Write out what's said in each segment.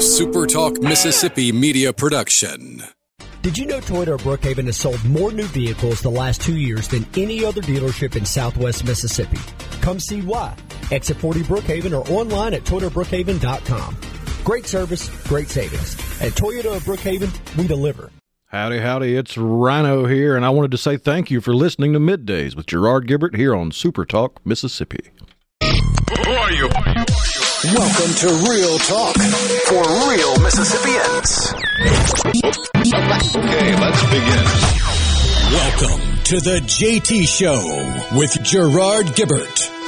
A SuperTalk Mississippi media production. Did you know Toyota of Brookhaven has sold more new vehicles the last two years than any other dealership in southwest Mississippi? Come see why. Exit 40 Brookhaven or online at ToyotaBrookhaven.com. Great service, great savings. At Toyota of Brookhaven, we deliver. Howdy, howdy, it's Rhino here, and I wanted to say thank you for listening to Middays with Gerard Gibert here on Super Talk, Mississippi. Who are you? Welcome to Real Talk for real Mississippians. Okay, let's begin. Welcome to the JT Show with Gerard Gibert.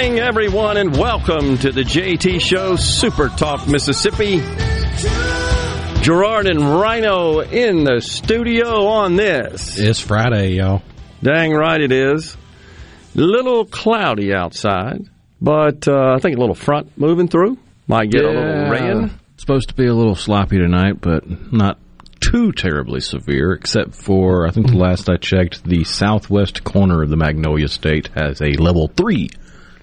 Morning, everyone, and welcome to the JT Show Super Talk Mississippi. Gerard and Rhino in the studio on this. It's Friday, y'all. Dang right it is. Little cloudy outside, but uh, I think a little front moving through. Might get a little rain. Supposed to be a little sloppy tonight, but not too terribly severe, except for, I think the last I checked, the southwest corner of the Magnolia State has a level three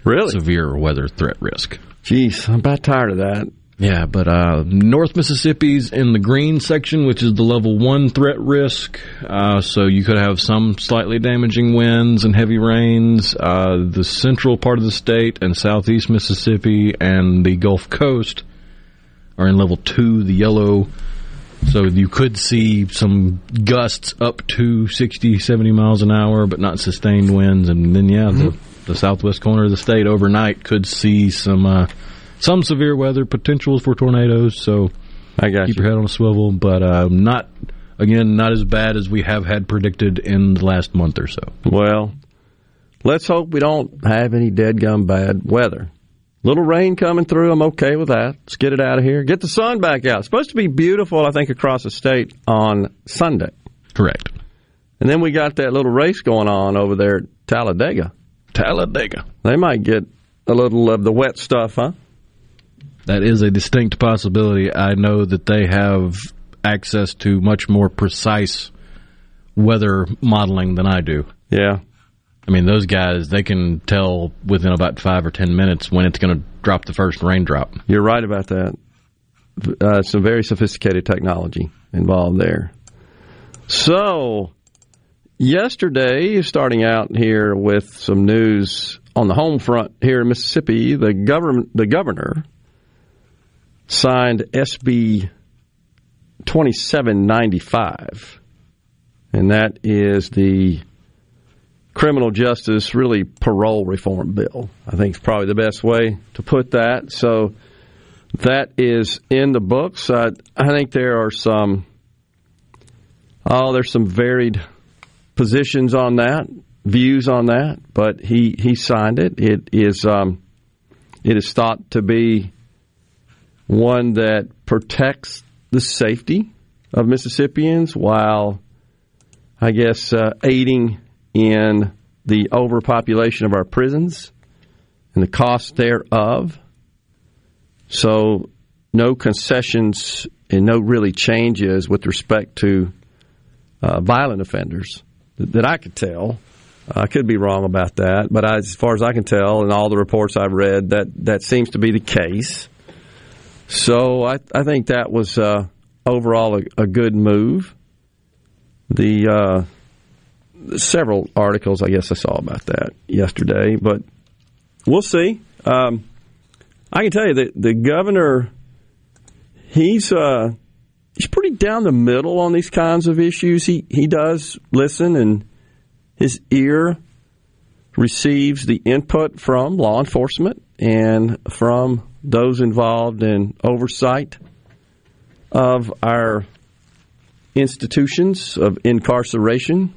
Really? severe weather threat risk. Jeez, I'm about tired of that. Yeah, but uh, North Mississippi's in the green section, which is the level one threat risk. Uh, so you could have some slightly damaging winds and heavy rains. Uh, the central part of the state and southeast Mississippi and the Gulf Coast are in level two, the yellow. So you could see some gusts up to 60, 70 miles an hour, but not sustained winds. And then, yeah, the, the southwest corner of the state overnight could see some uh, some severe weather potentials for tornadoes. So I got keep you. your head on a swivel, but uh, not again not as bad as we have had predicted in the last month or so. Well, let's hope we don't have any dead gum bad weather. Little rain coming through, I'm okay with that. Let's get it out of here. Get the sun back out. It's supposed to be beautiful, I think, across the state on Sunday. Correct. And then we got that little race going on over there at Talladega. Talladega. They might get a little of the wet stuff, huh? That is a distinct possibility. I know that they have access to much more precise weather modeling than I do. Yeah. I mean, those guys, they can tell within about five or ten minutes when it's going to drop the first raindrop. You're right about that. Uh, some very sophisticated technology involved there. So, yesterday, starting out here with some news on the home front here in Mississippi, the government, the governor signed SB 2795, and that is the criminal justice, really parole reform bill. I think it's probably the best way to put that. So that is in the books. I, I think there are some, oh, there's some varied positions on that, views on that, but he, he signed it. It is, um, it is thought to be one that protects the safety of Mississippians while, I guess, uh, aiding in the overpopulation of our prisons and the cost thereof. So, no concessions and no really changes with respect to uh, violent offenders that, I could tell. I could be wrong about that, but I, as far as I can tell, and all the reports I've read, that that seems to be the case. So I, I think that was uh, overall a, a good move. The uh, several articles, I guess I saw about that yesterday, but we'll see. Um, I can tell you that the governor, he's uh, he's pretty down the middle on these kinds of issues. He he does listen, and his ear receives the input from law enforcement and from those involved in oversight of our institutions of incarceration.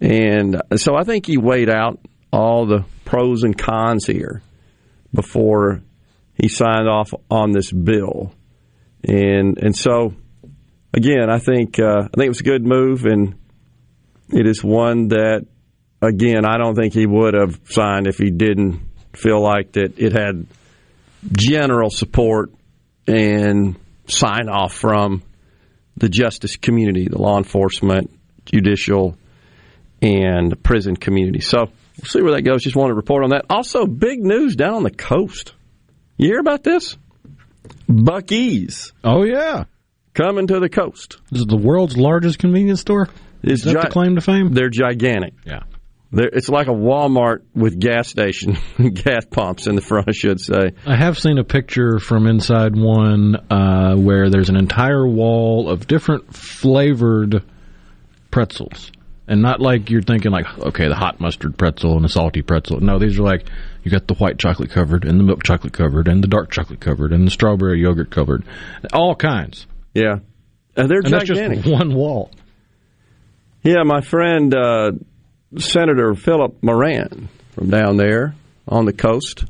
And so I think he weighed out all the pros and cons here before he signed off on this bill. And and so again, I think uh, I think it was a good move, and It is one that, again, I don't think he would have signed if he didn't feel like that it had general support and sign off from the justice community, the law enforcement, judicial, and prison community. So we'll see where that goes. Just want to report on that. Also, big news down on the coast. You hear about this? Buc-ee's Oh yeah, coming to the coast. this is the world's largest convenience store. It's Is that the claim to fame? They're gigantic. Yeah. They're, it's like a Walmart with gas station, gas pumps in the front, I should say. I have seen a picture from inside one uh, where there's an entire wall of different flavored pretzels. And not like you're thinking like, okay, the hot mustard pretzel and the salty pretzel. No, these are like you got the white chocolate covered and the milk chocolate covered and the dark chocolate covered and the strawberry yogurt covered, all kinds. Yeah, and they're And gigantic. just one wall. Yeah, my friend uh, Senator Philip Moran from down there on the coast.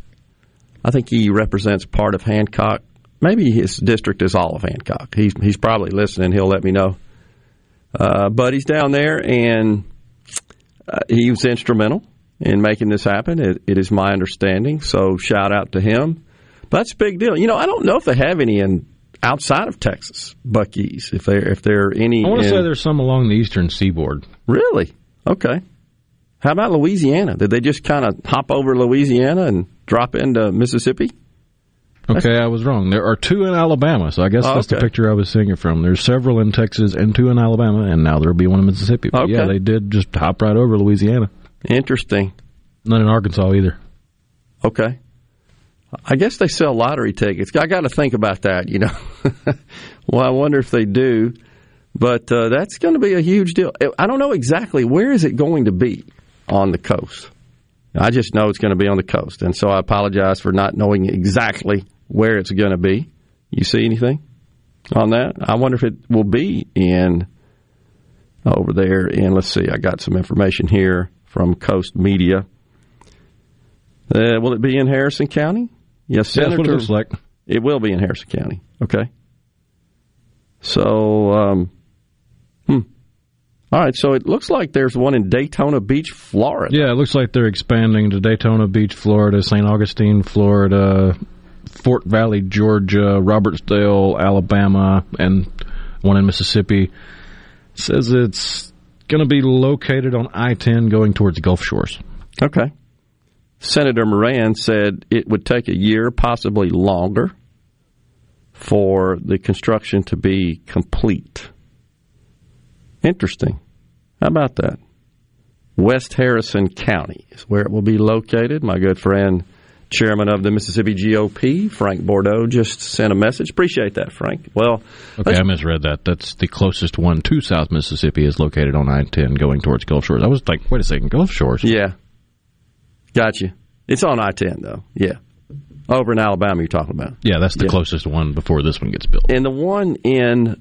I think he represents part of Hancock. Maybe his district is all of Hancock. He's he's probably listening. He'll let me know. Uh, but he's down there, and uh, he was instrumental in making this happen. It, it is my understanding. So shout out to him. But that's a big deal. You know, I don't know if they have any in outside of Texas, Buc-ee's. If there if there are any. I want to in- say there's some along the eastern seaboard. Really? Okay. How about Louisiana? Did they just kind of hop over Louisiana and drop into Mississippi? Okay, I was wrong. There are two in Alabama, so I guess Oh, that's the picture I was seeing it from. There's several in Texas and two in Alabama, and now there'll be one in Mississippi. But yeah, they did just hop right over Louisiana. Interesting. Not in Arkansas either. Okay. I guess they sell lottery tickets. I got to think about that, you know. well, I wonder if they do. But uh, that's going to be a huge deal. I don't know exactly where is it going to be on the coast. I just know it's going to be on the coast, and so I apologize for not knowing exactly where it's going to be. You see anything on that? I wonder if it will be in over there. And let's see, I got some information here from Coast Media. Uh, will it be in Harrison County? Yes, Yeah, that's what it looks like. It will be in Harrison County. Okay. So, um, hmm. All right. So it looks like there's one in Daytona Beach, Florida. Yeah, it looks like they're expanding to Daytona Beach, Florida, St. Augustine, Florida, Fort Valley, Georgia, Robertsdale, Alabama, and one in Mississippi. It says it's going to be located on I-10 going towards Gulf Shores. Okay. Senator Moran said it would take a year, possibly longer, for the construction to be complete. Interesting. How about that? West Harrison County is where it will be located. My good friend, chairman of the Mississippi GOP, Frank Bordeaux, just sent a message. Appreciate that, Frank. Well, Okay, I misread that. That's the closest one to South Mississippi is located on I-10 going towards Gulf Shores. I was like, wait a second, Gulf Shores? yeah. Got you. It's on I 10, though. Yeah. Over in Alabama, you're talking about. Yeah, that's the Yeah. closest one before this one gets built. And the one in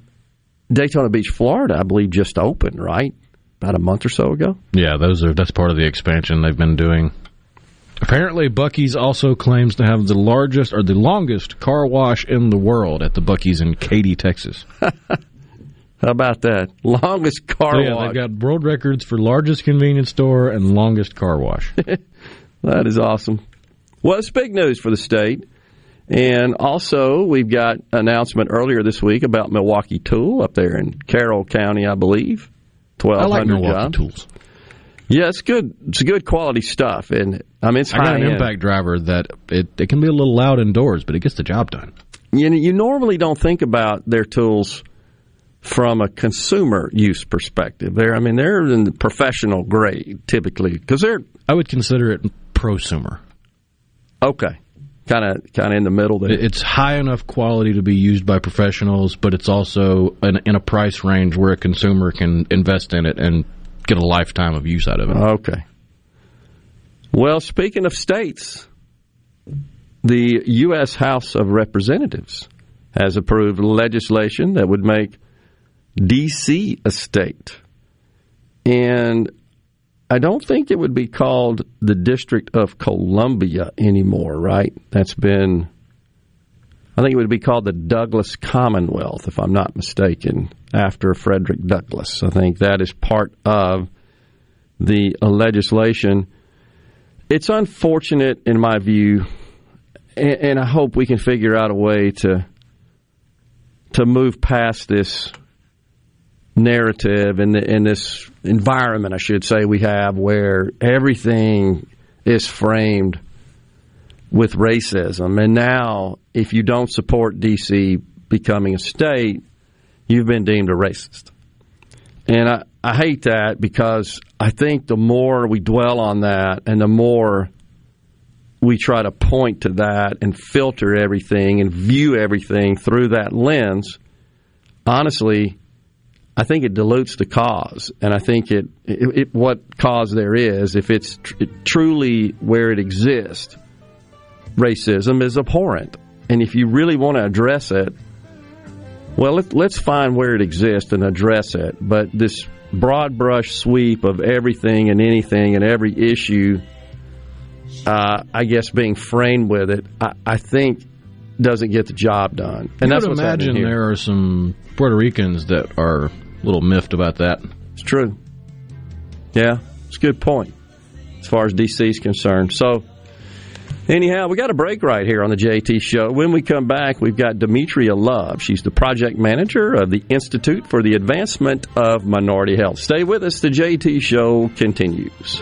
Daytona Beach, Florida, I believe just opened, right? About a month or so ago. Yeah, those are that's part of the expansion they've been doing. Apparently, Buc-ee's also claims to have the largest or the longest car wash in the world at the Buc-ee's in Katy, Texas. How about that? Longest car So, yeah, wash. they've got world records for largest convenience store and longest car wash. That is awesome. Well, it's big news for the state. And also, we've got announcement earlier this week about Milwaukee Tool up there in Carroll County, I believe. Twelve hundred I like Milwaukee jobs. tools. Yeah, it's good. It's good quality stuff, and I mean it's I got an end. impact driver that it, it can be a little loud indoors, but it gets the job done. You, you normally don't think about their tools from a consumer use perspective. They're, I mean, they're in the professional grade typically because they're I would consider it prosumer. okay, kind of kind of in the middle there. It's high enough quality to be used by professionals, but it's also in, in a price range where a consumer can invest in it and get a lifetime of use out of it. Okay. Well, speaking of states, the U.S. House of Representatives has approved legislation that would make D.C. a state. And I don't think it would be called the District of Columbia anymore, right? That's been, I think it would be called the Douglass Commonwealth, if I'm not mistaken, after Frederick Douglass. I think that is part of the legislation. It's unfortunate, in my view, and, and I hope we can figure out a way to to move past this narrative and in this environment, I should say, we have where everything is framed with racism. And now, if you don't support D.C. becoming a state, you've been deemed a racist. And I, I hate that because I think the more we dwell on that and the more we try to point to that and filter everything and view everything through that lens, honestly, I think it dilutes the cause, and I think it, it, it what cause there is, if it's tr- truly where it exists, racism is abhorrent, and if you really want to address it, well, let, let's find where it exists and address it. But this broad brush sweep of everything and anything and every issue, uh, I guess, being framed with it, I, I think doesn't get the job done. And you that's would imagine there are some Puerto Ricans that are a little miffed about that. It's true. Yeah, it's a good point as far as DC is concerned. So, anyhow, we got a break right here on the JT Show. When we come back, we've got Demitria Love. She's the project manager of the Institute for the Advancement of Minority Health. Stay with us. The JT Show continues.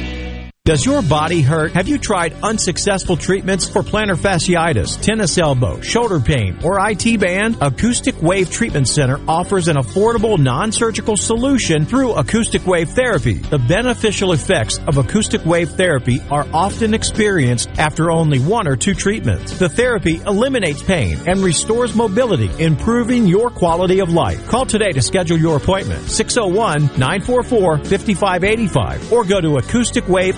Does your body hurt? Have you tried unsuccessful treatments for plantar fasciitis, tennis elbow, shoulder pain, or IT band? Acoustic Wave Treatment Center offers an affordable non-surgical solution through acoustic wave therapy. The beneficial effects of acoustic wave therapy are often experienced after only one or two treatments. The therapy eliminates pain and restores mobility, improving your quality of life. Call today to schedule your appointment. 601-944-5585 or go to acoustic wave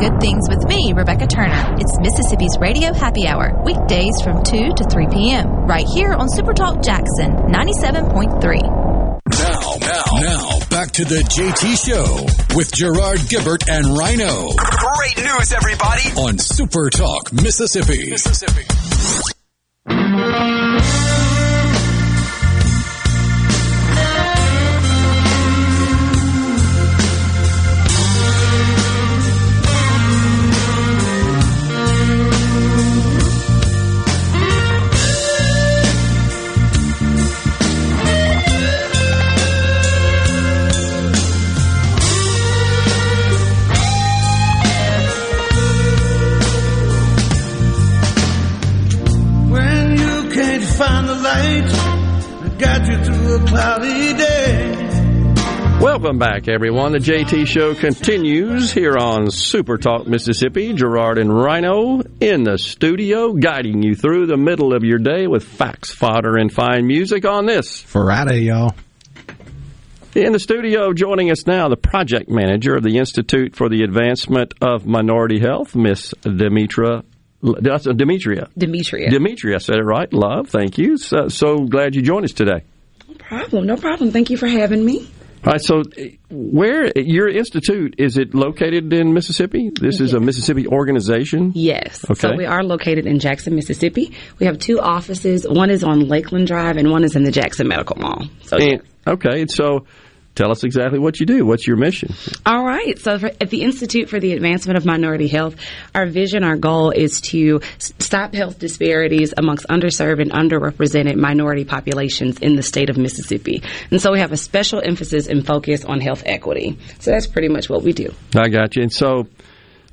Tune in to Good Things with me, Rebecca Turner. It's Mississippi's Radio Happy Hour, weekdays from 2 to 3 p.m., right here on Supertalk Jackson 97.3. Now, now, now, back to the JT Show with Gerard Gibert and Rhino Great news, everybody! on Super Talk, Mississippi. Mississippi. Welcome back, everyone. The JT Show continues here on Super Talk Mississippi. Gerard and Rhino in the studio, guiding you through the middle of your day with facts, fodder, and fine music on this Friday, y'all. In the studio, joining us now, the project manager of the Institute for the Advancement of Minority Health, Miss Demetra. That's uh, Demitria. Demitria. Demitria, I said it right. Love, thank you. So, so glad you joined us today. No problem. No problem. Thank you for having me. All right, so uh, where your institute is it located in Mississippi? This is a Mississippi organization. Yes. Okay. So we are located in Jackson, Mississippi. We have two offices. One is on Lakeland Drive, and one is in the Jackson Medical Mall. So And- okay, so tell us exactly what you do. What's your mission? All right. So for, at the Institute for the Advancement of Minority Health, our vision, our goal is to stop health disparities amongst underserved and underrepresented minority populations in the state of Mississippi. And so we have a special emphasis and focus on health equity. So that's pretty much what we do. I got you. And so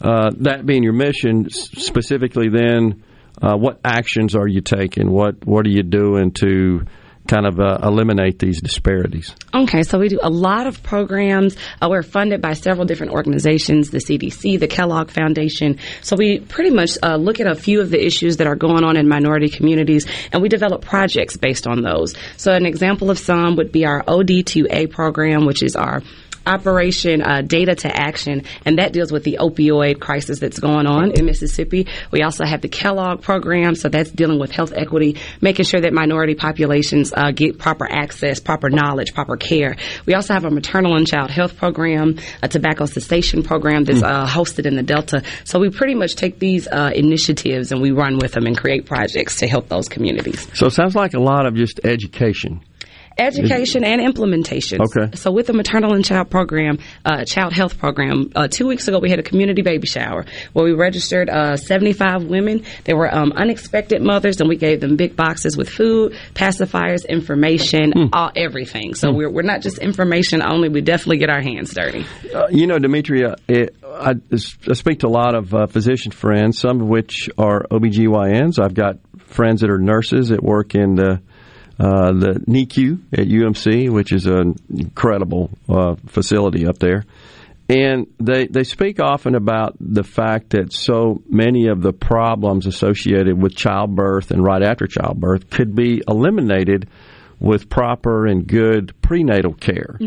uh, that being your mission, specifically, then uh, what actions are you taking? What what are you doing to kind of uh, eliminate these disparities? Okay, so we do a lot of programs. Uh, we're funded by several different organizations, the CDC, the Kellogg Foundation. So we pretty much uh, look at a few of the issues that are going on in minority communities, and we develop projects based on those. So an example of some would be our OD2A program, which is our Operation uh, Data to Action, and that deals with the opioid crisis that's going on in Mississippi. We also have the Kellogg program, so that's dealing with health equity, making sure that minority populations uh, get proper access, proper knowledge, proper care. We also have a maternal and child health program, a tobacco cessation program that's uh, hosted in the Delta. So we pretty much take these uh, initiatives and we run with them and create projects to help those communities. So it sounds like a lot of just education. Education and implementation. Okay. So with the maternal and child program, uh, child health program, uh, two weeks ago we had a community baby shower where we registered uh, 75 women. They were um, unexpected mothers, and we gave them big boxes with food, pacifiers, information, all everything. So we're we're not just information only. We definitely get our hands dirty. Uh, you know, Demitria, it, I, I speak to a lot of uh, physician friends, some of which are OBGYNs. I've got friends that are nurses that work in the uh, the NICU at UMC, which is an incredible uh, facility up there. And they, they speak often about the fact that so many of the problems associated with childbirth and right after childbirth could be eliminated with proper and good prenatal care.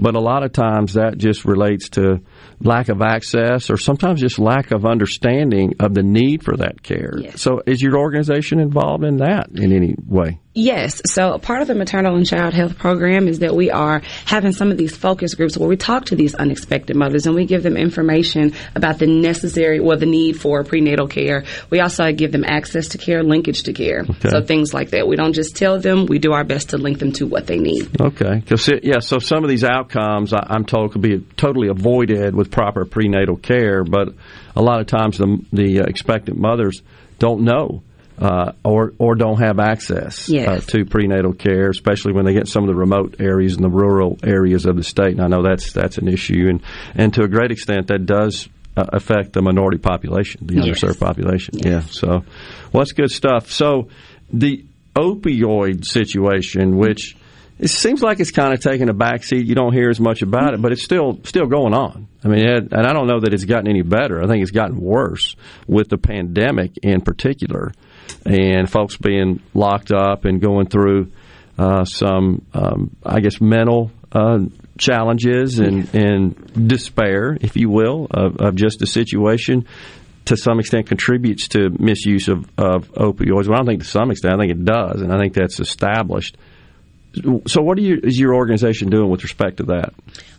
But a lot of times that just relates to lack of access or sometimes just lack of understanding of the need for that care. So is your organization involved in that in any way? Yes. So part of the maternal and child health program is that we are having some of these focus groups where we talk to these unexpected mothers and we give them information about the necessary or the need for prenatal care. We also give them access to care, linkage to care. So things like that. We don't just tell them, we do our best to link them to what they need. Okay. it- yeah, so some of these outcomes I, I'm told could be totally avoided with proper prenatal care, but a lot of times the, the uh, expectant mothers don't know. Uh, or or don't have access uh, to prenatal care, especially when they get some of the remote areas and the rural areas of the state. And I know that's that's an issue, and and to a great extent that does uh, affect the minority population, the Yes. underserved population. Yeah. So, well, that's good stuff. So, the opioid situation, which it seems like it's kind of taking a backseat. You don't hear as much about it, but it's still still going on. I mean, it, and I don't know that it's gotten any better. I think it's gotten worse with the pandemic in particular, and folks being locked up and going through uh, some, um, I guess, mental uh, challenges and, and despair, if you will, of, of just the situation. To some extent, contributes to misuse of, of opioids. Well, I don't think to some extent. I think it does, and I think that's established. So, what are you, is your organization doing with respect to that?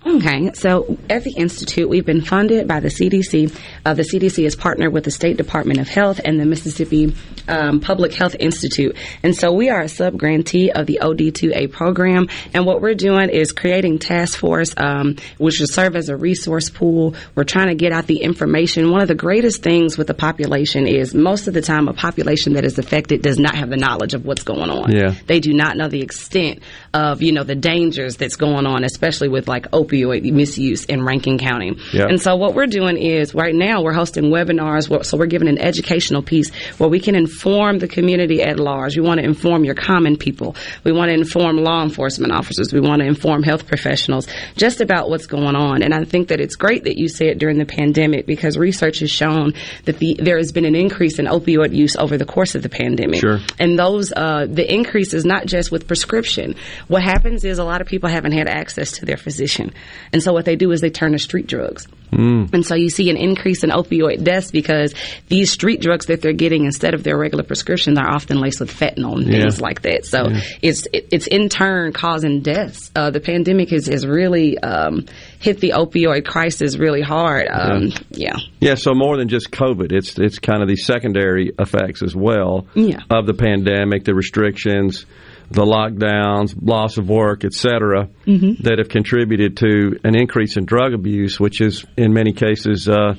Okay, so at the Institute, we've been funded by the CDC. Uh, the CDC is partnered with the State Department of Health and the Mississippi um, Public Health Institute. And so we are a sub grantee of the OD2A program. And what we're doing is creating task force, um, which will serve as a resource pool. We're trying to get out the information. One of the greatest things with the population is most of the time a population that is affected does not have the knowledge of what's going on. Yeah. They do not know the extent of, you know, the dangers that's going on, especially with like opioid misuse in Rankin County. Yeah. And so what we're doing is right now we're hosting webinars. So we're giving an educational piece where we can inform the community at large. We want to inform your common people. We want to inform law enforcement officers. We want to inform health professionals just about what's going on. And I think that it's great that you say it during the pandemic because research has shown that the, there has been an increase in opioid use over the course of the pandemic. Sure. And those, uh, the increase is not just with prescription. What happens is a lot of people haven't had access to their physician. And so what they do is they turn to street drugs. Mm. And so you see an increase in opioid deaths because these street drugs that they're getting instead of their regular prescriptions are often laced with fentanyl and Yeah. things like that. So Yeah. it's it, it's in turn causing deaths. Uh, the pandemic has, has really um, hit the opioid crisis really hard. Um, yeah. Yeah, so more than just COVID, it's it's kind of the secondary effects as well Yeah. of the pandemic, the restrictions, the lockdowns, loss of work, et cetera, Mhm. that have contributed to an increase in drug abuse, which is in many cases uh,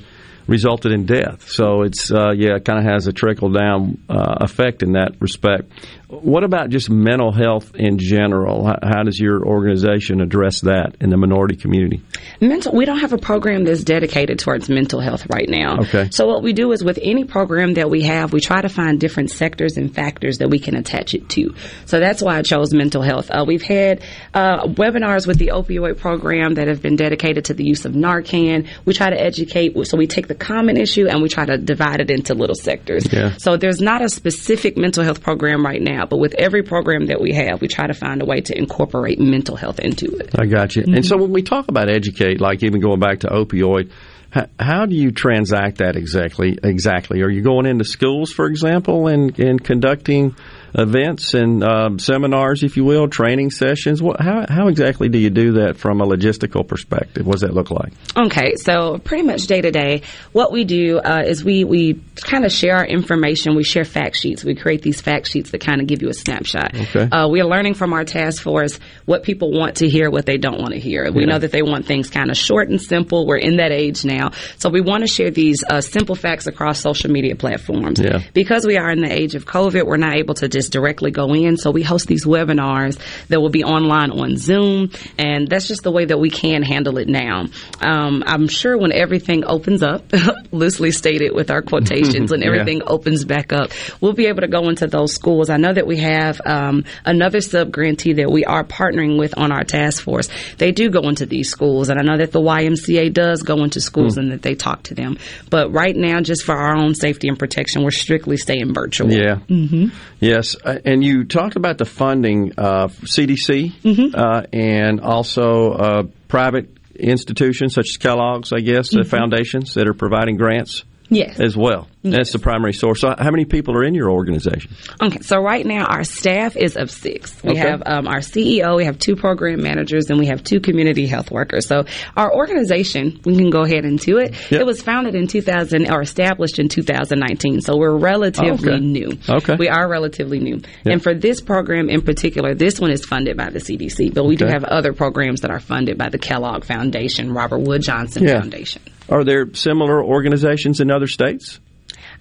resulted in death. So it's uh, yeah, it kind of has a trickle down uh, effect in that respect. What about just mental health in general? How, how does your organization address that in the minority community? Mental. We don't have a program that's dedicated towards mental health right now. Okay. So what we do is with any program that we have, we try to find different sectors and factors that we can attach it to. So that's why I chose mental health. Uh, we've had uh, webinars with the opioid program that have been dedicated to the use of Narcan. We try to educate. So we take the common issue and we try to divide it into little sectors. Yeah. So there's not a specific mental health program right now, but with every program that we have, we try to find a way to incorporate mental health into it. I got you. And so when we talk about educate, like even going back to opioid, how, how do you transact that exactly? Exactly. Are you going into schools, for example, and, and conducting events and um, seminars, if you will, training sessions? What, how, how exactly do you do that from a logistical perspective? What does that look like? Okay, so pretty much day to day, what we do uh, is we, we kind of share our information. We share fact sheets. We create these fact sheets that kind of give you a snapshot. Okay. Uh, we are learning from our task force what people want to hear, what they don't want to hear. We Yeah. know that they want things kind of short and simple. We're in that age now. So we want to share these uh, simple facts across social media platforms. Yeah. Because we are in the age of COVID, we're not able to just directly go in. So we host these webinars that will be online on Zoom, and that's just the way that we can handle it now. Um, I'm sure when everything opens up, loosely stated with our quotations, when Yeah. everything opens back up, we'll be able to go into those schools. I know that we have um, another sub grantee that we are partnering with on our task force. They do go into these schools, and I know that the YMCA does go into schools Hmm. and that they talk to them. But right now, just for our own safety and protection, we're strictly staying virtual. Yeah. hmm Yes, uh, and you talked about the funding uh, CDC uh, and also uh, private institutions such as Kellogg's, I guess, uh, Mhm. foundations that are providing grants Yes. as well. That's the primary source. So, how many people are in your organization? Okay, so right now our staff is of six. We Okay. have um, our CEO, we have two program managers, and we have two community health workers. So our organization, we can go ahead into it. It was founded in 2000 or established in 2019, so we're relatively Oh, okay. new. Okay. we are relatively new. Yeah. And for this program in particular, this one is funded by the CDC, but we do have other programs that are funded by the Kellogg Foundation, Robert Wood Johnson Yeah. Foundation. Are there similar organizations in other states?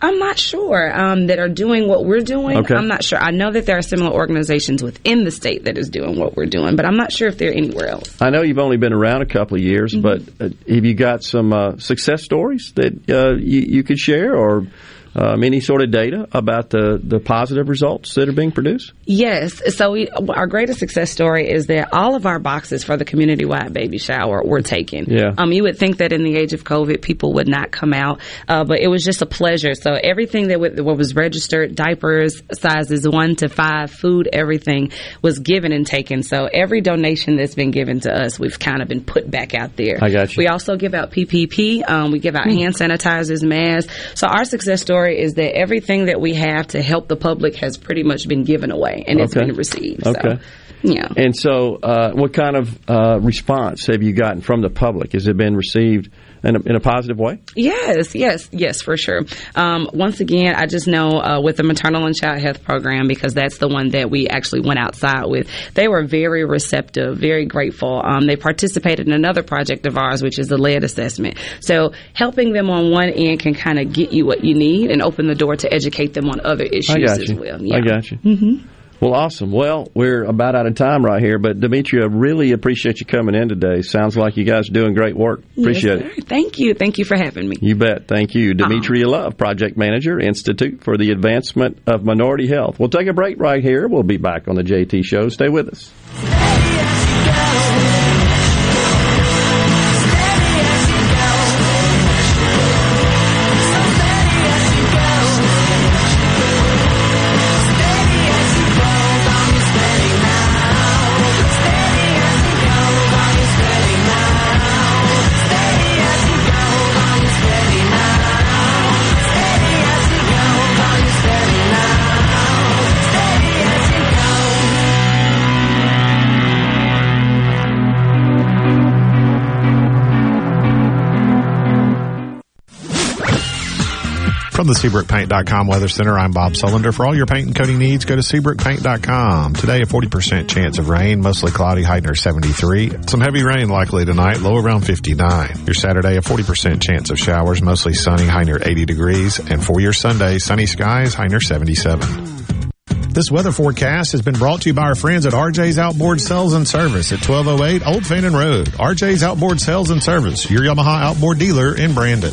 I'm not sure um, that are doing what we're doing. Okay. I'm not sure. I know that there are similar organizations within the state that is doing what we're doing, but I'm not sure if they're anywhere else. I know you've only been around a couple of years, Mm-hmm. but uh, have you got some uh, success stories that uh, you, you could share or um, any sort of data about the, the positive results that are being produced? Yes. So we, our greatest success story is that all of our boxes for the community-wide baby shower were taken. Yeah. Um, you would think that in the age of COVID, people would not come out, uh, but it was just a pleasure. So everything that, w- what was registered, diapers, sizes one to five, food, everything was given and taken. So every donation that's been given to us, we've kind of been put back out there. I got you. We also give out PPP. Um, we give out Hmm. hand sanitizers, masks. So our success story is that everything that we have to help the public has pretty much been given away and it's been received. Okay. So. Yeah. And so, uh, what kind of uh, response have you gotten from the public? Has it been received in a, in a positive way? Yes, yes, yes, for sure. Um, once again, I just know uh, with the maternal and child health program, because that's the one that we actually went outside with, they were very receptive, very grateful. Um, they participated in another project of ours, which is the lead assessment. So helping them on one end can kind of get you what you need and open the door to educate them on other issues I got as you. well. I got you. Mm-hmm. Well, awesome. Well, we're about out of time right here, but Demitria, really appreciate you coming in today. Sounds like you guys are doing great work. Appreciate Yes, it. Thank you. Thank you for having me. You bet. Thank you. Uh-uh. Demitria Love, Project Manager, Institute for the Advancement of Minority Health. We'll take a break right here. We'll be back on the JT Show. Stay with us. From the SeabrookPaint.com Weather Center, I'm Bob Sullender. For all your paint and coating needs, go to SeabrookPaint.com. Today, a 40% chance of rain, mostly cloudy, high near 73. Some heavy rain likely tonight, low around 59. Your Saturday, a 40% chance of showers, mostly sunny, high near 80 degrees. And for your Sunday, sunny skies, high near 77. This weather forecast has been brought to you by our friends at RJ's Outboard Sales and Service at 1208 Old Fannin Road. RJ's Outboard Sales and Service, your Yamaha outboard dealer in Brandon.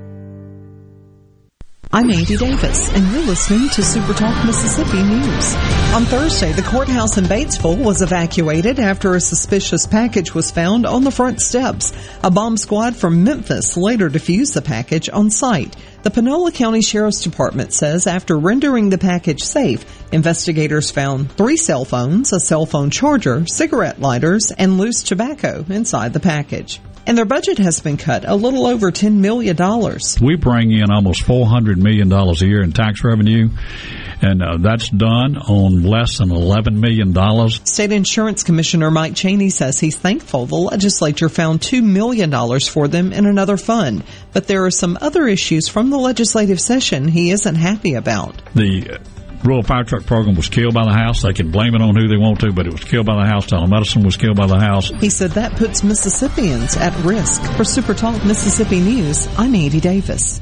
I'm Andy Davis, and you're listening to Super Talk Mississippi News. On Thursday, the courthouse in Batesville was evacuated after a suspicious package was found on the front steps. A bomb squad from Memphis later defused the package on site. The Panola County Sheriff's Department says after rendering the package safe, investigators found three cell phones, a cell phone charger, cigarette lighters, and loose tobacco inside the package. And their budget has been cut a little over $10 million. We bring in almost $400 million a year in tax revenue, and uh, that's done on less than $11 million. State Insurance Commissioner Mike Chaney says he's thankful the legislature found $2 million for them in another fund, but there are some other issues from the legislative session he isn't happy about. The rural fire truck program was killed by the House. They can blame it on who they want to, but it was killed by the House. Telemedicine was killed by the House. He said that puts Mississippians at risk. For Super Talk Mississippi News, I'm Andy Davis.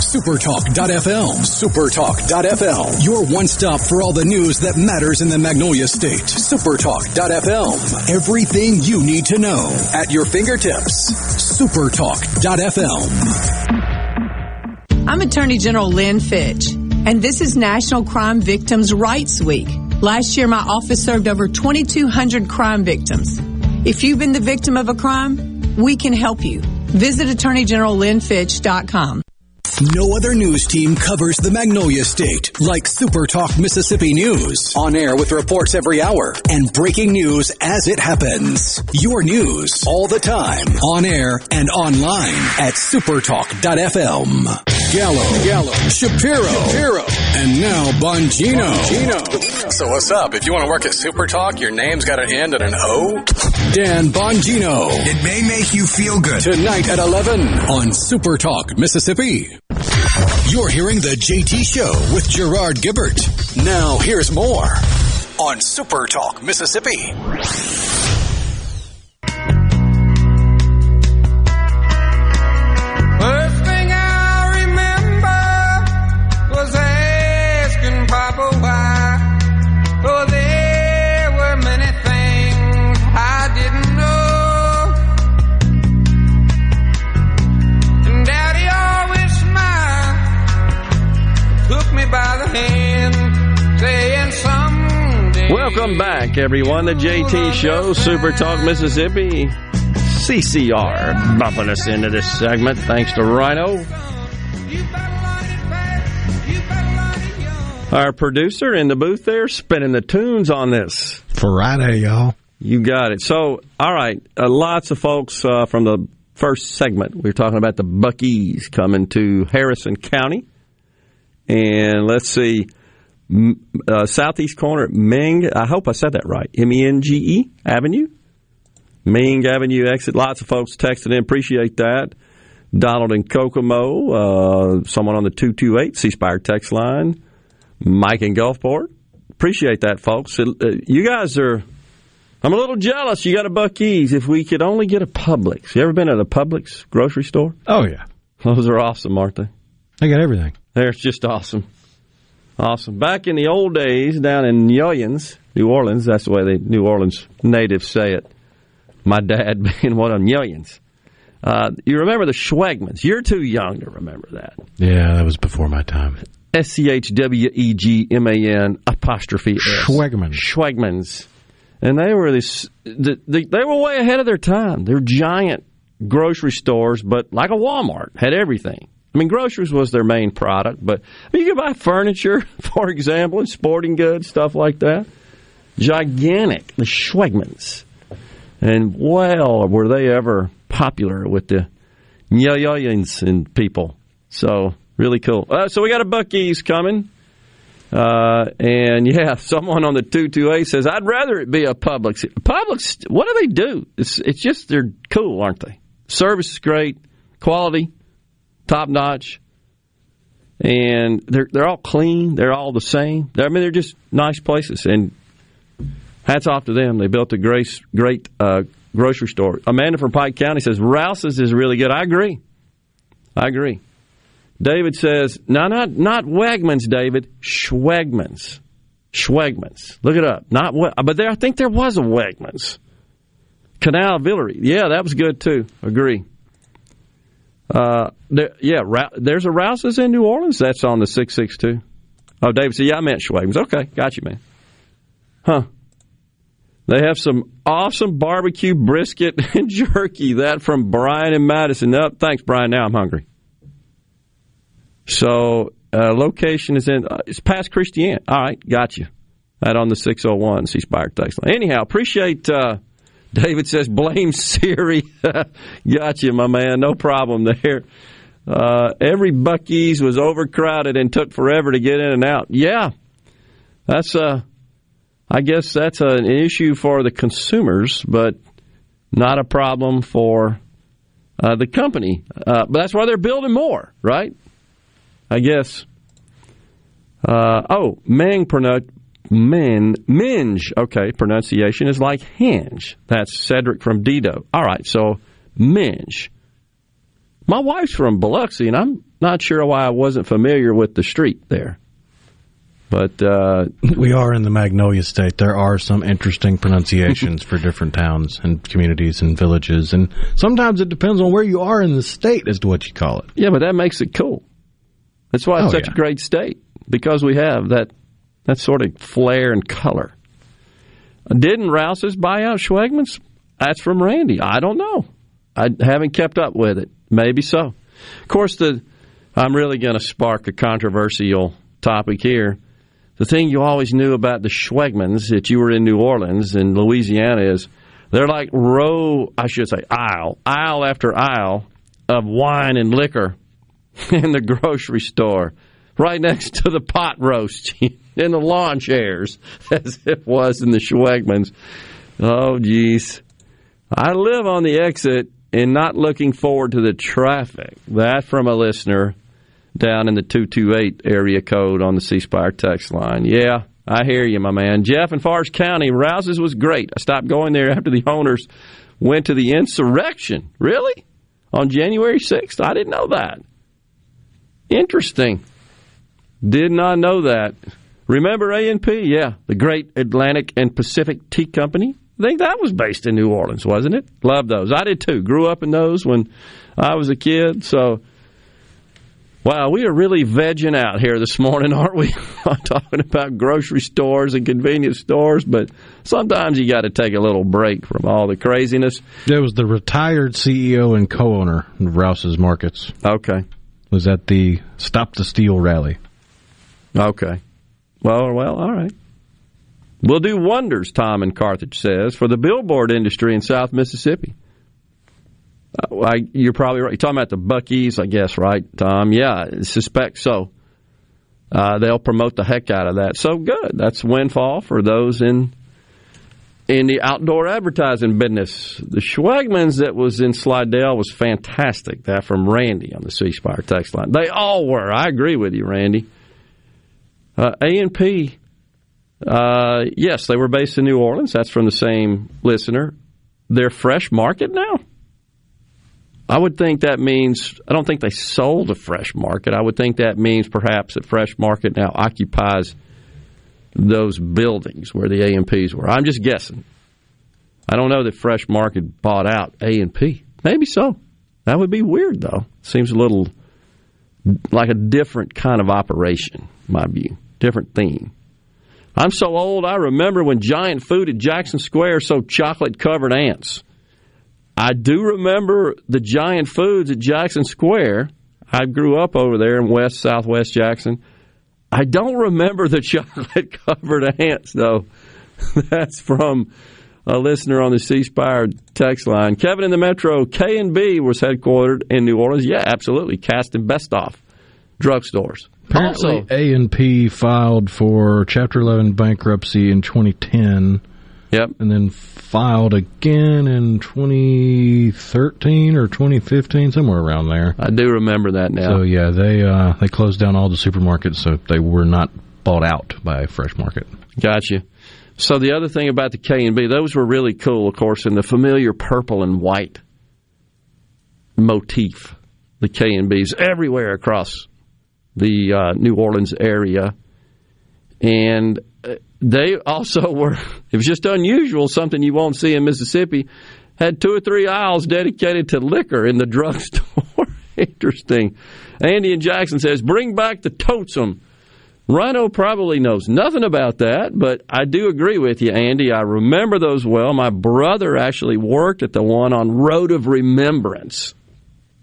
Supertalk.fm. Supertalk.fm. Your one stop for all the news that matters in the Magnolia State. Supertalk.fm. Everything you need to know at your fingertips. Supertalk.fm. I'm Attorney General Lynn Fitch, and this is National Crime Victims' Rights Week. Last year, my office served over 2,200 crime victims. If you've been the victim of a crime, we can help you. Visit AttorneyGeneralLynnFitch.com. No other news team covers the Magnolia State like Super Talk Mississippi News. On air with reports every hour and breaking news as it happens. Your news all the time. On air and online at supertalk.fm. Gallo, Gallo, Shapiro, Shapiro, and now Bongino. Bongino. So what's up? If you want to work at Super Talk, your name's got to end in an O? Dan Bongino. It may make you feel good. Tonight at 11 on Super Talk Mississippi. You're hearing the JT Show with Gerard Gibert. Now here's more on Super Talk Mississippi. Welcome back, everyone. The JT Show, Super Talk Mississippi. CCR bumping us into this segment thanks to Rhino. Our producer in the booth there spinning the tunes on this. Friday, y'all. You got it. So, all right, uh, lots of folks uh, from the first segment. We were talking about the Buc-ee's coming to Harrison County. And let's see, uh, southeast corner at Meng, I hope I said that right, M E N G E Avenue. Ming Avenue exit. Lots of folks texted in. Appreciate that. Donald and Kokomo. Uh, someone on the 228 C Spire text line. Mike in Gulfport. Appreciate that, folks. Uh, you guys are. I'm a little jealous. You got a Buc-ee's. If we could only get a Publix. You ever been at a Publix grocery store? Oh, yeah. Those are awesome, aren't they? They got everything. They're just awesome. Awesome. Back in the old days, down in New Orleans, New Orleans, that's the way the New Orleans natives say it. My dad being one of millions. Uh, you remember the Schwegmans? You're too young to remember that. Yeah, that was before my time. S C H W E G M A N apostrophe S. Schwegmans. Schwegmans. And they were this. The, the, they were way ahead of their time. They're giant grocery stores, but like a Walmart, had everything. I mean, groceries was their main product, but I mean, you could buy furniture, for example, and sporting goods, stuff like that. Gigantic, the Schwegmans. And well, were they ever popular with the Nyoyans and people. So, really cool. Uh, so, we got a Buc-ee's coming. Uh, and yeah, someone on the 228 says, I'd rather it be a Publix. Publix, what do they do? It's, it's just, they're cool, aren't they? Service is great, quality, top notch, and they're, they're all clean. They're all the same. I mean, they're just nice places. And hats off to them. They built a great, great uh, grocery store. Amanda from Pike County says, Rouse's is really good. I agree. I agree. David says, no, not not Wegmans, David. Schwegmans. Schwegmans. Look it up. Not what, but there. I think there was a Wegmans. Canal Villere. Yeah, that was good too. Agree. Uh, there, yeah, Ra- there's a Rouse's in New Orleans. That's on the 662. Oh, David said, yeah, I meant Schwagman's. Okay, got you, man. Huh. They have some awesome barbecue brisket and jerky. That from Brian and Madison. Up, thanks, Brian. Now I'm hungry. So, uh, location is in, uh, it's Pass Christian. All right, got you. That on the 601 C Spire text line. Anyhow, appreciate, uh, David says, blame Siri. gotcha, my man. No problem there. Uh, every Buc-ee's was overcrowded and took forever to get in and out. Yeah, that's uh, I guess that's an issue for the consumers, but not a problem for uh, the company. Uh, but that's why they're building more, right? I guess. Uh, oh, Meng men minge. Okay, pronunciation is like hinge. That's Cedric from Dido. All right, so minge. My wife's from Biloxi, and I'm not sure why I wasn't familiar with the street there. But uh, we are in the Magnolia State. There are some interesting pronunciations for different towns and communities and villages, and sometimes it depends on where you are in the state as to what you call it. Yeah, but that makes it cool. That's why it's Oh, such yeah. a great state because we have that that sort of flair and color. Didn't Rouse's buy out Schwegmans? That's from Randy. I don't know. I haven't kept up with it. Maybe so. Of course, the I'm really going to spark a controversial topic here. The thing you always knew about the Schwegmans that you were in New Orleans and Louisiana is they're like row, I should say aisle, aisle after aisle of wine and liquor in the grocery store, right next to the pot roast in the lawn chairs, as it was in the Schwegmans. Oh, geez. I live on the exit and not looking forward to the traffic. That from a listener down in the 228 area code on the C Spire text line. Yeah, I hear you, my man. Jeff in Forest County, Rouse's was great. I stopped going there after the owners went to the insurrection. Really? On January 6th? I didn't know that. Interesting. Did not know that. Remember A&P? Yeah, the Great Atlantic and Pacific Tea Company. I think that was based in New Orleans, wasn't it? Love those. I did too. Grew up in those when I was a kid. So, wow, we are really vegging out here this morning, aren't we? Talking about grocery stores and convenience stores, but sometimes you got to take a little break from all the craziness. There was the retired CEO and co-owner of Rouse's Markets. Okay. Was at the Stop the Steal rally. Okay. Well, well, all right. We'll do wonders, Tom in Carthage says, for the billboard industry in South Mississippi. Uh, I, you're probably right. You're talking about the Buc-ee's, I guess, right, Tom? Yeah, I suspect so. Uh, they'll promote the heck out of that. So good. That's windfall for those in in the outdoor advertising business. The Schwegmans that was in Slidell was fantastic. That from Randy on the C Spire text line. They all were. I agree with you, Randy. Uh, A and P, uh, yes, they were based in New Orleans. That's from the same listener. They're fresh market now. I would think that means I don't think they sold a fresh market. I would think that means perhaps that fresh market now occupies those buildings where the A and P's were. I'm just guessing. I don't know that fresh market bought out A and P. Maybe so. That would be weird though. Seems a little like a different kind of operation, my view. Different theme. I'm so old, I remember when Giant Food at Jackson Square sold chocolate covered ants. I do remember the Giant Foods at Jackson Square. I grew up over there in West Southwest Jackson. I don't remember the chocolate covered ants, though. That's from a listener on the C Spire text line. Kevin in the Metro, K and B was headquartered in New Orleans. Yeah, absolutely. Katz and Besthoff drugstores. Apparently, A and P filed for Chapter 11 bankruptcy in 2010. Yep. And then filed again in 2013 or 2015, somewhere around there. I do remember that now. So yeah, they uh, they closed down all the supermarkets, so they were not bought out by Fresh Market. Gotcha. So the other thing about the K and B, those were really cool, of course, in the familiar purple and white motif. The K and B's everywhere across the uh, New Orleans area, and uh, they also were. It was just unusual, something you won't see in Mississippi. had two or three aisles dedicated to liquor in the drugstore. Interesting. Andy and Jackson says, bring back the totem. Rhino probably knows nothing about that, but I do agree with you, Andy. I remember those well. My brother actually worked at the one on Road of Remembrance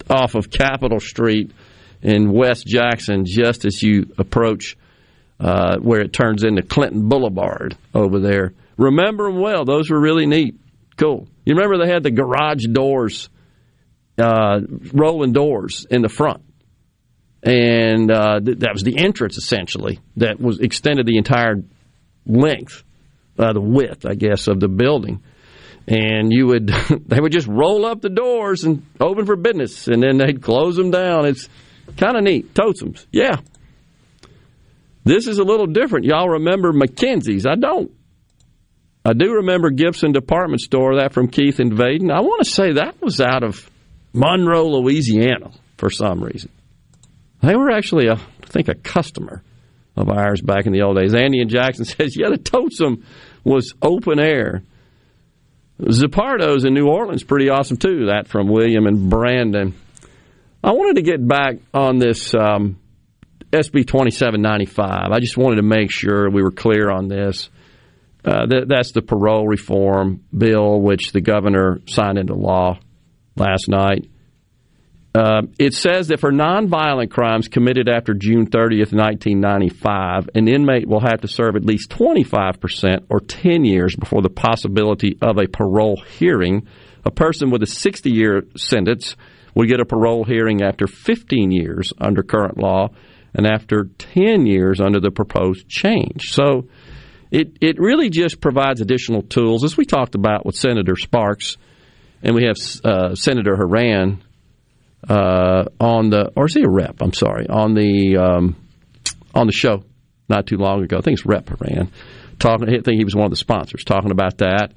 off of Capitol Street in West Jackson, just as you approach uh, where it turns into Clinton Boulevard over there. Remember them well. Those were really neat. Cool. You remember they had the garage doors, uh, rolling doors in the front and uh, th- that was the entrance essentially that was extended the entire length, uh, the width, I guess, of the building. And you would, they would just roll up the doors and open for business, and then they'd close them down. It's kind of neat. Totems, yeah. This is a little different. Y'all remember McKenzie's? I don't. I do remember Gibson Department Store, that from Keith and Vaiden. I want to say that was out of Monroe, Louisiana, for some reason. They were actually, a, I think, a customer of ours back in the old days. Andy and Jackson says, yeah, the Totem was open air. Zappardo's in New Orleans, pretty awesome too. That from William and Brandon. I wanted to get back on this um, SB 2795. I just wanted to make sure we were clear on this. Uh, that, that's the parole reform bill, which the governor signed into law last night. Uh, it says that for nonviolent crimes committed after June 30th, 1995, an inmate will have to serve at least 25% or 10 years before the possibility of a parole hearing. A person with a 60 year sentence will get a parole hearing after 15 years under current law and after 10 years under the proposed change. So it, it really just provides additional tools, as we talked about with Senator Sparks, and we have uh, Senator Horan uh, on the, or is he a rep? I'm sorry, on the um, on the show not too long ago. I think it's Rep Horan talking. I think he was one of the sponsors talking about that.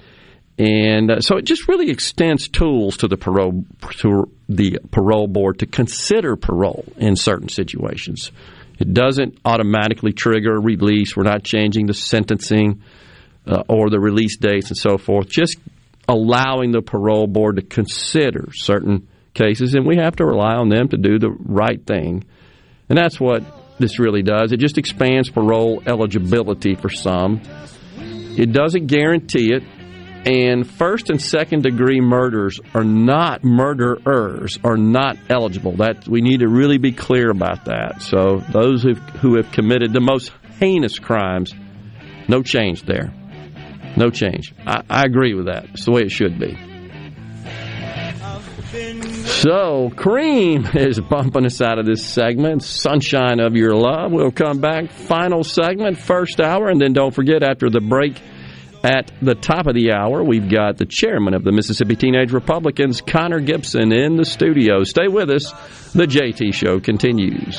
And uh, so it just really extends tools to the parole to the parole board to consider parole in certain situations. It doesn't automatically trigger a release. We're not changing the sentencing uh, or the release dates and so forth. Just allowing the parole board to consider certain cases, and we have to rely on them to do the right thing. And that's what this really does. It just expands parole eligibility for some. It doesn't guarantee it. And first and second degree murders are not murderers are not eligible. That we need to really be clear about that. So those who who have committed the most heinous crimes, no change there. No change. I, I agree with that. It's the way it should be. So, Cream is bumping us out of this segment. Sunshine of Your Love. We'll come back. Final segment, first hour. And then don't forget, after the break at the top of the hour, we've got the chairman of the Mississippi Teenage Republicans, Connor Gibson, in the studio. Stay with us. The JT Show continues.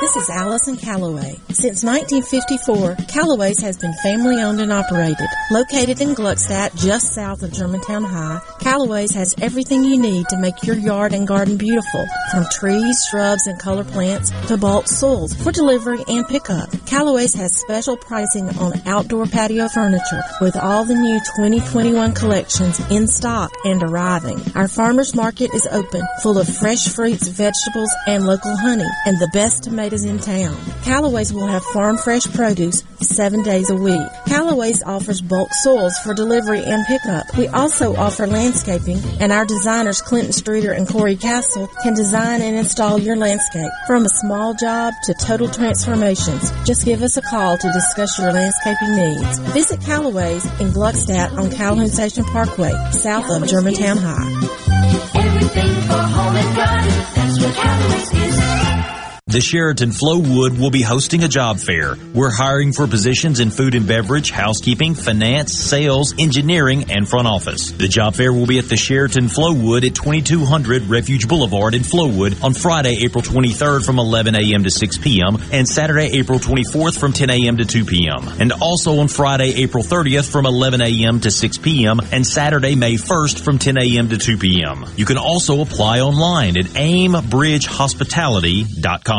This is Allison Calloway. Since 1954, Calloway's has been family owned and operated. Located in Gluckstadt, just south of Germantown High, Calloway's has everything you need to make your yard and garden beautiful. From trees, shrubs, and color plants to bulk soils for delivery and pickup. Calloway's has special pricing on outdoor patio furniture with all the new 2021 collections in stock and arriving. Our farmers market is open, full of fresh fruits, vegetables, and local honey, and the best tomatoes in town. Callaway's will have farm fresh produce seven days a week. Callaway's offers bulk soils for delivery and pickup. We also offer landscaping, and our designers Clinton Streeter and Corey Castle can design and install your landscape from a small job to total transformations. Just give us a call to discuss your landscaping needs. Visit Callaway's in Gluckstadt on Calhoun Station Parkway, south of Germantown High. Everything for home and garden, that's what Callaway's is. The Sheraton Flowood will be hosting a job fair. We're hiring for positions in food and beverage, housekeeping, finance, sales, engineering, and front office. The job fair will be at the Sheraton Flowood at 2200 Refuge Boulevard in Flowood on Friday, April 23rd from 11 a.m. to 6 p.m. and Saturday, April 24th from 10 a.m. to 2 p.m. And also on Friday, April 30th from 11 a.m. to 6 p.m. and Saturday, May 1st from 10 a.m. to 2 p.m. You can also apply online at aimbridgehospitality.com.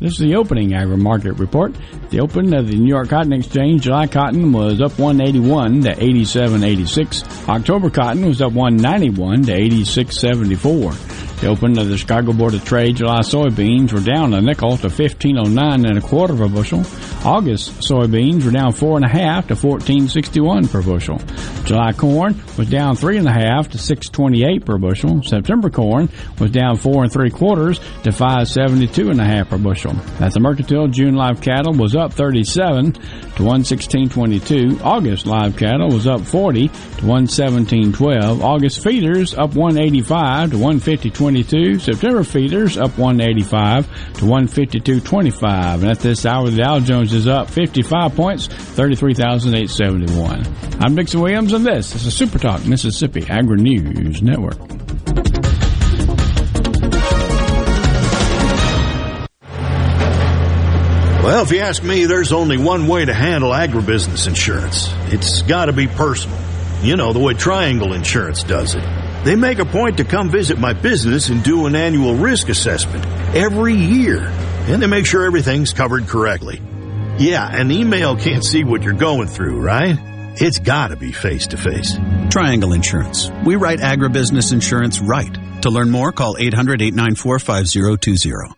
This is the opening agri market report. The open of the New York Cotton Exchange, July cotton was up 181 to 87.86. October cotton was up 191 to 86.74. The open of the Chicago Board of Trade, July soybeans were down a nickel to 15.09 and a quarter of a bushel. August soybeans were down four and a half to 14.61 per bushel. July corn was down three and a half to 6.28 per bushel. September corn was down four and three quarters to 5.72 and a half per bushel. At the Mercantile, June live cattle was up 37 to 116.22. August live cattle was up 40 to 117.12. August feeders up 185 to 150.22. September feeders up 185 to 152.25. And at this hour, the Dow Jones is up 55 points, 33,871. I'm Dixon Williams, and this is the Super Talk Mississippi Agri News Network. Well, if you ask me, there's only one way to handle agribusiness insurance. It's got to be personal. You know, the way Triangle Insurance does it. They make a point to come visit my business and do an annual risk assessment every year. And they make sure everything's covered correctly. Yeah, an email can't see what you're going through, right? It's got to be face to face. Triangle Insurance. We write agribusiness insurance right. To learn more, call 800 894 5020.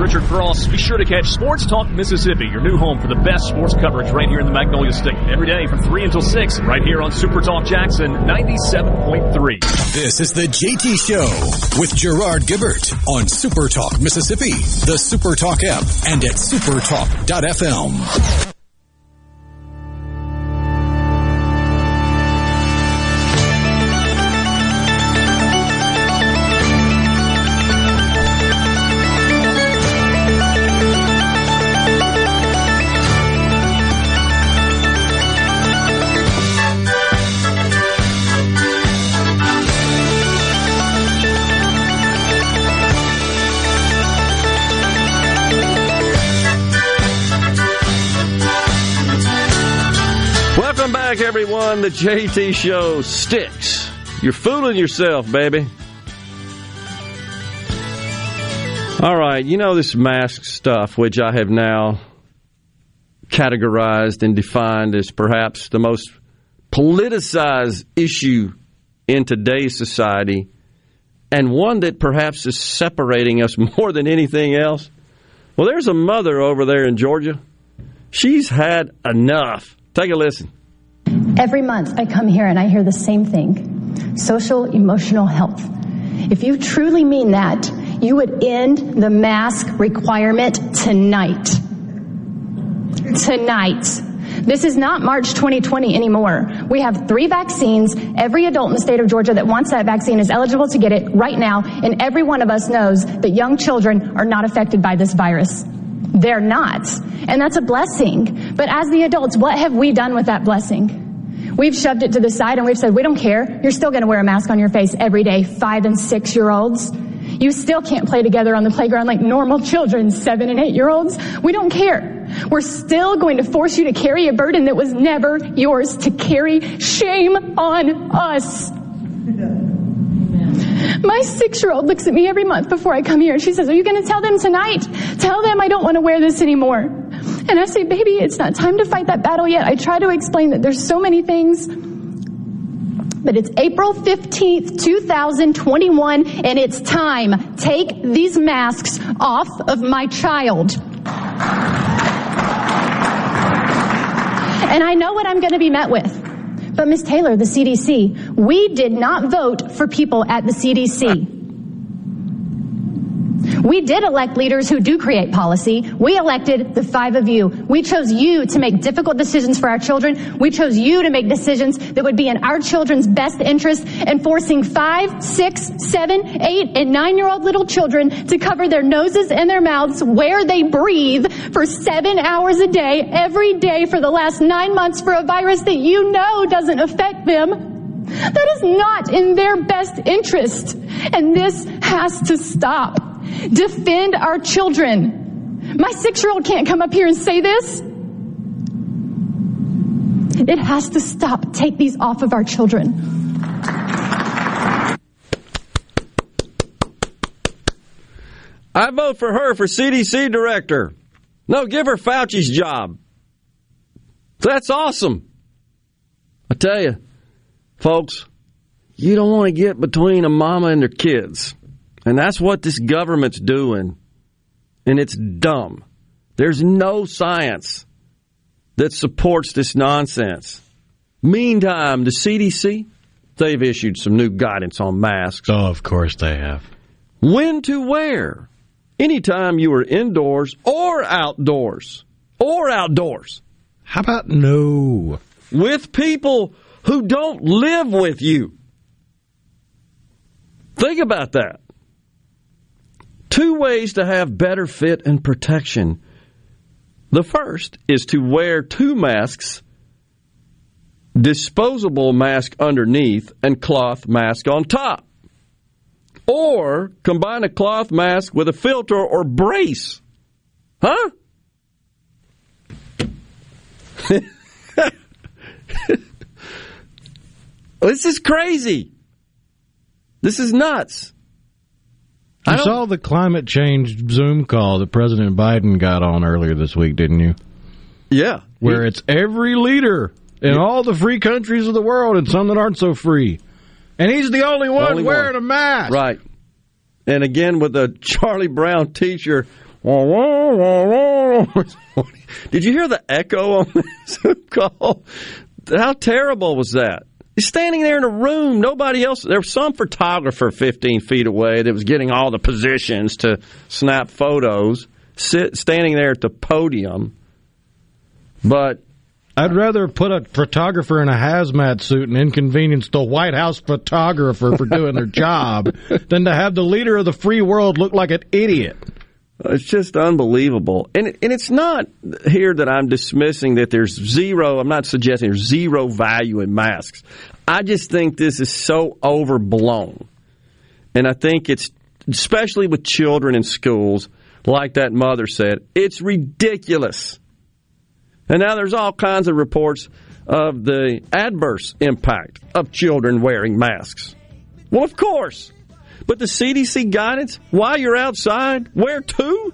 Richard Cross. Be sure to catch Sports Talk Mississippi, your new home for the best sports coverage right here in the Magnolia State. Every day from 3 until 6, right here on Super Talk Jackson 97.3. This is the JT Show with Gerard Gibert on Super Talk Mississippi, the Super Talk app, and at supertalk.fm. everyone. The JT Show sticks. You're fooling yourself, baby. All right, you know this mask stuff, which I have now categorized and defined as perhaps the most politicized issue in today's society, and one that perhaps is separating us more than anything else. Well, there's a mother over there in Georgia. She's had enough. Take a listen. Every month I come here and I hear the same thing social emotional health. If you truly mean that, you would end the mask requirement tonight. Tonight. This is not March 2020 anymore. We have three vaccines. Every adult in the state of Georgia that wants that vaccine is eligible to get it right now, and every one of us knows that young children are not affected by this virus. They're not. And that's a blessing. But as the adults, what have we done with that blessing? We've shoved it to the side and we've said, we don't care. You're still going to wear a mask on your face every day, five and six year olds. You still can't play together on the playground like normal children, seven and eight year olds. We don't care. We're still going to force you to carry a burden that was never yours to carry. Shame on us. My six year old looks at me every month before I come here and she says, Are you going to tell them tonight? Tell them I don't want to wear this anymore. And I say, Baby, it's not time to fight that battle yet. I try to explain that there's so many things. But it's April 15th, 2021, and it's time. Take these masks off of my child. And I know what I'm going to be met with. But Ms. Taylor, the CDC, we did not vote for people at the CDC. We did elect leaders who do create policy. We elected the five of you. We chose you to make difficult decisions for our children. We chose you to make decisions that would be in our children's best interest and forcing five, six, seven, eight, and nine year old little children to cover their noses and their mouths where they breathe for seven hours a day, every day for the last nine months for a virus that you know doesn't affect them. That is not in their best interest. And this has to stop. Defend our children. My six year old can't come up here and say this. It has to stop. Take these off of our children. I vote for her for CDC director. No, give her Fauci's job. That's awesome. I tell you, folks, you don't want to get between a mama and their kids. And that's what this government's doing. And it's dumb. There's no science that supports this nonsense. Meantime, the CDC, they've issued some new guidance on masks. Oh, of course they have. When to wear. Anytime you are indoors or outdoors. Or outdoors. How about no? With people who don't live with you. Think about that. Two ways to have better fit and protection. The first is to wear two masks, disposable mask underneath and cloth mask on top. Or combine a cloth mask with a filter or brace. Huh? this is crazy. This is nuts. You saw the climate change Zoom call that President Biden got on earlier this week, didn't you? Yeah. Where it's every leader in all the free countries of the world and some that aren't so free. And he's the only one Only wearing one. a mask. Right. And again with the Charlie Brown teacher. Did you hear the echo on Zoom call? How terrible was that? He's standing there in a room. Nobody else. There was some photographer 15 feet away that was getting all the positions to snap photos, sit, standing there at the podium. But I'd rather put a photographer in a hazmat suit and inconvenience the White House photographer for doing their job than to have the leader of the free world look like an idiot. It's just unbelievable. And and it's not here that I'm dismissing that there's zero, I'm not suggesting there's zero value in masks. I just think this is so overblown. And I think it's especially with children in schools, like that mother said, it's ridiculous. And now there's all kinds of reports of the adverse impact of children wearing masks. Well, of course. But the CDC guidance, while you're outside, wear two.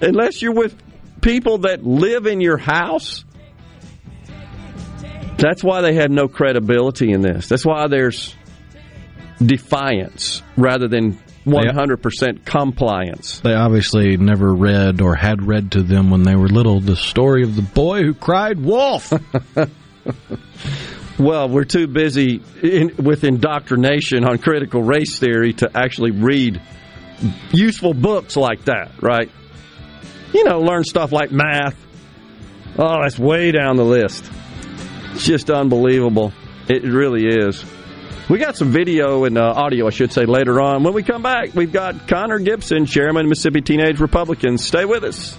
Unless you're with people that live in your house. That's why they had no credibility in this. That's why there's defiance rather than 100% compliance. They obviously never read or had read to them when they were little the story of the boy who cried wolf. Well, we're too busy in, with indoctrination on critical race theory to actually read useful books like that, right? You know, learn stuff like math. Oh, that's way down the list. It's just unbelievable. It really is. We got some video and uh, audio, I should say, later on. When we come back, we've got Connor Gibson, chairman of Mississippi Teenage Republicans. Stay with us.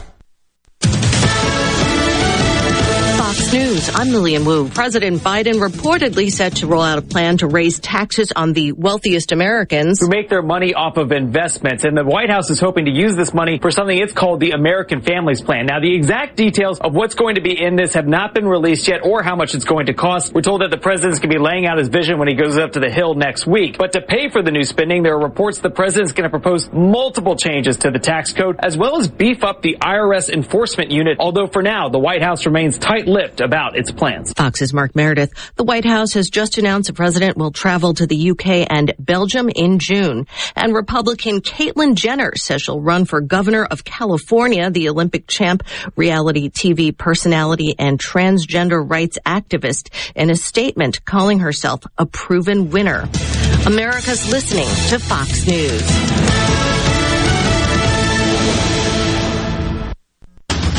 News, I'm Lillian Wu. President Biden reportedly set to roll out a plan to raise taxes on the wealthiest Americans who make their money off of investments. And the White House is hoping to use this money for something it's called the American Families Plan. Now, the exact details of what's going to be in this have not been released yet or how much it's going to cost. We're told that the president's going to be laying out his vision when he goes up to the Hill next week. But to pay for the new spending, there are reports the president's going to propose multiple changes to the tax code as well as beef up the IRS enforcement unit. Although for now, the White House remains tight-lipped about its plans. Fox's Mark Meredith. The White House has just announced the president will travel to the UK and Belgium in June. And Republican Caitlyn Jenner says she'll run for governor of California. The Olympic champ, reality TV personality, and transgender rights activist in a statement calling herself a proven winner. America's listening to Fox News.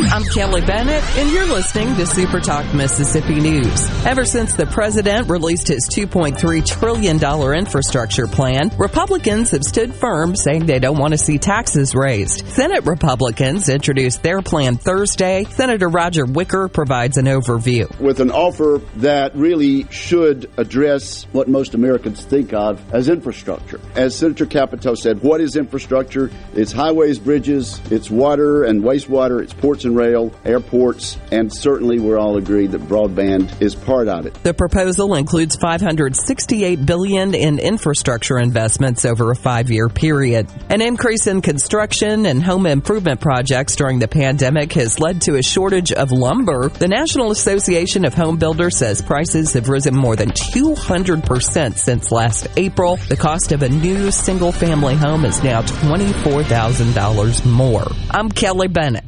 I'm Kelly Bennett, and you're listening to Super Talk Mississippi News. Ever since the president released his $2.3 trillion infrastructure plan, Republicans have stood firm saying they don't want to see taxes raised. Senate Republicans introduced their plan Thursday. Senator Roger Wicker provides an overview. With an offer that really should address what most Americans think of as infrastructure. As Senator Capito said, what is infrastructure? It's highways, bridges, it's water and wastewater, it's ports and rail, airports, and certainly we're all agreed that broadband is part of it. The proposal includes 568 billion in infrastructure investments over a 5-year period. An increase in construction and home improvement projects during the pandemic has led to a shortage of lumber. The National Association of Home Builders says prices have risen more than 200% since last April. The cost of a new single-family home is now $24,000 more. I'm Kelly Bennett.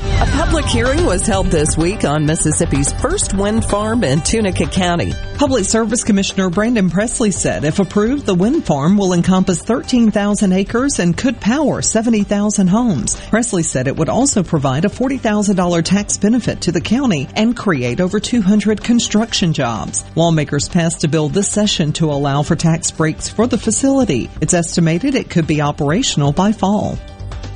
A public hearing was held this week on Mississippi's first wind farm in Tunica County. Public Service Commissioner Brandon Presley said if approved, the wind farm will encompass 13,000 acres and could power 70,000 homes. Presley said it would also provide a $40,000 tax benefit to the county and create over 200 construction jobs. Lawmakers passed a bill this session to allow for tax breaks for the facility. It's estimated it could be operational by fall.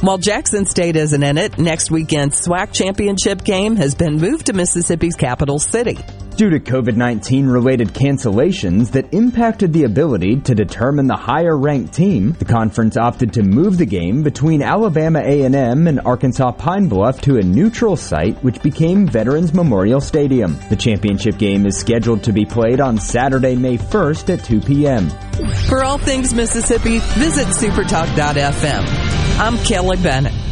While Jackson State isn't in it, next weekend's SWAC championship game has been moved to Mississippi's capital city. Due to COVID-19 related cancellations that impacted the ability to determine the higher ranked team, the conference opted to move the game between Alabama A&M and Arkansas Pine Bluff to a neutral site which became Veterans Memorial Stadium. The championship game is scheduled to be played on Saturday, May 1st at 2 p.m. For all things Mississippi, visit supertalk.fm. I'm Kelly Bennett.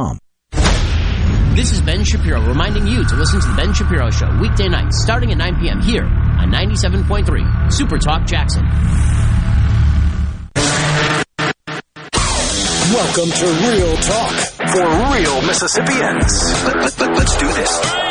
This is Ben Shapiro reminding you to listen to The Ben Shapiro Show weekday nights starting at 9 p.m. here on 97.3 Super Talk Jackson. Welcome to Real Talk for real Mississippians. Let, let, let, let's do this.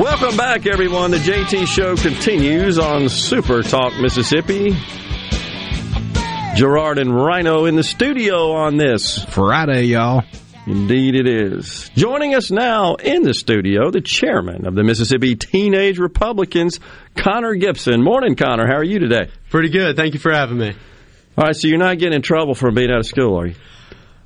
Welcome back, everyone. The JT Show continues on Super Talk Mississippi. Gerard and Rhino in the studio on this Friday, y'all. Indeed, it is. Joining us now in the studio, the chairman of the Mississippi Teenage Republicans, Connor Gibson. Morning, Connor. How are you today? Pretty good. Thank you for having me. All right, so you're not getting in trouble for being out of school, are you?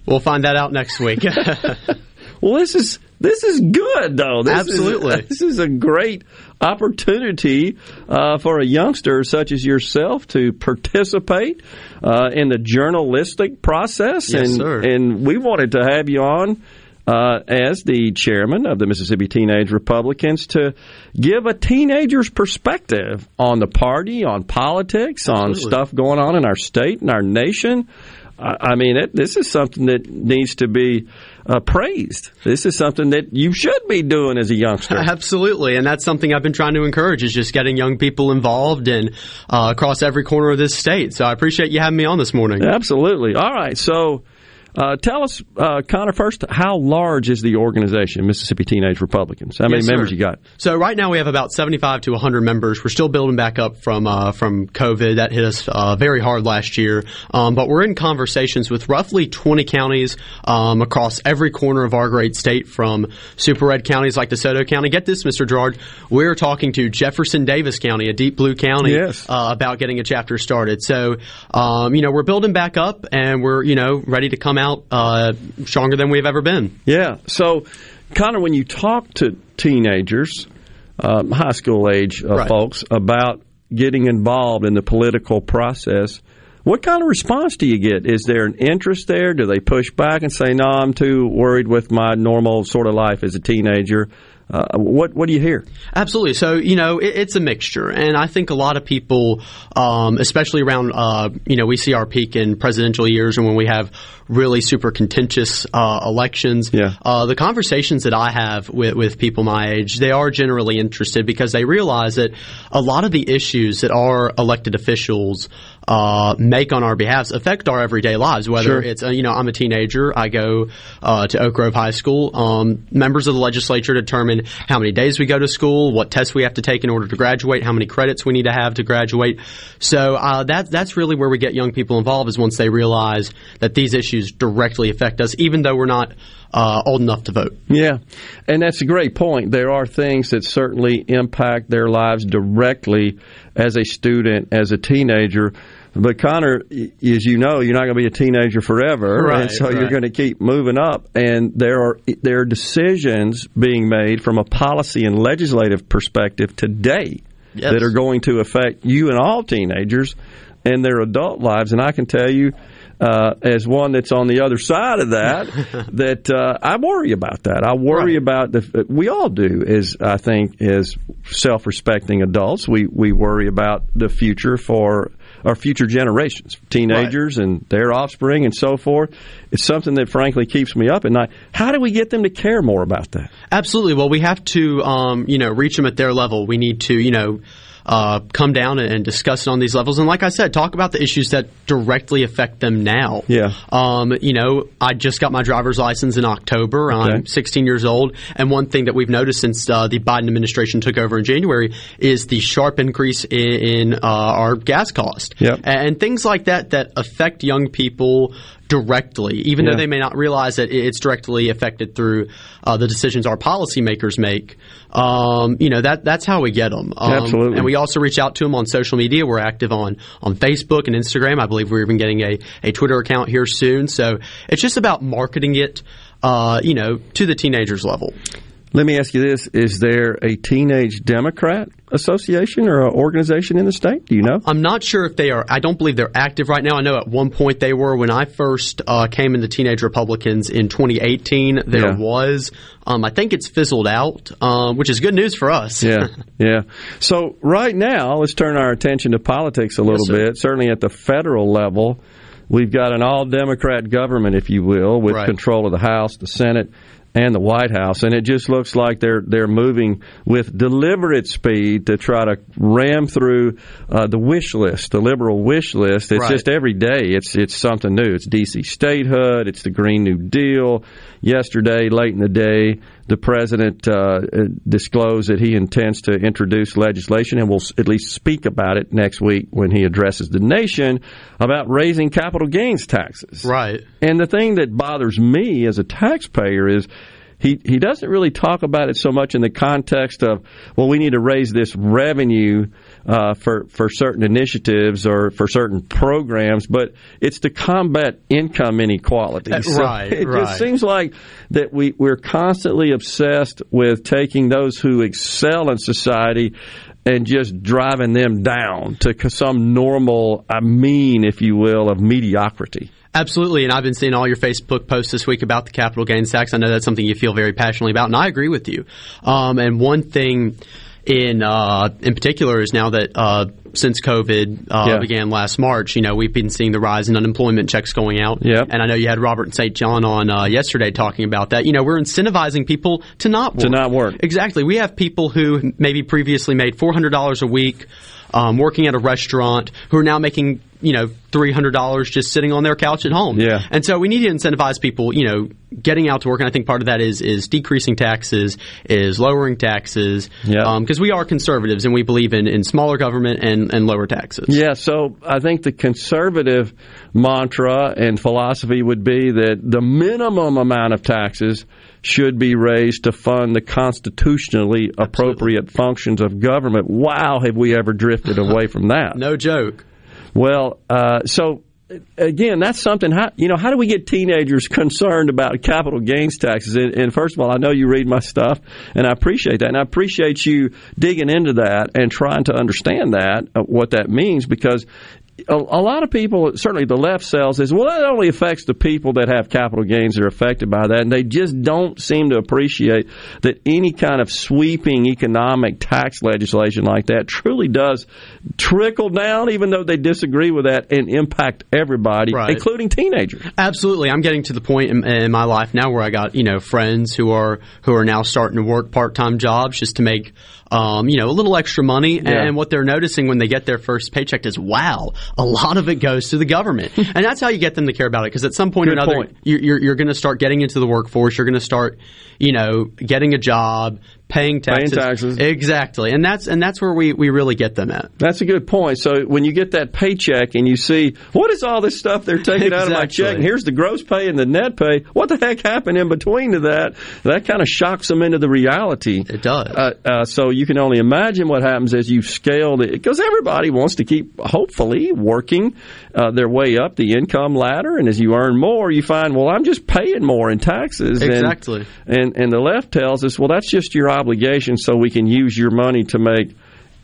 We'll find that out next week. well, this is this is good, though. This Absolutely. Is, this is a great opportunity uh, for a youngster such as yourself to participate uh, in the journalistic process. Yes, and, sir. and we wanted to have you on. Uh, as the chairman of the Mississippi Teenage Republicans, to give a teenager's perspective on the party, on politics, on stuff going on in our state and our nation. I I mean, it, this is something that needs to be uh, praised. This is something that you should be doing as a youngster. Absolutely, and that's something I've been trying to encourage is just getting young people involved and uh, across every corner of this state. So I appreciate you having me on this morning. Absolutely. All right. So uh, tell us, uh, Connor, first, how large is the organization, Mississippi Teenage Republicans? How many Yes, members sir. you got? So right now we have about 75 to 100 members. We're still building back up from uh, from COVID. That hit us uh, very hard last year. Um, but we're in conversations with roughly 20 counties um, across every corner of our great state, from super red counties like DeSoto County. Get this, Mr. Gerard. We're talking to Jefferson Davis County, a deep blue county, Yes. uh, about getting a chapter started. So, um, you know, we're building back up, and we're you know ready to come out uh, stronger than we've ever been. Yeah. So, Connor, when you talk to teenagers, um, high school age uh, Right. folks, about getting involved in the political process, what kind of response do you get? Is there an interest there? Do they push back and say, "No, I'm too worried with my normal sort of life as a teenager"? Uh, what What do you hear? Absolutely. So you know, it, it's a mixture, and I think a lot of people, um, especially around, uh, you know, we see our peak in presidential years, and when we have really super contentious uh, elections. Yeah. Uh, the conversations that I have with, with people my age, they are generally interested because they realize that a lot of the issues that our elected officials uh, make on our behalf affect our everyday lives. Whether Sure. it's uh, you know I'm a teenager, I go uh, to Oak Grove High School. Um, members of the legislature determine how many days we go to school, what tests we have to take in order to graduate, how many credits we need to have to graduate. So uh, that that's really where we get young people involved is once they realize that these issues directly affect us, even though we're not uh, old enough to vote. Yeah, and that's a great point. There are things that certainly impact their lives directly as a student, as a teenager. But Connor, as you know, you're not going to be a teenager forever, Right, and so you're going to keep moving up. And there are there are decisions being made from a policy and legislative perspective today Yes. that are going to affect you and all teenagers and their adult lives. And I can tell you uh, as one that's on the other side of that, that uh, I worry about that. I worry about the. We all do, as I think, as self-respecting adults, we we worry about the future for our future generations, teenagers and their offspring, and so forth. It's something that frankly keeps me up at night. How do we get them to care more about that? Absolutely. Well, we have to, um, you know, reach them at their level. We need to, you know uh, come down and discuss it on these levels. And like I said, talk about the issues that directly affect them now. Yeah. Um, you know, I just got my driver's license in October. Okay. I'm 16 years old. And one thing that we've noticed since uh, the Biden administration took over in January is the sharp increase in, in uh, our gas cost. Yep. And things like that that affect young people directly, even yeah. though they may not realize that it's directly affected through uh, the decisions our policymakers make. Um, you know that that's how we get them. Um, Absolutely. And we also reach out to them on social media. We're active on on Facebook and Instagram. I believe we're even getting a a Twitter account here soon. So it's just about marketing it. Uh, you know, to the teenagers level. Let me ask you this: Is there a teenage Democrat association or organization in the state? Do you know? I'm not sure if they are. I don't believe they're active right now. I know at one point they were. When I first uh, came into Teenage Republicans in 2018, there Yeah. was. Um, I think it's fizzled out, um, which is good news for us. Yeah, yeah. So right now, let's turn our attention to politics a little Yes, bit. Certainly at the federal level, we've got an all Democrat government, if you will, with Right. control of the House, the Senate, and the White House, and it just looks like they're they're moving with deliberate speed to try to ram through uh, the wish list, the liberal wish list. It's Right. just every day it's it's something new. It's DC statehood. It's the Green New Deal. Yesterday, late in the day, the president uh, disclosed that he intends to introduce legislation and will at least speak about it next week when he addresses the nation about raising capital gains taxes. Right. And the thing that bothers me as a taxpayer is he, he doesn't really talk about it so much in the context of, well, we need to raise this revenue uh, for, for certain initiatives or for certain programs, but it's to combat income inequality. Uh, So right, it right. just seems like that we, we're constantly obsessed with taking those who excel in society and just driving them down to some normal, a mean, if you will, of mediocrity. Absolutely, and I've been seeing all your Facebook posts this week about the capital gains tax. I know that's something you feel very passionately about, and I agree with you. Um, and one thing in uh, in particular is now that uh, since COVID uh, Yeah. began last March, you know we've been seeing the rise in unemployment checks going out. Yep. And I know you had Robert and St. John on uh, yesterday talking about that. You know we're incentivizing people to not work. To not work. Exactly. We have people who maybe previously made four hundred dollars a week. Um, working at a restaurant, who are now making you know three hundred dollars just sitting on their couch at home. Yeah. And so we need to incentivize people, you know, getting out to work. And I think part of that is is decreasing taxes, is lowering taxes. Yeah. Because we are conservatives and we believe in, in smaller government and, and lower taxes. Yeah, so I think the conservative mantra and philosophy would be that the minimum amount of taxes should be raised to fund the constitutionally appropriate functions of government. Wow, have we ever drifted away from that? No joke. Well, uh, so again, that's something. How you know how do we get teenagers concerned about capital gains taxes? And, and first of all, I know you read my stuff, and I appreciate that, and I appreciate you digging into that and trying to understand that uh, what that means because. A, a lot of people, certainly the left sells is well. It only affects the people that have capital gains that are affected by that, and they just don't seem to appreciate that any kind of sweeping economic tax legislation like that truly does trickle down, even though they disagree with that, and impact everybody, Right. including teenagers. Absolutely, I'm getting to the point in, in my life now where I got you know friends who are who are now starting to work part time jobs just to make um, you know a little extra money. Yeah. And what they're noticing when they get their first paycheck is, wow, a lot of it goes to the government, and that's how you get them to care about it. Because at some point or Good another, point. you're you're, you're going to start getting into the workforce. You're going to start you know getting a job, paying Paying taxes, taxes. exactly, and that's and that's where we we really get them at. That's a good point. So when you get that paycheck and you see what is all this stuff they're taking out of my check, and here's the gross pay and the net pay. What the heck happened in between to that? That kind of shocks them into the reality. It does. Uh, uh, so you can only imagine what happens as you scale it, because everybody wants to keep, hopefully, working uh, their way up the income ladder. And as you earn more, you find, well, I'm just paying more in taxes. And- Exactly. and and the left tells us, well, that's just your obligation, so we can use your money to make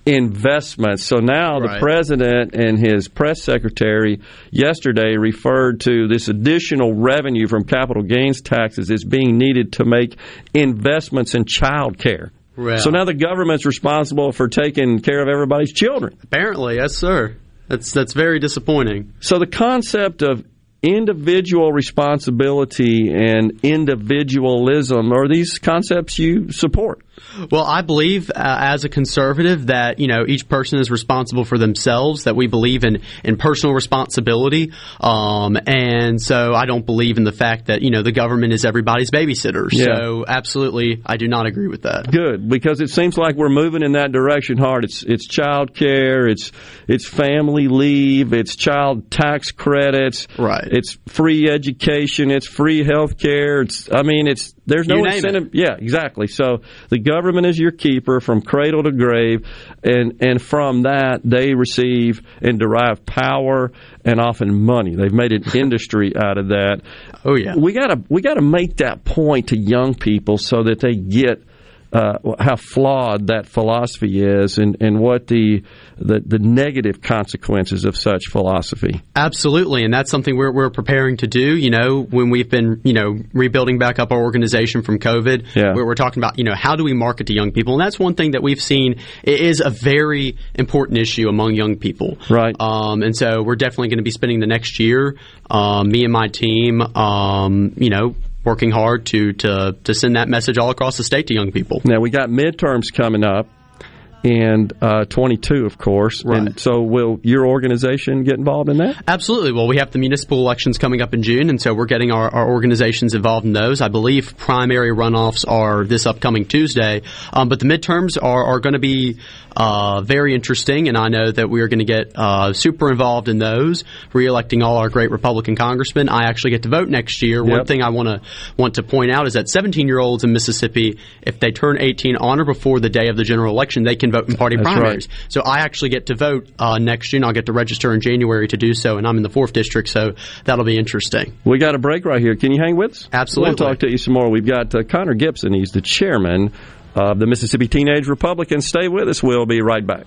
investments. So now Right. the president and his press secretary yesterday referred to this additional revenue from capital gains taxes as being needed to make investments in child care. Well. So now the government's responsible for taking care of everybody's children. Apparently, yes, sir. That's that's very disappointing. So the concept of individual responsibility and individualism are these concepts you support? Well, I believe uh, as a conservative that you know each person is responsible for themselves. That we believe in in personal responsibility, um, and so I don't believe in the fact that you know the government is everybody's babysitter. Yeah. So absolutely, I do not agree with that. Good, because it seems like we're moving in that direction hard. It's it's child care, it's it's family leave, it's child tax credits, right? It's free education, it's free health care. It's I mean it's there's no incentive. Yeah, exactly. So the government is your keeper from cradle to grave, and and from that they receive and derive power and often money. They've made an industry out of that. Oh yeah, we gotta we gotta make that point to young people so that they get uh, how flawed that philosophy is and, and what the, the the negative consequences of such philosophy. Absolutely, and that's something we're, we're preparing to do. You know, when we've been, you know, rebuilding back up our organization from COVID, Yeah. where we're talking about, you know, how do we market to young people, and that's one thing that we've seen it is a very important issue among young people. Right. Um, and so we're definitely going to be spending the next year, um, me and my team, um, you know, working hard to, to to send that message all across the state to young people. Now we got midterms coming up. And uh, 22, of course. And so, will your organization get involved in that? Absolutely. Well, we have the municipal elections coming up in June, and so we're getting our, our organizations involved in those. I believe primary runoffs are this upcoming Tuesday, um, but the midterms are, are going to be uh, very interesting, and I know that we are going to get uh, super involved in those, re-electing all our great Republican congressmen. I actually get to vote next year. One thing I want to want to point out is that 17-year-olds in Mississippi, if they turn 18 on or before the day of the general election, they can vote in party That's primaries. So I actually get to vote uh, next June. I'll get to register in January to do so, and I'm in the fourth district, so that'll be interesting. We got a break right here. Can you hang with us? Absolutely. We'll talk to you some more. We've got uh, Connor Gibson. He's the chairman of the Mississippi Teenage Republicans. Stay with us. We'll be right back.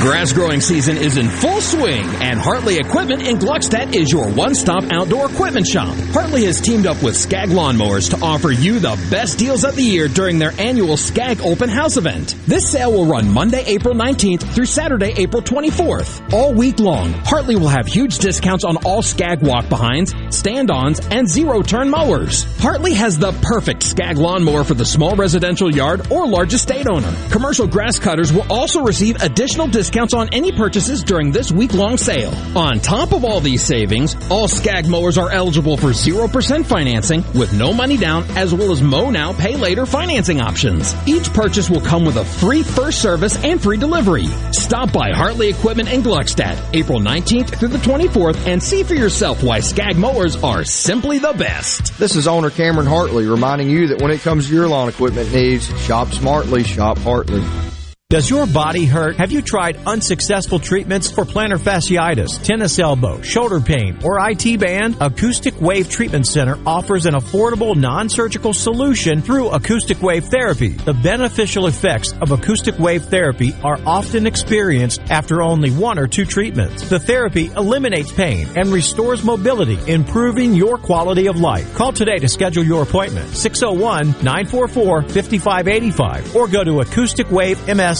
Grass growing season is in full swing, and Hartley Equipment in Gluckstadt is your one-stop outdoor equipment shop. Hartley has teamed up with Skag Lawnmowers to offer you the best deals of the year during their annual Skag Open House event. This sale will run Monday, April 19th through Saturday, April 24th. All week long, Hartley will have huge discounts on all Skag walk-behinds, stand-ons, and zero-turn mowers. Hartley has the perfect Skag lawnmower for the small residential yard or large estate owner. Commercial grass cutters will also receive additional discounts on any purchases during this week-long sale. On top of all these savings, all Skag mowers are eligible for 0% financing with no money down as well as mow now, pay later financing options. Each purchase will come with a free first service and free delivery. Stop by Hartley Equipment in Gluckstadt, April 19th through the 24th and see for yourself why Skag mowers are simply the best. This is owner Cameron Hartley reminding you that when it comes to your lawn equipment needs, shop smartly, shop Hartley. Does your body hurt? Have you tried unsuccessful treatments for plantar fasciitis, tennis elbow, shoulder pain, or IT band? Acoustic Wave Treatment Center offers an affordable non-surgical solution through acoustic wave therapy. The beneficial effects of acoustic wave therapy are often experienced after only one or two treatments. The therapy eliminates pain and restores mobility, improving your quality of life. Call today to schedule your appointment. 601-944-5585 or go to acousticwavems.com.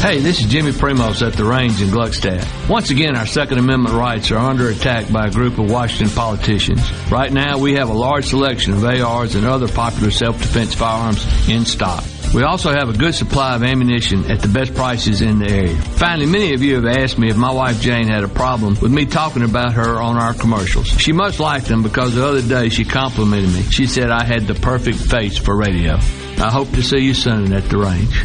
Hey, this is Jimmy Primos at the range in Gluckstadt. Once again, our Second Amendment rights are under attack by a group of Washington politicians. Right now, we have a large selection of ARs and other popular self-defense firearms in stock. We also have a good supply of ammunition at the best prices in the area. Finally, many of you have asked me if my wife Jane had a problem with me talking about her on our commercials. She must like them because the other day she complimented me. She said I had the perfect face for radio. I hope to see you soon at the range.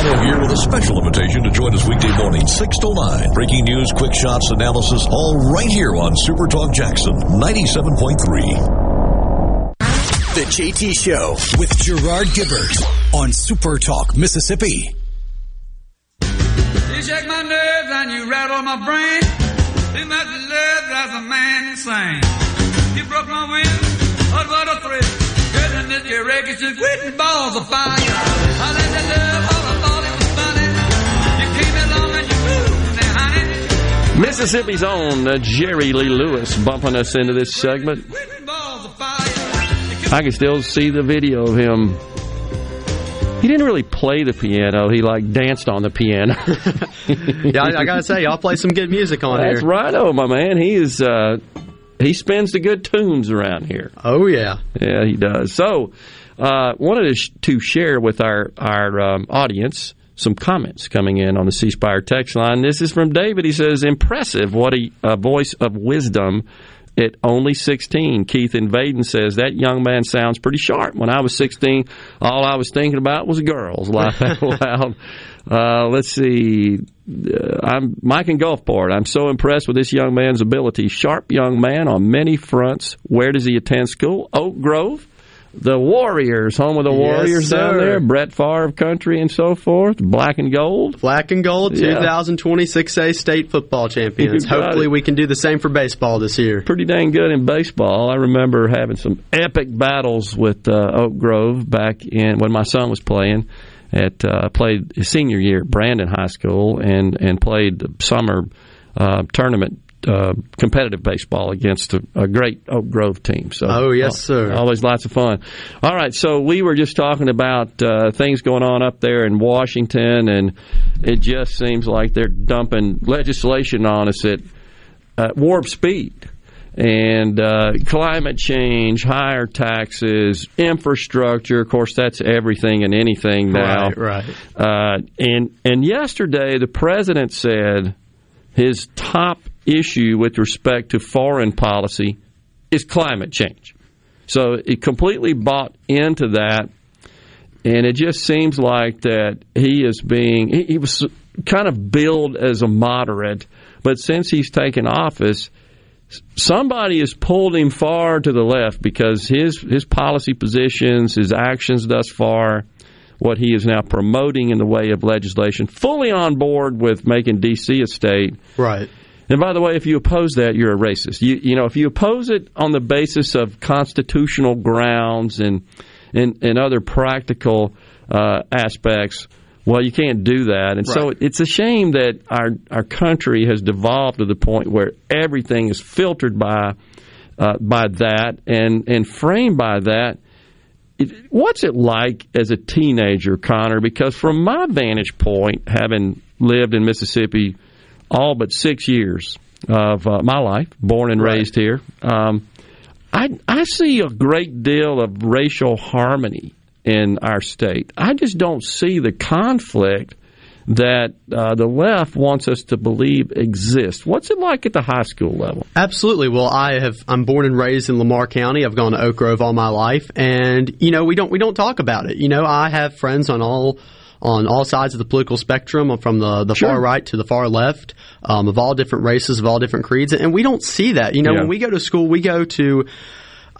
Gatto here with a special invitation to join us weekday morning, 6 to 9. Breaking news, quick shots, analysis, all right here on Super Talk Jackson 97.3. The JT Show with Gerard Gibert on Super Talk, Mississippi. You shake my nerves and you rattle my brain. You must have lived as a man insane. You broke my will, but what a thrill. Good in this your wreckage and quitting balls of fire. I let you love Mississippi's own uh, Jerry Lee Lewis bumping us into this segment. I can still see the video of him. He didn't really play the piano. He like danced on the piano. yeah, I, I gotta say, y'all play some good music on here. That's here. right, oh my man. He is. Uh, he spins the good tunes around here. Oh yeah, yeah, he does. So, uh, wanted to, sh- to share with our our um, audience some comments coming in on the C Spire text line. This is from David. He says, "Impressive! What a, a voice of wisdom." At only 16, Keith in Vaiden says that young man sounds pretty sharp. When I was 16, all I was thinking about was girls. Laugh out loud. Uh, let's see. Uh, I'm Mike in Gulfport. I'm so impressed with this young man's ability. Sharp young man on many fronts. Where does he attend school? Oak Grove. The Warriors, home of the Yes, Warriors down there. Brett Favre country and so forth. Black and gold. Black and gold, Yeah. 2026A state football champions. Hopefully, it. we can do the same for baseball this year. pretty dang good in baseball. I remember having some epic battles with uh, Oak Grove back in when my son was playing. At uh, played his senior year at Brandon High School and and played the summer uh, tournament. Uh, competitive baseball against a, a great Oak Grove team. So, Oh, yes, sir. Always lots of fun. All right, so we were just talking about uh, things going on up there in Washington, and it just seems like they're dumping legislation on us at at warp speed and uh, climate change, higher taxes, infrastructure. Of course, that's everything and anything now. Right, right. Uh, and and yesterday, the president said his top issue with respect to foreign policy is climate change. So he completely bought into that, and it just seems like that he is being he, he was kind of billed as a moderate, but since he's taken office, somebody has pulled him far to the left because his his policy positions, his actions thus far, what he is now promoting in the way of legislation, fully on board with making D.C. a state. Right. And by the way, if you oppose that, you're a racist. You, you know, if you oppose it on the basis of constitutional grounds and and, and other practical uh, aspects, well, you can't do that. And so Right. it's a shame that our our country has devolved to the point where everything is filtered by uh, by that and and framed by that. It, what's it like as a teenager, Connor? Because from my vantage point, having lived in Mississippi all but six years of uh, my life, born and raised here, um, I, I see a great deal of racial harmony in our state. I just don't see the conflict that uh, the left wants us to believe exists. What's it like at the high school level? Absolutely. Well, I have. I'm born and raised in Lamar County. I've gone to Oak Grove all my life, and you know we don't we don't talk about it. You know, I have friends on all on all sides of the political spectrum, from the the Sure. far right to the far left, um, of all different races, of all different creeds, and we don't see that. You know, Yeah. when we go to school, we go to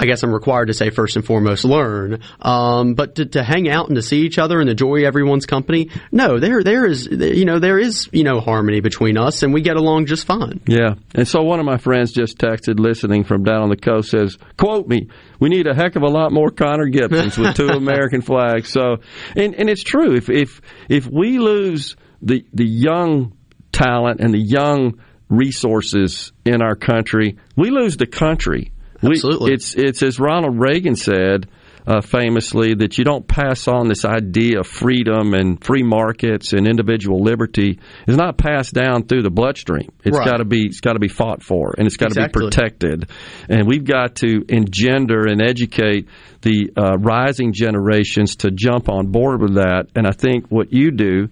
I guess I'm required to say first and foremost learn. Um, but to, to hang out and to see each other and enjoy everyone's company, no, there there is you know there is you know harmony between us and we get along just fine. Yeah. And so one of my friends just texted listening from down on the coast says, quote me, we need a heck of a lot more Connor Gibsons with two American flags. So and, and it's true. If if if we lose the the young talent and the young resources in our country, we lose the country. Absolutely. We, it's it's as Ronald Reagan said uh, famously that you don't pass on this idea of freedom and free markets and individual liberty is not passed down through the bloodstream. It's Right. got to be it's got to be fought for and it's got to Exactly. be protected. And we've got to engender and educate the uh, rising generations to jump on board with that. And I think what you do.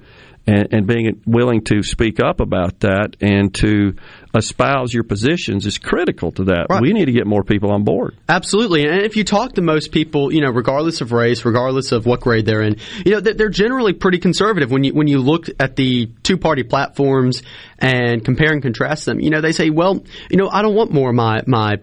And, and being willing to speak up about that and to espouse your positions is critical to that. We need to get more people on board. Absolutely, and if you talk to most people, you know, regardless of race, regardless of what grade they're in, you know, they're they're generally pretty conservative. When you when you look at the two party platforms and compare and contrast them, you know, they say, well, you know, I don't want more of my my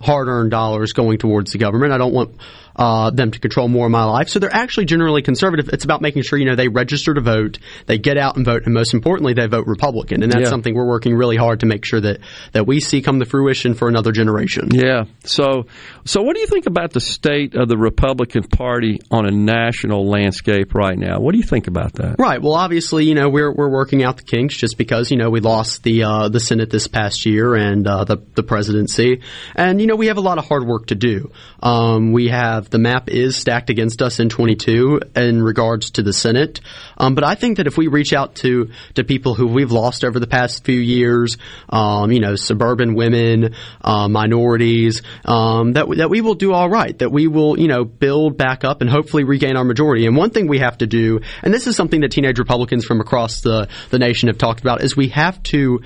hard earned dollars going towards the government. I don't want uh, them to control more of my life. So they're actually generally conservative. It's about making sure you know they register to vote, they get out and vote, and most importantly, they vote Republican. And that's Yeah. something we're working really hard to make sure that that we see come to fruition for another generation. Yeah. So, so what do you think about the state of the Republican Party on a national landscape right now? What do you think about that? Right. Well, obviously, you know, we're we're working out the kinks just because you know we lost the uh, the Senate this past year and uh, the the presidency, and you know we have a lot of hard work to do. Um, we have the map is stacked against us in 22 in regards to the Senate, um, but I think that if we reach out to to people who we've lost over the past few years, um, you know, suburban women, uh, minorities, um, that that we will do all right. That we will you know build back up and hopefully regain our majority. And one thing we have to do, and this is something that teenage Republicans from across the the nation have talked about, is we have to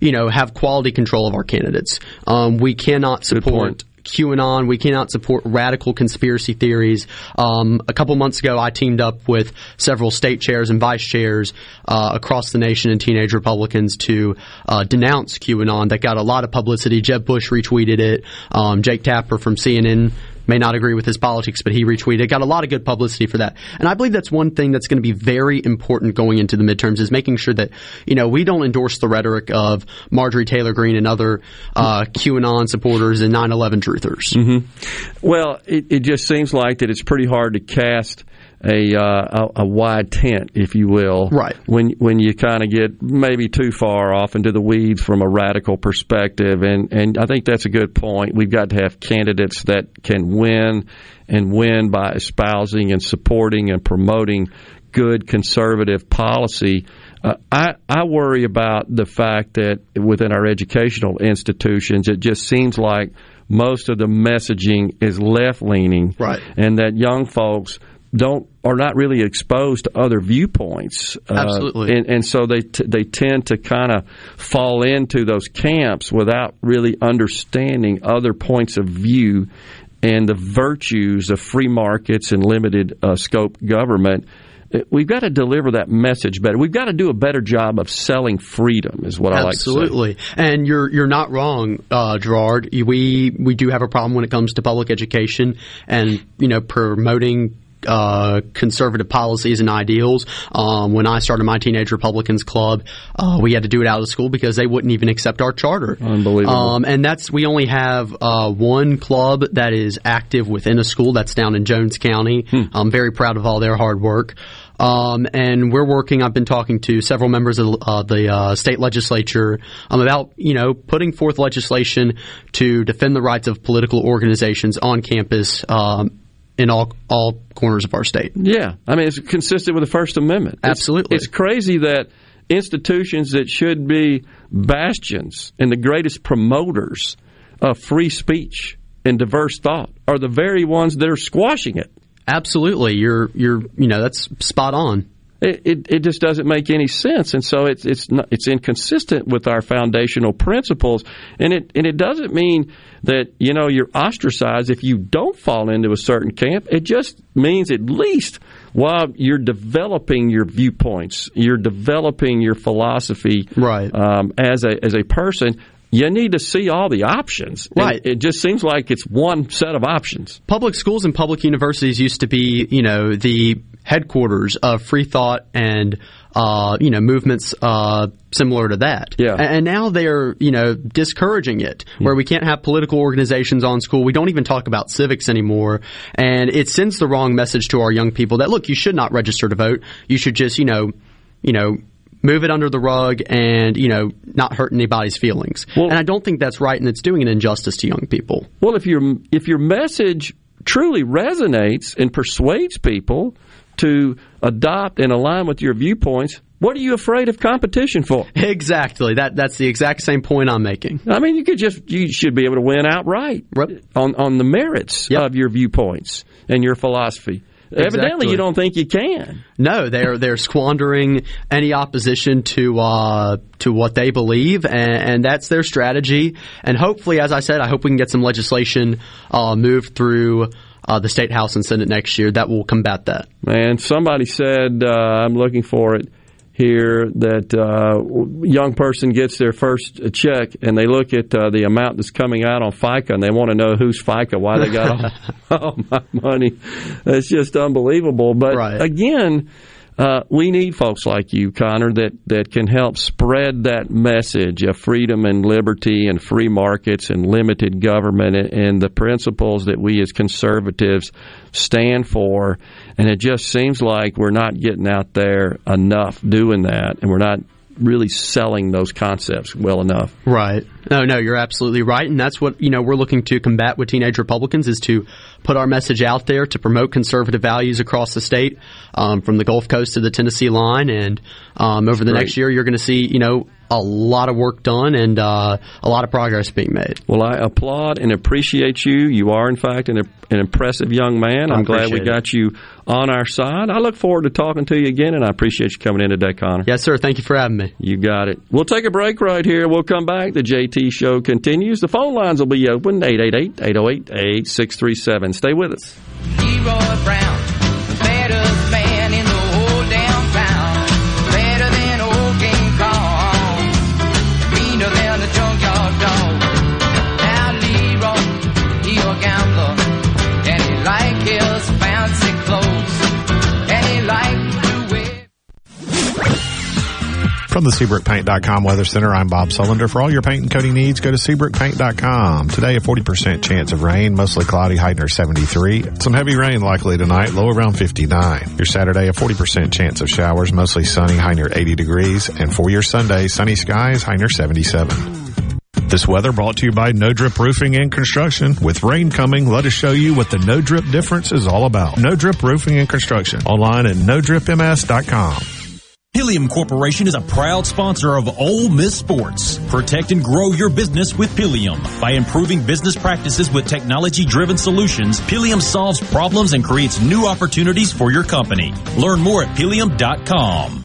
you know have quality control of our candidates. Um, we cannot support. QAnon. We cannot support radical conspiracy theories. Um, a couple months ago, I teamed up with several state chairs and vice chairs uh, across the nation and teenage Republicans to uh, denounce QAnon. That got a lot of publicity. Jeb Bush retweeted it. Um, Jake Tapper from CNN may not agree with his politics, but he retweeted. Got a lot of good publicity for that. And I believe that's one thing that's going to be very important going into the midterms is making sure that, you know, we don't endorse the rhetoric of Marjorie Taylor Greene and other uh, QAnon supporters and 9-11 truthers. Mm-hmm. Well, it, it just seems like that it's pretty hard to cast a uh, a, a wide tent, if you will, right? When when you kind of get maybe too far off into the weeds from a radical perspective, and and I think that's a good point. We've got to have candidates that can win and win by espousing and supporting and promoting good conservative policy. Uh, I, I worry about the fact that within our educational institutions, it just seems like most of the messaging is left leaning, right? And that young folks don't are not really exposed to other viewpoints. Uh, Absolutely. and, and so they t- they tend to kind of fall into those camps without really understanding other points of view and the virtues of free markets and limited uh, scope government. Uh, We've got to deliver that message better. We've got to do a better job of selling freedom, is what I like to say. Absolutely, and you're you're not wrong, uh, Gerard. We we do have a problem when it comes to public education and you know promoting. Uh, conservative policies and ideals. Um, when I started my Teenage Republicans Club, uh, we had to do it out of school because they wouldn't even accept our charter. Unbelievable. Um, and that's we only have uh, one club that is active within a school. That's down in Jones County. I'm very proud of all their hard work. Um, and we're working. I've been talking to several members of uh, the uh, state legislature um, about you know putting forth legislation to defend the rights of political organizations on campus. Um, in all all corners of our state. Yeah, I mean it's consistent with the First Amendment. It's- Absolutely. it's, crazy that institutions that should be bastions and the greatest promoters of free speech and diverse thought are the very ones that are squashing it. Absolutely, you're you're you know that's spot on. It, it, it just doesn't make any sense, and so it's it's not, it's inconsistent with our foundational principles, and it and it doesn't mean that you know you're ostracized if you don't fall into a certain camp. It just means at least while you're developing your viewpoints, you're developing your philosophy, right? Um, as a as a person, you need to see all the options. And Right. it just seems like it's one set of options. Public schools and public universities used to be, you know, the headquarters of free thought and, uh, you know, movements uh, similar to that. Yeah. And now they're, you know, discouraging it, where we can't have political organizations on school. We don't even talk about civics anymore. And it sends the wrong message to our young people that, look, you should not register to vote. You should just, you know, you know, move it under the rug and, you know, not hurt anybody's feelings. and I don't think that's right and it's doing an injustice to young people. Well, if your if your message truly resonates and persuades people to adopt and align with your viewpoints, what are you afraid of competition for? Exactly. That that's the exact same point I'm making. I mean, you could just you should be able to win outright on on the merits of your viewpoints and your philosophy. Evidently, you don't think you can. No, they're they're squandering any opposition to uh, to what they believe, and, and that's their strategy. And hopefully, as I said, I hope we can get some legislation uh, moved through uh, the state house and senate next year that will combat that. And somebody said uh, I'm looking for it here that uh, young person gets their first check and they look at uh, the amount that's coming out on FICA and they want to know who's FICA, why they got all, all my money. It's just unbelievable. But again. Uh, we need folks like you, Connor, that, that can help spread that message of freedom and liberty and free markets and limited government and, and the principles that we as conservatives stand for. And it just seems like we're not getting out there enough doing that, and we're not really selling those concepts well enough. Right. No, no, you're absolutely right, and that's what you know we're looking to combat with teenage Republicans is to put our message out there to promote conservative values across the state, um, from the Gulf Coast to the Tennessee line, and um, over the Great. next year you're going to see you know a lot of work done and uh, a lot of progress being made. Well, I applaud and appreciate you. You are, in fact, an, an impressive young man. I'm glad we appreciate got you on our side. I look forward to talking to you again, and I appreciate you coming in today, Connor. Yes, sir. Thank you for having me. You got it. We'll take a break right here. We'll come back. The JT show continues. The phone lines will be open 888 808 8637. Stay with us. From the SeabrookPaint.com Weather Center, I'm Bob Sullender. For all your paint and coating needs, go to SeabrookPaint.com. Today, a 40% chance of rain, mostly cloudy, high near 73. Some heavy rain likely tonight, low around 59. Your Saturday, a 40% chance of showers, mostly sunny, high near 80 degrees. And for your Sunday, sunny skies, high near 77. This weather brought to you by No Drip Roofing and Construction. With rain coming, let us show you what the No Drip difference is all about. No Drip Roofing and Construction. Online at NoDripMS.com. Pilium Corporation is a proud sponsor of Ole Miss Sports. Protect and grow your business with Pilium. By improving business practices with technology driven solutions, Pilium solves problems and creates new opportunities for your company. Learn more at pilium.com.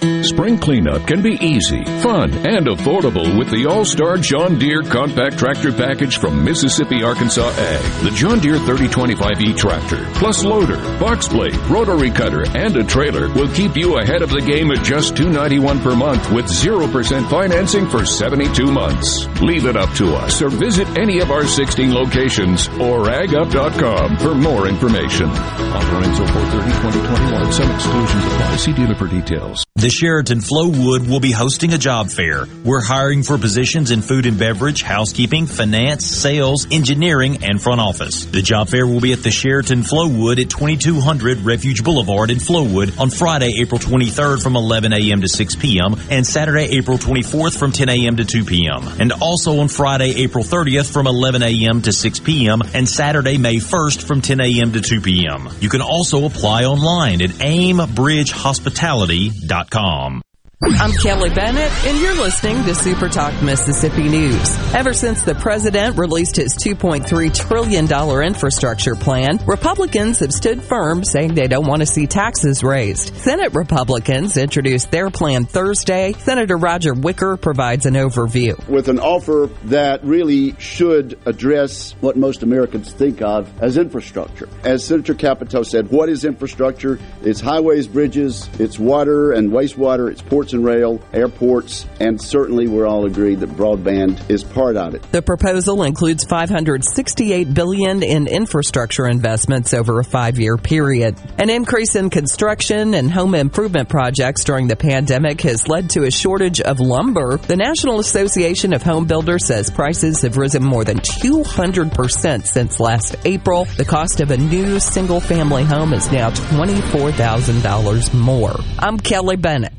Spring cleanup can be easy, fun, and affordable with the All-Star John Deere Compact Tractor Package from Mississippi Arkansas Ag. The John Deere 3025E tractor, plus loader, box blade, rotary cutter, and a trailer will keep you ahead of the game at just 291 per month with 0% financing for 72 months. Leave it up to us or visit any of our 16 locations or agup.com for more information. Offer ends 430 Some exclusions apply. See dealer for details. The Sheraton Flowood will be hosting a job fair. We're hiring for positions in food and beverage, housekeeping, finance, sales, engineering, and front office. The job fair will be at the Sheraton Flowood at 2200 Refuge Boulevard in Flowood on Friday, April 23rd from 11 a.m. to 6 p.m. and Saturday, April 24th from 10 a.m. to 2 p.m. And also on Friday, April 30th from 11 a.m. to 6 p.m. and Saturday, May 1st from 10 a.m. to 2 p.m. You can also apply online at aimbridgehospitality.com com. I'm Kelly Bennett, and you're listening to Super Talk Mississippi News. Ever since the president released his $2.3 trillion infrastructure plan, Republicans have stood firm saying they don't want to see taxes raised. Senate Republicans introduced their plan Thursday. Senator Roger Wicker provides an overview. With an offer that really should address what most Americans think of as infrastructure. As Senator Capito said, what is infrastructure? It's highways, bridges, it's water and wastewater, it's ports and rail, airports, and certainly we're all agreed that broadband is part of it. The proposal includes 568 billion in infrastructure investments over a 5-year period. An increase in construction and home improvement projects during the pandemic has led to a shortage of lumber. The National Association of Home Builders says prices have risen more than 200% since last April. The cost of a new single-family home is now $24,000 more. I'm Kelly Bennett.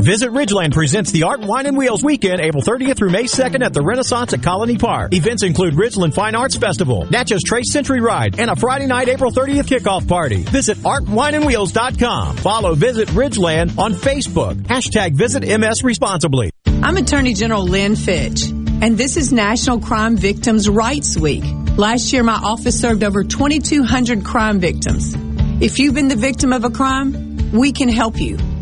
Visit Ridgeland presents the Art, Wine, and Wheels Weekend, April 30th through May 2nd at the Renaissance at Colony Park. Events include Ridgeland Fine Arts Festival, Natchez Trace Century Ride, and a Friday night, April 30th kickoff party. Visit artwineandwheels.com. Follow Visit Ridgeland on Facebook. Hashtag Visit MS Responsibly. I'm Attorney General Lynn Fitch, and this is National Crime Victims' Rights Week. Last year, my office served over 2,200 crime victims. If you've been the victim of a crime, we can help you.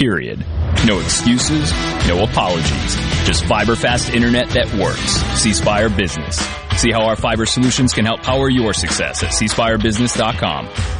Period. No excuses, no apologies. Just fiber fast internet that works. C Spire Business. See how our fiber solutions can help power your success at cspirebusiness.com.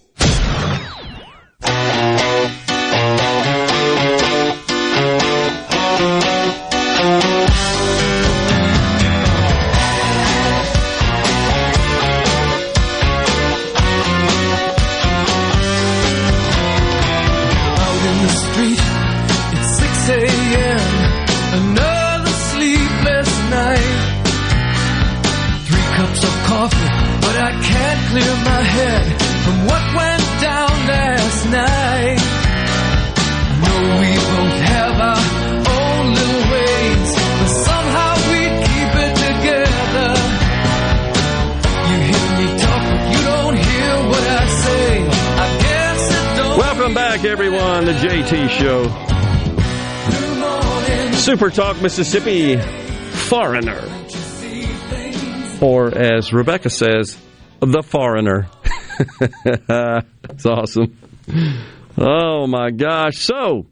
Back, everyone, the JT Show. Super Talk Mississippi Foreigner. Or as Rebecca says, the foreigner. it's awesome. Oh my gosh. So,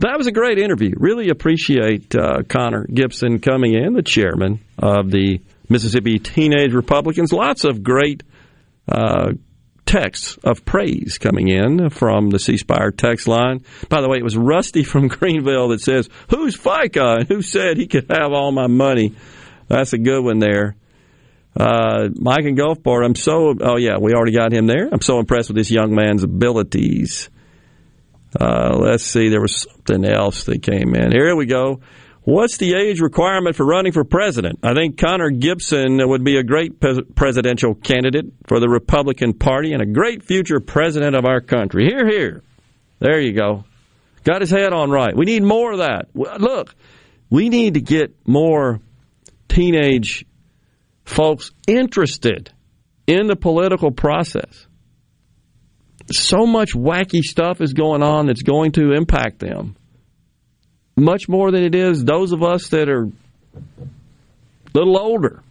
that was a great interview. Really appreciate uh, Connor Gibson coming in, the chairman of the Mississippi Teenage Republicans. Lots of great uh, texts of praise coming in from the C Spire text line. By the way, it was Rusty from Greenville that says, Who's FICA? And who said he could have all my money? That's a good one there. Uh, Mike and Gulfport, I'm so, oh yeah, we already got him there. I'm so impressed with this young man's abilities. Uh, let's see, there was something else that came in. Here we go. What's the age requirement for running for president? I think Connor Gibson would be a great presidential candidate for the Republican Party and a great future president of our country. Here, here. There you go. Got his head on right. We need more of that. Look, we need to get more teenage folks interested in the political process. So much wacky stuff is going on that's going to impact them much more than it is those of us that are a little older.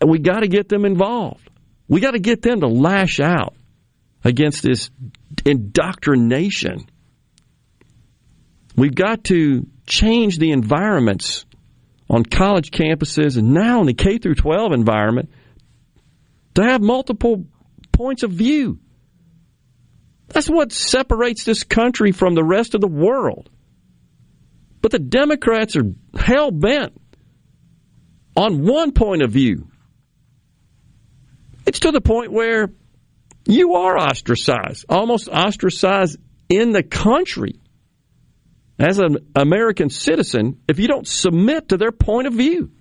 And we got to get them involved. We got to get them to lash out against this indoctrination. We've got to change the environments on college campuses and now in the K through 12 environment to have multiple points of view. That's what separates this country from the rest of the world. But the Democrats are hell bent on one point of view. It's to the point where you are ostracized, almost ostracized in the country as an American citizen if you don't submit to their point of view.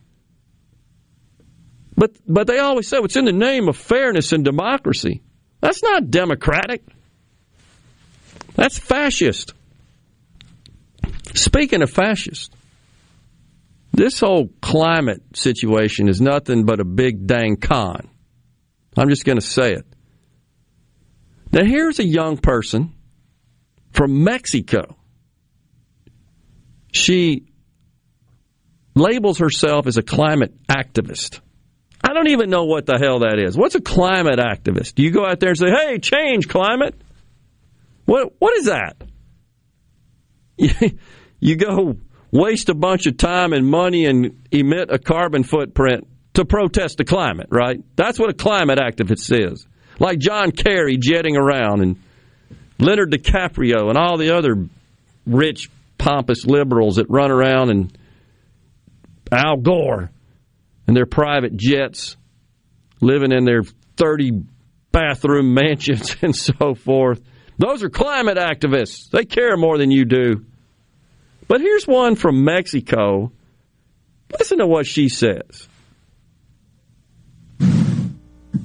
But but they always say it's in the name of fairness and democracy. That's not democratic. That's fascist. Speaking of fascists, this whole climate situation is nothing but a big dang con. I'm just going to say it. Now, here's a young person from Mexico. She labels herself as a climate activist. I don't even know what the hell that is. What's a climate activist? Do you go out there and say, "Hey, change climate"? What what is that? you go waste a bunch of time and money and emit a carbon footprint to protest the climate, right? That's what a climate activist is. Like John Kerry jetting around and Leonard DiCaprio and all the other rich, pompous liberals that run around and Al Gore and their private jets living in their 30 bathroom mansions and so forth. Those are climate activists. They care more than you do. But here's one from Mexico. Listen to what she says.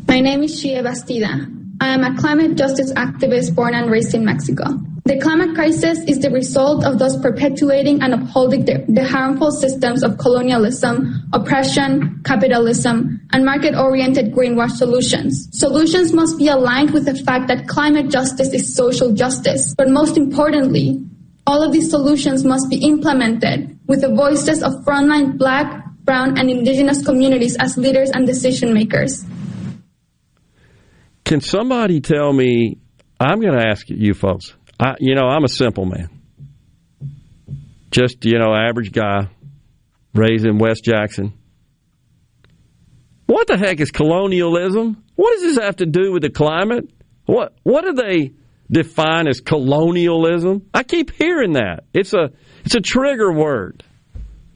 My name is Xiye Bastida. I am a climate justice activist born and raised in Mexico. The climate crisis is the result of those perpetuating and upholding the, the harmful systems of colonialism, oppression, capitalism, and market oriented greenwash solutions. Solutions must be aligned with the fact that climate justice is social justice, but most importantly, all of these solutions must be implemented with the voices of frontline black, brown, and indigenous communities as leaders and decision makers. Can somebody tell me? I'm going to ask you folks. I, you know, I'm a simple man. Just, you know, average guy raised in West Jackson. What the heck is colonialism? What does this have to do with the climate? What what are they define as colonialism? I keep hearing that. It's a it's a trigger word.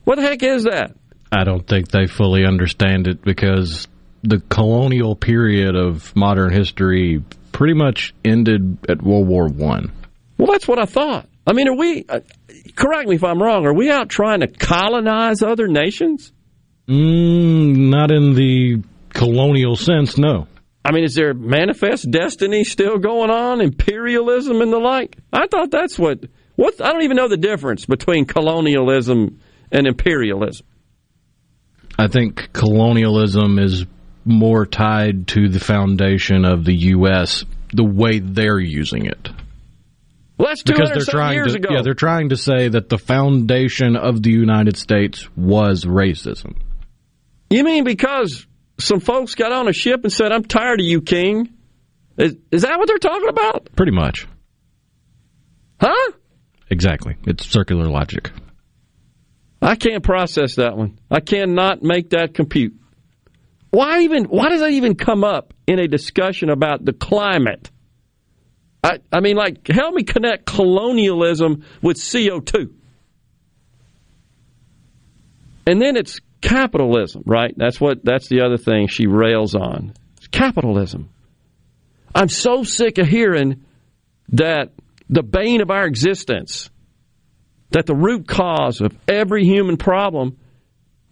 What the heck is that? I don't think they fully understand it because the colonial period of modern history pretty much ended at World War One. Well, that's what I thought. I mean, are we? Uh, correct me if I'm wrong. Are we out trying to colonize other nations? Mm, not in the colonial sense, no. I mean, is there manifest destiny still going on, imperialism and the like? I thought that's what. What I don't even know the difference between colonialism and imperialism. I think colonialism is more tied to the foundation of the U.S. the way they're using it. Well, that's because they're trying years to, ago. Yeah, they're trying to say that the foundation of the United States was racism. You mean because some folks got on a ship and said, I'm tired of you, King. Is, is that what they're talking about? Pretty much. Huh? Exactly. It's circular logic. I can't process that one. I cannot make that compute. Why even? Why does that even come up in a discussion about the climate? I, I mean, like, help me connect colonialism with CO2. And then it's capitalism, right? That's what that's the other thing she rails on. It's capitalism. I'm so sick of hearing that the bane of our existence, that the root cause of every human problem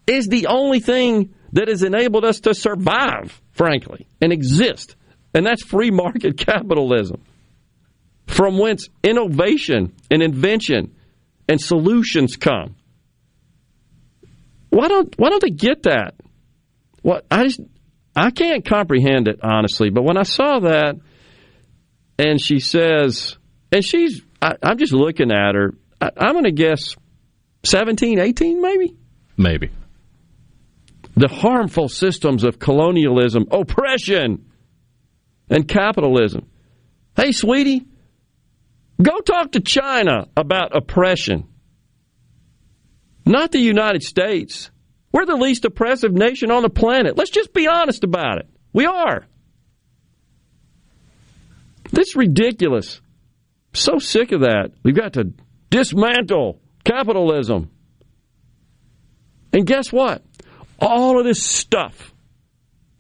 is the only thing that has enabled us to survive, frankly, and exist. And that's free market capitalism, from whence innovation and invention and solutions come. Why don't Why don't they get that? What I just I can't comprehend it honestly. But when I saw that, and she says, and she's, I, am just looking at her. I, I'm going to guess 17, 18, maybe. Maybe. The harmful systems of colonialism, oppression, and capitalism. Hey, sweetie, go talk to China about oppression not the United States. We're the least oppressive nation on the planet. Let's just be honest about it. We are. This is ridiculous. So sick of that. We've got to dismantle capitalism. And guess what? All of this stuff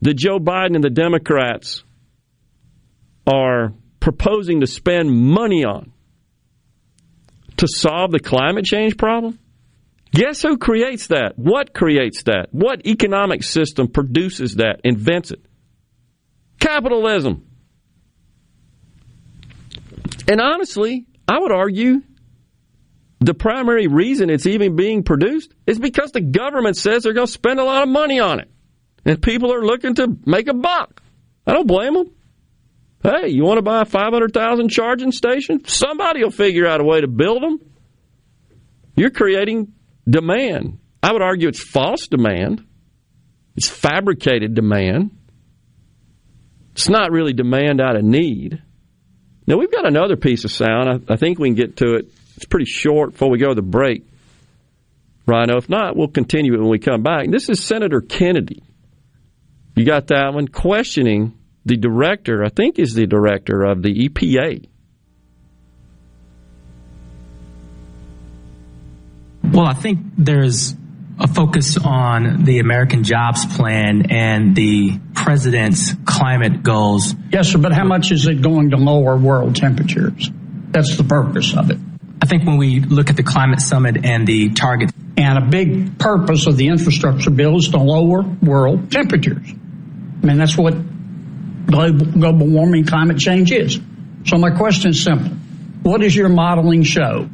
that Joe Biden and the Democrats are proposing to spend money on to solve the climate change problem Guess who creates that? What creates that? What economic system produces that, invents it? Capitalism. And honestly, I would argue the primary reason it's even being produced is because the government says they're going to spend a lot of money on it. And people are looking to make a buck. I don't blame them. Hey, you want to buy a 500,000 charging station? Somebody will figure out a way to build them. You're creating demand. I would argue it's false demand. It's fabricated demand. It's not really demand out of need. Now, we've got another piece of sound. I, I think we can get to it. It's pretty short before we go to the break, Rhino. If not, we'll continue it when we come back. This is Senator Kennedy. You got that one? Questioning the director, I think is the director of the EPA Well, I think there's a focus on the American Jobs Plan and the president's climate goals. Yes, sir, but how much is it going to lower world temperatures? That's the purpose of it. I think when we look at the climate summit and the target. And a big purpose of the infrastructure bill is to lower world temperatures. I mean, that's what global, global warming, climate change is. So my question is simple. What does your modeling show?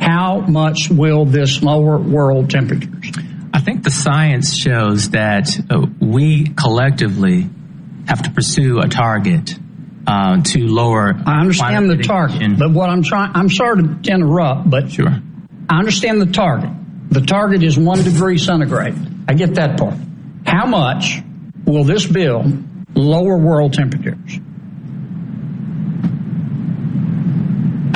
How much will this lower world temperatures? I think the science shows that uh, we collectively have to pursue a target uh, to lower. I understand the target, but what I'm trying, I'm sorry to interrupt, but sure. I understand the target. The target is one degree centigrade. I get that part. How much will this bill lower world temperatures?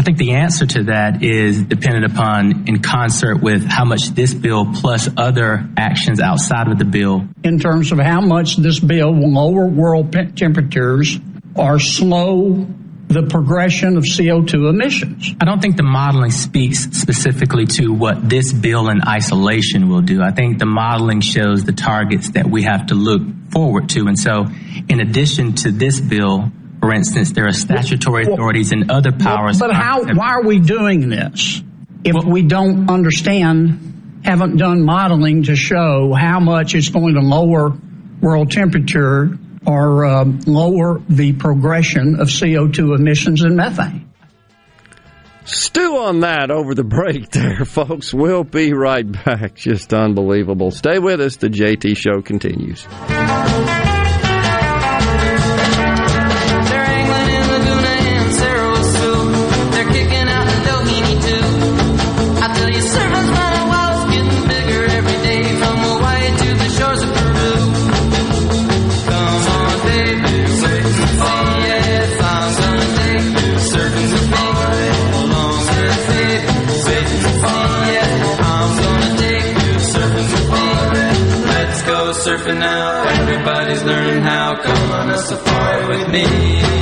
I think the answer to that is dependent upon in concert with how much this bill plus other actions outside of the bill. In terms of how much this bill will lower world temperatures or slow the progression of CO2 emissions. I don't think the modeling speaks specifically to what this bill in isolation will do. I think the modeling shows the targets that we have to look forward to. And so, in addition to this bill, for instance, there are statutory authorities and other powers. But how? Why are we doing this if well, we don't understand, haven't done modeling to show how much it's going to lower world temperature or uh, lower the progression of CO2 emissions and methane? Stew on that over the break there, folks. We'll be right back. Just unbelievable. Stay with us. The JT Show continues. Safari with me.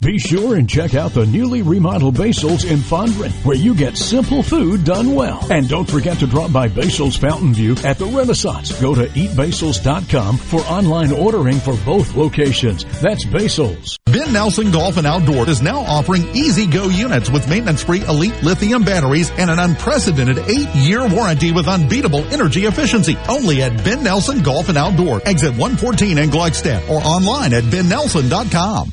Be sure and check out the newly remodeled Basil's in Fondren, where you get simple food done well. And don't forget to drop by Basil's Fountain View at the Renaissance. Go to eatbasils.com for online ordering for both locations. That's Basil's. Ben Nelson Golf and Outdoor is now offering E-Z-GO units with maintenance free elite lithium batteries and an unprecedented eight year warranty with unbeatable energy efficiency. Only at Ben Nelson Golf and Outdoor, exit 114 in Gluckstadt or online at bennelson.com.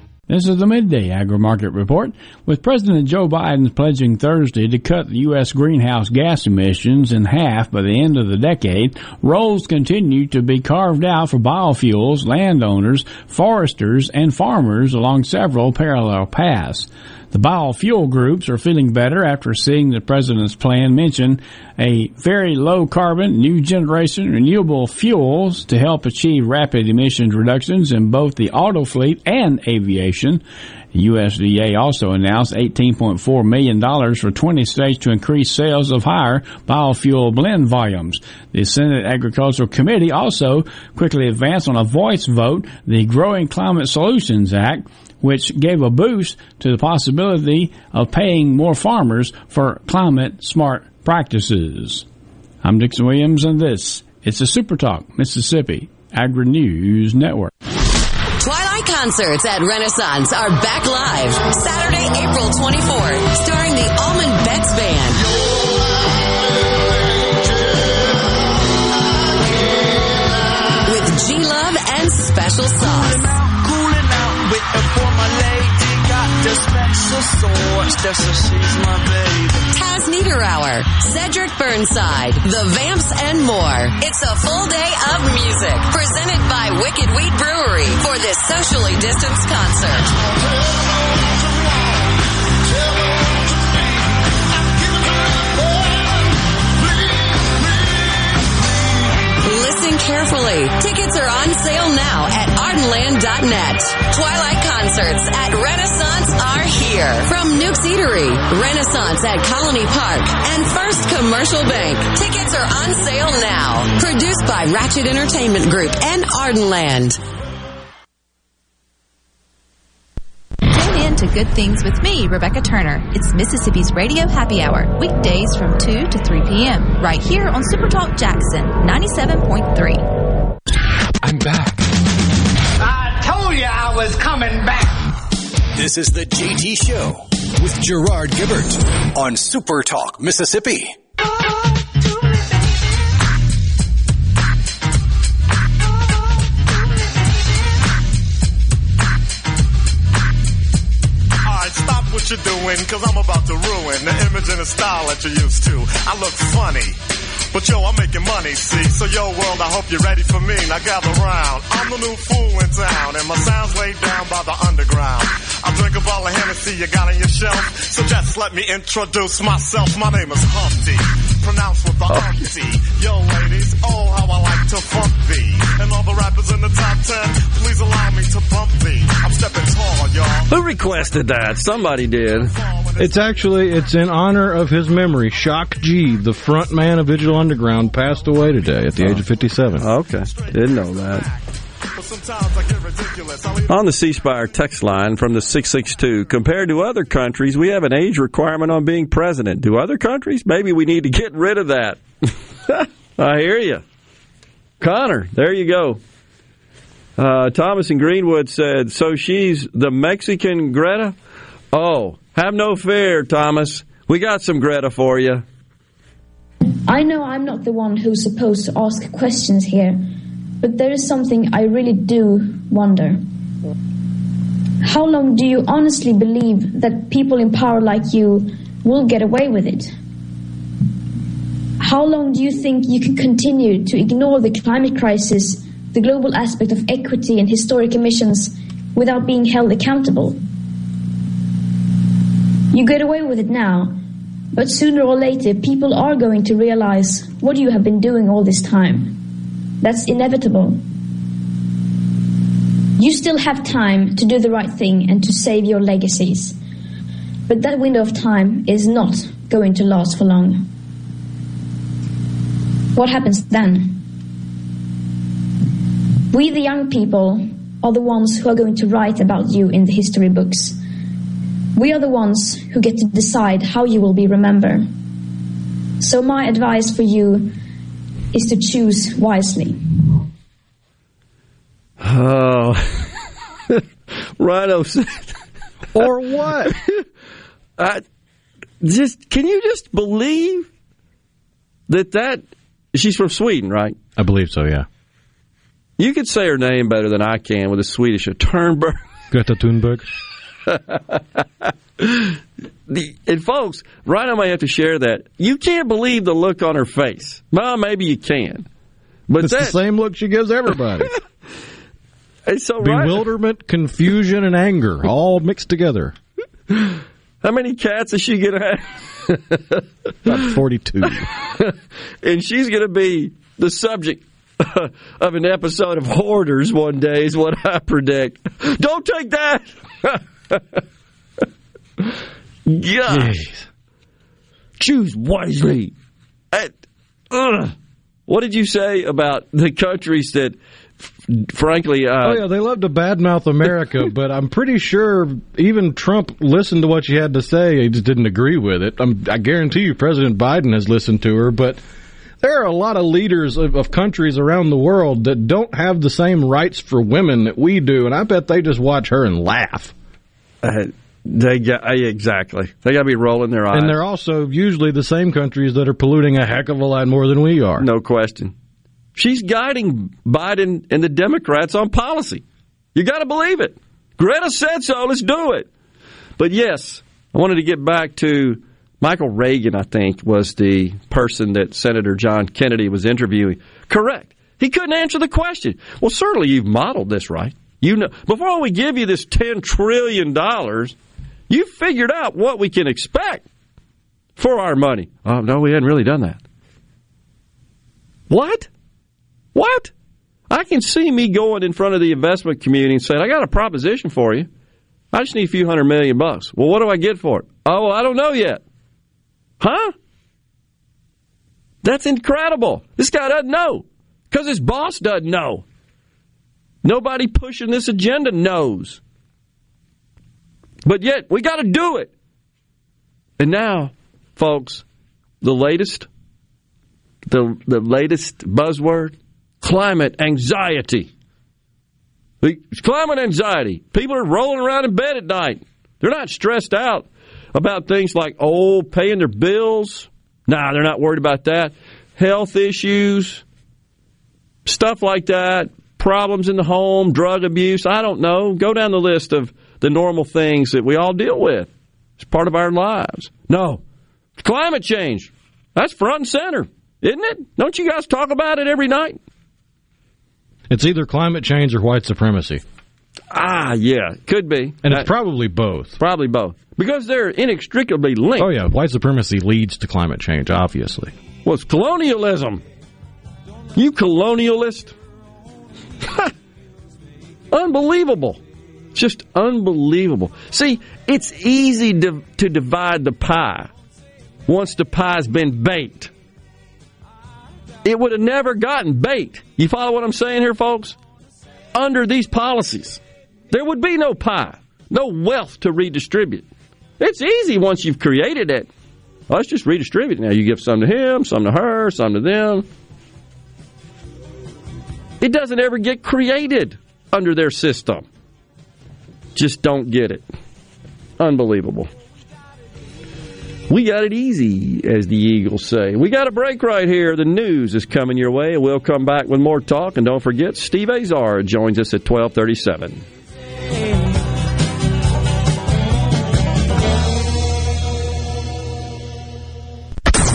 This is the midday agri market report. With President Joe Biden pledging Thursday to cut the U.S. greenhouse gas emissions in half by the end of the decade, roles continue to be carved out for biofuels, landowners, foresters, and farmers along several parallel paths. The biofuel groups are feeling better after seeing the president's plan mention a very low carbon, new generation renewable fuels to help achieve rapid emissions reductions in both the auto fleet and aviation. USDA also announced $18.4 million for 20 states to increase sales of higher biofuel blend volumes. The Senate Agricultural Committee also quickly advanced on a voice vote the Growing Climate Solutions Act, which gave a boost to the possibility of paying more farmers for climate smart practices. I'm Dixon Williams and this is the Super Talk Mississippi Agri News Network. Twilight concerts at Renaissance are back live Saturday, April 24th, starring the Allman Betts Band. With G Love and Special Sauce. That's she's my baby. Taz Niederauer, Cedric Burnside, The Vamps, and more. It's a full day of music presented by Wicked Wheat Brewery for this socially distanced concert. Carefully. Tickets are on sale now at ardenland.net. Twilight concerts at Renaissance are here. From Nuke's Eatery, Renaissance at Colony Park, and First Commercial Bank. Tickets are on sale now. Produced by Ratchet Entertainment Group and Ardenland. Tune in to Good Things with me, Rebecca Turner. It's Mississippi's Radio Happy Hour, weekdays from 2 to 3 p.m., right here on Supertalk Jackson 97.3. I'm back. I told you I was coming back. This is the JT Show with Gerard Gibert on Super Talk, Mississippi. You're doing, cause I'm about to ruin the image and the style that you're used to. I look funny. But yo, I'm making money, see? So yo, world, I hope you're ready for me. Now gather round. I'm the new fool in town, and my sound's laid down by the underground. I drink a bottle of Hennessy you got on your shelf. So just let me introduce myself. My name is Humpty, pronounced with the oh. umpty. Yo, ladies, oh, how I like to funk thee. And all the rappers in the top ten, please allow me to bump thee. I'm stepping tall, y'all. Who requested that? Somebody did. It's actually it's in honor of his memory. Shock G, the front man of Digital Underground, passed away today at the age of 57. Okay, didn't know that. On the C Spire text line from the 662, compared to other countries, we have an age requirement on being president. Do other countries? Maybe we need to get rid of that. I hear you. Connor, there you go. Uh, Thomas in Greenwood said, So she's the Mexican Greta? Oh, have no fear, Thomas. We got some Greta for you. I know I'm not the one who's supposed to ask questions here, but there is something I really do wonder. How long do you honestly believe that people in power like you will get away with it? How long do you think you can continue to ignore the climate crisis, the global aspect of equity and historic emissions without being held accountable? You get away with it now, but sooner or later people are going to realize what you have been doing all this time. That's inevitable. You still have time to do the right thing and to save your legacies. But that window of time is not going to last for long. What happens then? We, the young people, are the ones who are going to write about you in the history books. We are the ones who get to decide how you will be remembered. So, my advice for you is to choose wisely. Oh, Rhino said, or what? I, just can you just believe that that she's from Sweden, right? I believe so. Yeah. You could say her name better than I can with a Swedish a Turnberg. Greta Thunberg. the, and folks, Rhino may have to share that. You can't believe the look on her face. Well, maybe you can. But it's that, the same look she gives everybody. so Bewilderment, confusion, and anger all mixed together. How many cats is she going to have? About 42. and she's going to be the subject of an episode of Hoarders one day, is what I predict. Don't take that! Gosh. Choose wisely. At, what did you say about the countries that, frankly. Uh, oh, yeah, they love to badmouth America, but I'm pretty sure even Trump listened to what she had to say. He just didn't agree with it. I'm, I guarantee you President Biden has listened to her, but there are a lot of leaders of, of, countries around the world that don't have the same rights for women that we do, and I bet they just watch her and laugh. Uh, they got exactly. They got to be rolling their eyes. And they're also usually the same countries that are polluting a heck of a lot more than we are. No question. She's guiding Biden and the Democrats on policy. You got to believe it. Greta said so. Let's do it. But yes, I wanted to get back to Michael Regan. I think was the person that Senator John Kennedy was interviewing. Correct. He couldn't answer the question. Well, certainly you've modeled this right. You know, before we give you this ten trillion dollars, you figured out what we can expect for our money. Oh no, we hadn't really done that. What? What? I can see me going in front of the investment community and saying, I got a proposition for you. I just need a few hundred million bucks. Well, what do I get for it? Oh, I don't know yet. Huh? That's incredible. This guy doesn't know because his boss doesn't know. Nobody pushing this agenda knows. But yet, we got to do it. And now, folks, the latest, the, the latest buzzword climate anxiety. Climate anxiety. People are rolling around in bed at night. They're not stressed out about things like, oh, paying their bills. Nah, they're not worried about that. Health issues, stuff like that problems in the home, drug abuse. I don't know. Go down the list of the normal things that we all deal with. It's part of our lives. No. Climate change. That's front and center, isn't it? Don't you guys talk about it every night? It's either climate change or white supremacy. Ah, yeah, could be. And it's probably both. Probably both. Because they're inextricably linked. Oh, yeah. White supremacy leads to climate change, obviously. Well, it's colonialism. You colonialist. unbelievable. Just unbelievable. See, it's easy to, to divide the pie once the pie's been baked. It would have never gotten baked. You follow what I'm saying here, folks? Under these policies, there would be no pie, no wealth to redistribute. It's easy once you've created it. Oh, Let's just redistribute. Now you give some to him, some to her, some to them. It doesn't ever get created under their system. Just don't get it. Unbelievable. We got it easy, as the Eagles say. We got a break right here. The news is coming your way. We'll come back with more talk. And don't forget, Steve Azar joins us at 1237.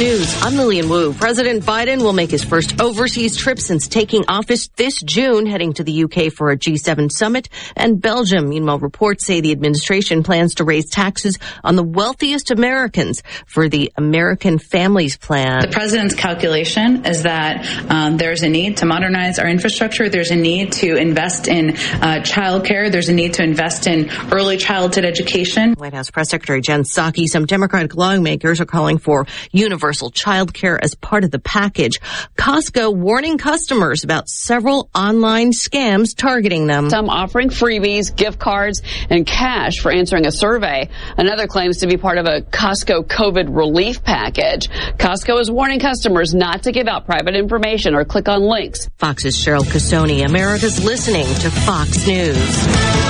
News. I'm Lillian Wu. President Biden will make his first overseas trip since taking office this June, heading to the UK for a G7 summit and Belgium. Meanwhile, reports say the administration plans to raise taxes on the wealthiest Americans for the American Families Plan. The president's calculation is that um, there's a need to modernize our infrastructure. There's a need to invest in uh, child care. There's a need to invest in early childhood education. White House Press Secretary Jen Psaki, some Democratic lawmakers are calling for universal child care as part of the package. Costco warning customers about several online scams targeting them. Some offering freebies, gift cards, and cash for answering a survey. Another claims to be part of a Costco COVID relief package. Costco is warning customers not to give out private information or click on links. Fox's Cheryl Casone, America's listening to Fox News.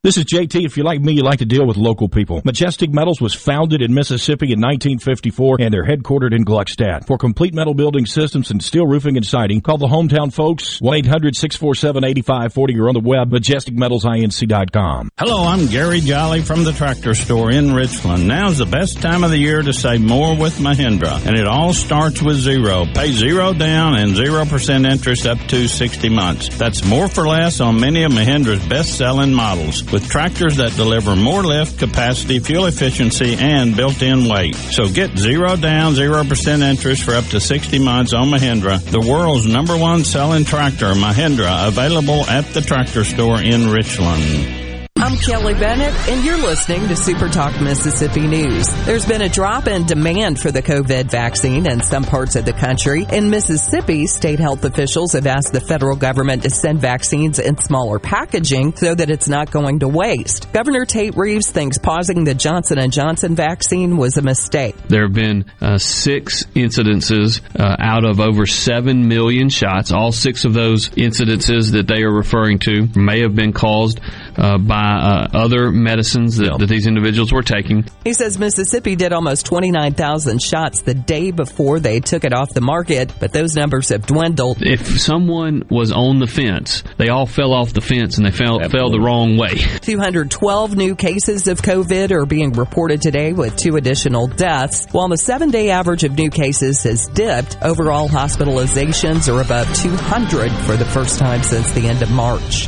This is JT. If you're like me, you like to deal with local people. Majestic Metals was founded in Mississippi in 1954 and they're headquartered in Gluckstadt. For complete metal building systems and steel roofing and siding, call the hometown folks 1-800-647-8540 or on the web majesticmetalsinc.com. Hello, I'm Gary Jolly from the tractor store in Richland. Now's the best time of the year to save more with Mahindra, and it all starts with zero. Pay zero down and 0% interest up to 60 months. That's more for less on many of Mahindra's best-selling models with tractors that deliver more lift, capacity, fuel efficiency, and built-in weight. So get zero down, 0% interest for up to 60 months on Mahindra, the world's number one selling tractor, Mahindra, available at the tractor store in Richland. I'm Kelly Bennett, and you're listening to Super Talk Mississippi News. There's been a drop in demand for the COVID vaccine in some parts of the country. In Mississippi, state health officials have asked the federal government to send vaccines in smaller packaging so that it's not going to waste. Governor Tate Reeves thinks pausing the Johnson & Johnson vaccine was a mistake. There have been uh, six incidences uh, out of over 7 million shots. All six of those incidences that they are referring to may have been caused uh, by uh, other medicines that, that, these individuals were taking. He says Mississippi did almost 29,000 shots the day before they took it off the market, but those numbers have dwindled. If someone was on the fence, they all fell off the fence and they fell, fell the wrong way. 212 new cases of COVID are being reported today with two additional deaths, while the seven day average of new cases has dipped. Overall hospitalizations are above 200 for the first time since the end of March.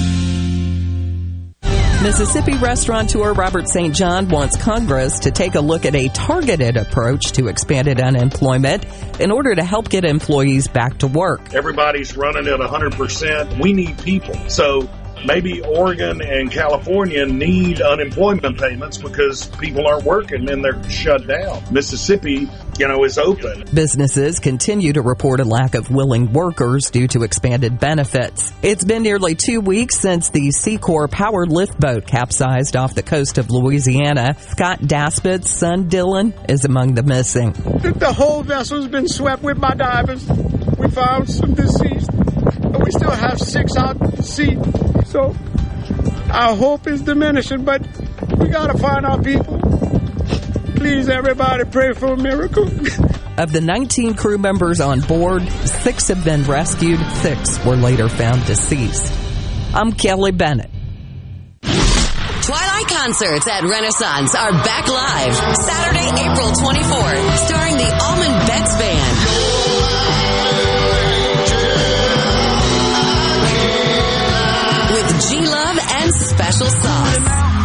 Mississippi restaurateur Robert St. John wants Congress to take a look at a targeted approach to expanded unemployment in order to help get employees back to work. Everybody's running at 100%. We need people. So maybe Oregon and California need unemployment payments because people aren't working and they're shut down. Mississippi, you know, is open. Businesses continue to report a lack of willing workers due to expanded benefits. It's been nearly two weeks since the Seacor powered lift boat capsized off the coast of Louisiana. Scott Daspit's son Dylan is among the missing. The whole vessel's been swept with my divers. We found some deceased, and we still have six out to sea. So our hope is diminishing, but we gotta find our people. Please, everybody, pray for a miracle. Of the 19 crew members on board, six have been rescued, six were later found deceased. I'm Kelly Bennett. Twilight concerts at Renaissance are back live Saturday, April 24th, starring the Allman Betts Band. Special Sauce.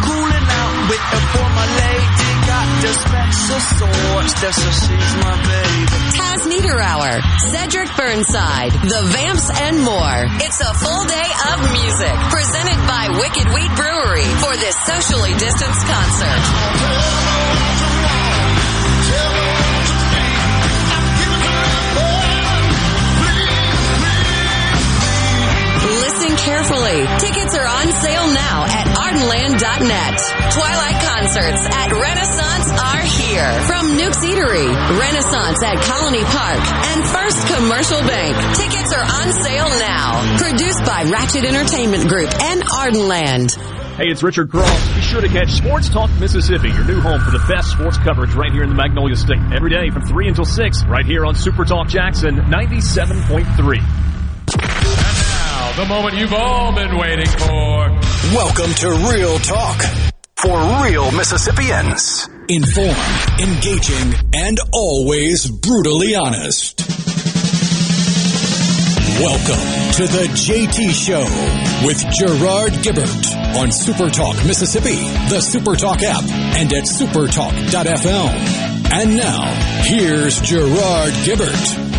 Cooling out with a former lady. Got the special sauce. That's she's my baby. Taz Niederauer, Cedric Burnside, The Vamps, and more. It's a full day of music presented by Wicked Wheat Brewery for this socially distanced concert. ardenland.net. Twilight concerts at Renaissance are here. From Newk's Eatery, Renaissance at Colony Park, and First Commercial Bank. Tickets are on sale now. Produced by Ratchet Entertainment Group and Ardenland. Hey, it's Richard Cross. Be sure to catch Sports Talk Mississippi, your new home for the best sports coverage right here in the Magnolia State. Every day from 3 until 6, right here on Super Talk Jackson 97.3. The moment you've all been waiting for. Welcome to Real Talk for real Mississippians. Informed, engaging, and always brutally honest. Welcome to the JT Show with Gerard Gibert on Supertalk Mississippi, the Supertalk app, and at supertalk.fm. And now, here's Gerard Gibert.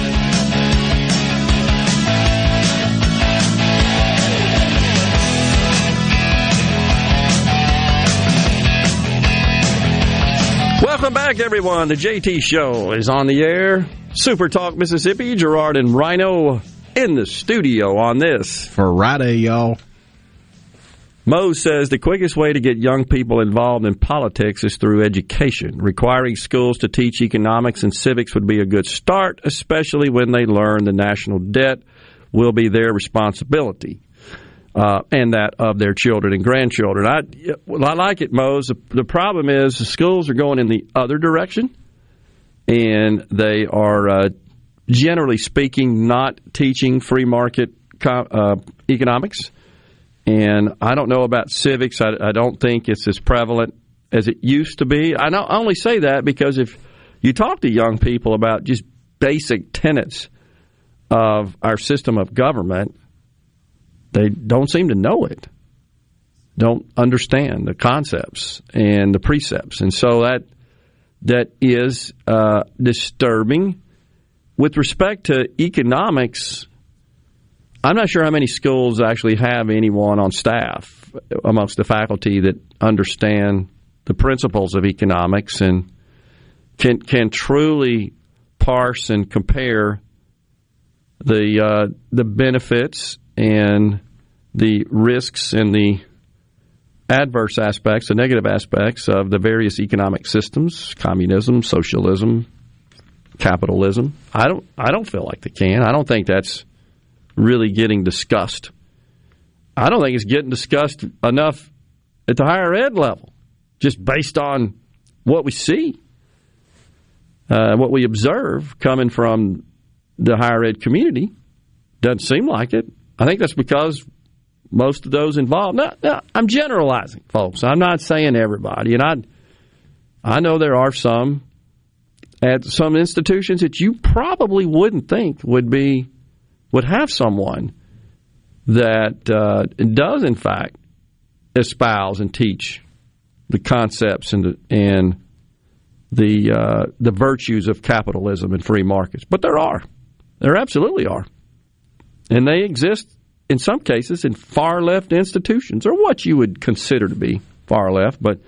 Welcome back, everyone. The JT Show is on the air. Super Talk Mississippi. Gerard and Rhino in the studio on this. Friday, y'all. Mo says the quickest way to get young people involved in politics is through education. Requiring schools to teach economics and civics would be a good start, especially when they learn the national debt will be their responsibility. Uh, and that of their children and grandchildren. I, I like it, Mose. The, problem is the schools are going in the other direction, and they are, uh, generally speaking, not teaching free market uh, economics. And I don't know about civics. I, I, don't think it's as prevalent as it used to be. I, I only say that because if you talk to young people about just basic tenets of our system of government, they don't seem to know it, don't understand the concepts and the precepts, and so that that is uh, disturbing. With respect to economics, I'm not sure how many schools actually have anyone on staff amongst the faculty that understand the principles of economics and can can truly parse and compare the uh, the benefits and the risks and the adverse aspects, the negative aspects of the various economic systems, communism, socialism, capitalism. I don't I don't feel like they can. I don't think that's really getting discussed. I don't think it's getting discussed enough at the higher ed level, just based on what we see. uh, what we observe coming from the higher ed community doesn't seem like it. I think that's because most of those involved. Now, now, I'm generalizing, folks. I'm not saying everybody, and I I know there are some at some institutions that you probably wouldn't think would be would have someone that uh, does in fact espouse and teach the concepts and the, and the uh, the virtues of capitalism and free markets. But there are, there absolutely are, and they exist in some cases in far left institutions or what you would consider to be far left. But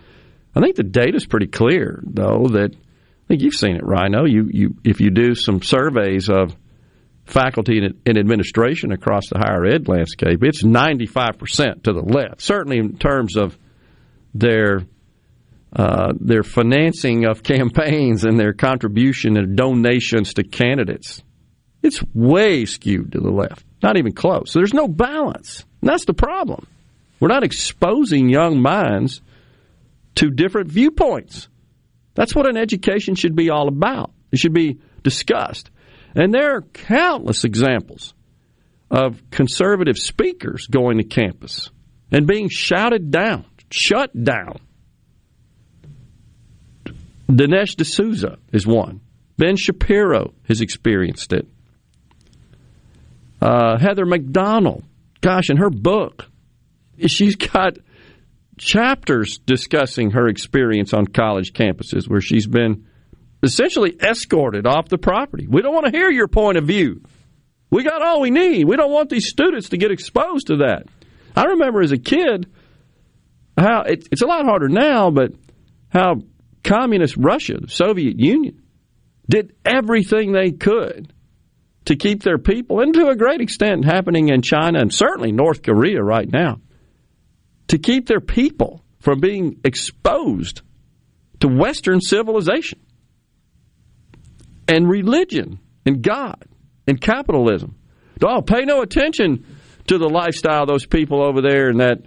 I think the data is pretty clear, though that I think you've seen it, Rhino. You you if you do some surveys of faculty and administration across the higher ed landscape, it's 95% to the left, certainly in terms of their uh, their financing of campaigns and their contribution and donations to candidates. It's way skewed to the left, not even close. So there's no balance. And that's the problem. We're not exposing young minds to different viewpoints. That's what an education should be all about. It should be discussed. And there are countless examples of conservative speakers going to campus and being shouted down, shut down. Dinesh D'Souza is one. Ben Shapiro has experienced it. Uh, Heather Mac Donald, gosh, in her book, she's got chapters discussing her experience on college campuses where she's been essentially escorted off the property. We don't want to hear your point of view. We got all we need. We don't want these students to get exposed to that. I remember as a kid how it, it's a lot harder now, but how communist Russia, the Soviet Union, did everything they could to keep their people, and to a great extent happening in China and certainly North Korea right now, to keep their people from being exposed to Western civilization and religion and God and capitalism. Oh, pay no attention to the lifestyle of those people over there in that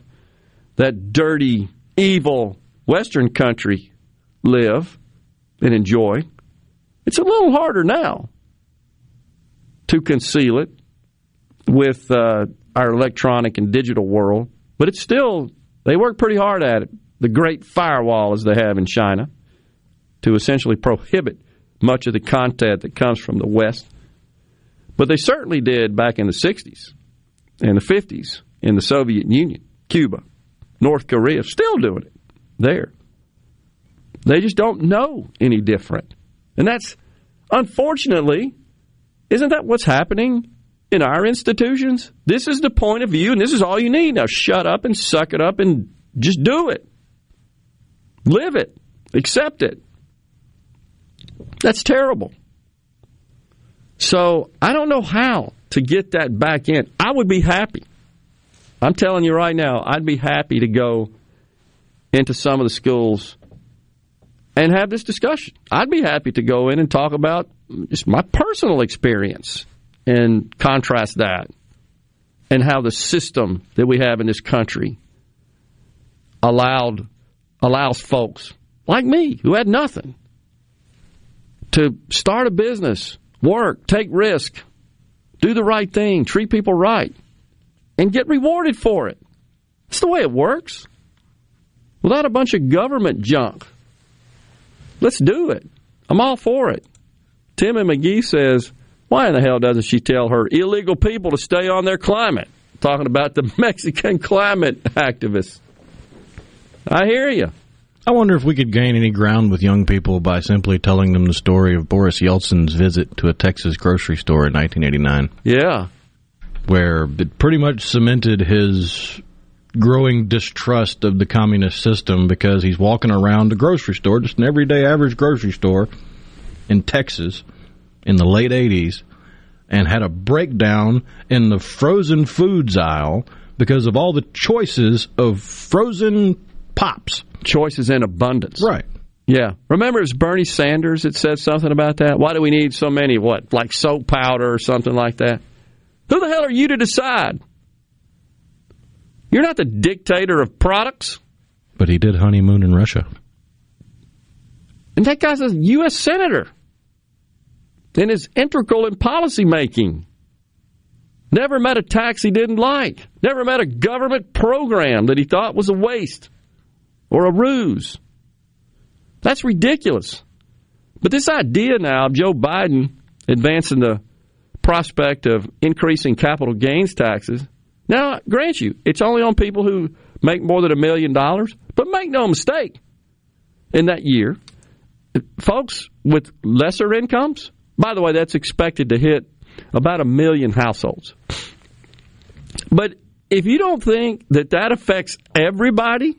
that dirty, evil Western country live and enjoy. It's a little harder now to conceal it with uh, our electronic and digital world, but it's still, they work pretty hard at it. The great firewall, as they have in China, to essentially prohibit much of the content that comes from the West. But they certainly did back in the 60s and the 50s in the Soviet Union, Cuba, North Korea, still doing it there. They just don't know any different. And that's, unfortunately, isn't that what's happening in our institutions? This is the point of view, and this is all you need. Now shut up and suck it up and just do it. Live it. Accept it. That's terrible. So I don't know how to get that back in. I would be happy. I'm telling you right now, I'd be happy to go into some of the schools and have this discussion. I'd be happy to go in and talk about just my personal experience and contrast that and how the system that we have in this country allowed allows folks like me who had nothing to start a business, work, take risk, do the right thing, treat people right, and get rewarded for it. That's the way it works. Without a bunch of government junk. Let's do it. I'm all for it. Tim and Magee says, why in the hell doesn't she tell her illegal people to stay on their climate? Talking about the Mexican climate activists. I hear you. I wonder if we could gain any ground with young people by simply telling them the story of Boris Yeltsin's visit to a Texas grocery store in 1989. Yeah. Where it pretty much cemented his growing distrust of the communist system because he's walking around a grocery store, just an everyday average grocery store in Texas in the late 80s, and had a breakdown in the frozen foods aisle because of all the choices of frozen pops. Choices in abundance. Right. Yeah. Remember, it was Bernie Sanders that said something about that? Why do we need so many, what, like soap powder or something like that? Who the hell are you to decide? You're not the dictator of products. But he did honeymoon in Russia. And that guy's a U.S. Senator. and is integral in policy making. Never met a tax he didn't like. Never met a government program that he thought was a waste or a ruse. That's ridiculous. But this idea now of Joe Biden advancing the prospect of increasing capital gains taxes, now, grant you, it's only on people who make more than a million dollars, but make no mistake, in that year, folks with lesser incomes, by the way, that's expected to hit about a million households. But if you don't think that that affects everybody,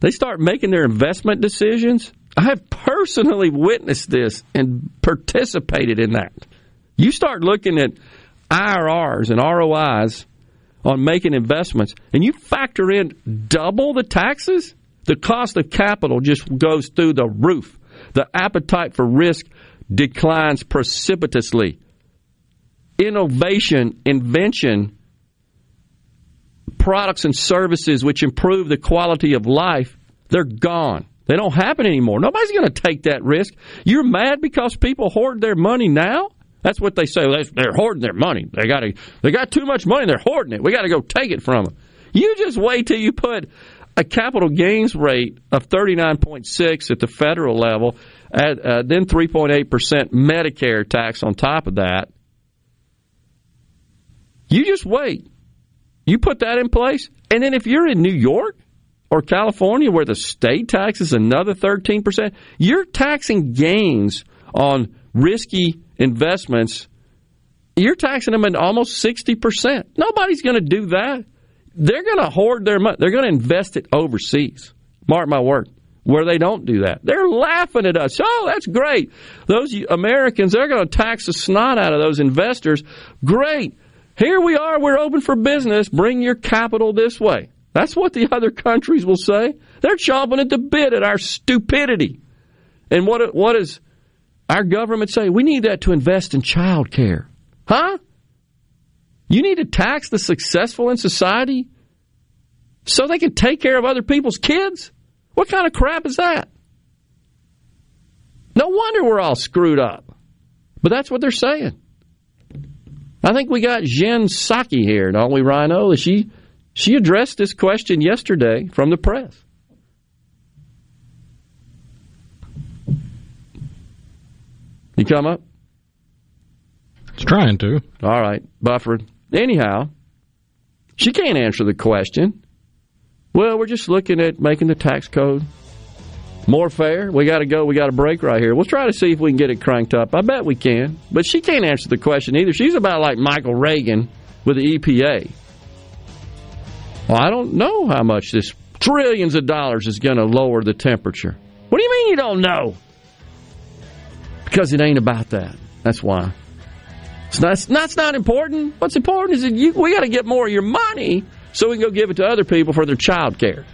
they start making their investment decisions. I have personally witnessed this and participated in that. You start looking at IRRs and ROIs on making investments, and you factor in double the taxes, the cost of capital just goes through the roof. The appetite for risk declines precipitously. Innovation, invention, products and services which improve the quality of life, they're gone. They don't happen anymore. Nobody's going to take that risk. You're mad because people hoard their money now? That's what they say. They're hoarding their money. They got they got too much money. They're hoarding it. We got to go take it from them. You just wait till you put a capital gains rate of 39.6 at the federal level, at, uh, then 3.8% Medicare tax on top of that. You just wait. You put that in place, and then if you're in New York or California where the state tax is another 13%, you're taxing gains on risky investments. You're taxing them at almost 60%. Nobody's going to do that they're going to hoard their money. They're going to invest it overseas. Mark my word. Where they don't do that, they're laughing at us. Oh, that's great. Those Americans, they're going to tax the snot out of those investors. Great. Here we are. We're open for business. Bring your capital this way. That's what the other countries will say. They're chomping at the bit at our stupidity. And what what does our government say? We need that to invest in child care. Huh? You need to tax the successful in society so they can take care of other people's kids? What kind of crap is that? No wonder we're all screwed up. But that's what they're saying. I think we got Jen Psaki here, don't we, Rhino? She she addressed this question yesterday from the press. You come up? It's trying to. All right, Bufford. Anyhow, she can't answer the question. Well, we're just looking at making the tax code more fair. We got to go. We got a break right here. We'll try to see if we can get it cranked up. I bet we can. But she can't answer the question either. She's about like Michael Regan with the EPA. Well, I don't know how much this trillions of dollars is going to lower the temperature. What do you mean you don't know? Because it ain't about that. That's why. It's not, that's not important. What's important is that you, we got to get more of your money so we can go give it to other people for their child care.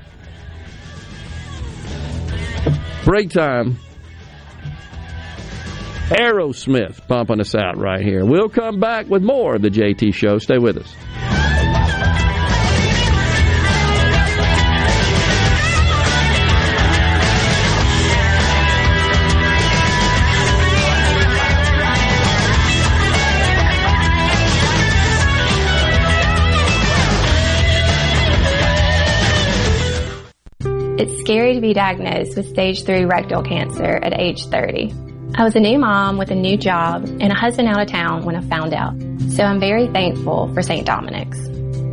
Break time. Aerosmith pumping us out right here. We'll come back with more of the JT Show. Stay with us. It's scary to be diagnosed with stage 3 rectal cancer at age 30. I was a new mom with a new job and a husband out of town when I found out. So I'm very thankful for St. Dominic's.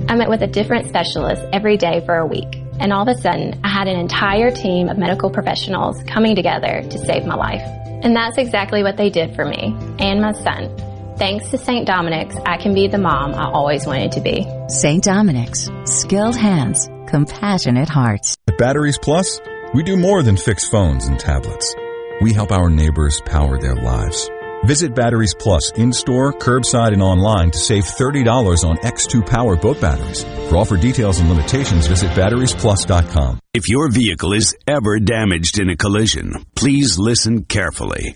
I met with a different specialist every day for a week, and all of a sudden, I had an entire team of medical professionals coming together to save my life. And that's exactly what they did for me and my son. Thanks to St. Dominic's, I can be the mom I always wanted to be. St. Dominic's, skilled hands, compassionate hearts. At Batteries Plus, we do more than fix phones and tablets. We help our neighbors power their lives. Visit Batteries Plus in store, curbside, and online to save $30 on X2 Power boat batteries. For offer details and limitations, visit batteriesplus.com. If your vehicle is ever damaged in a collision, please listen carefully.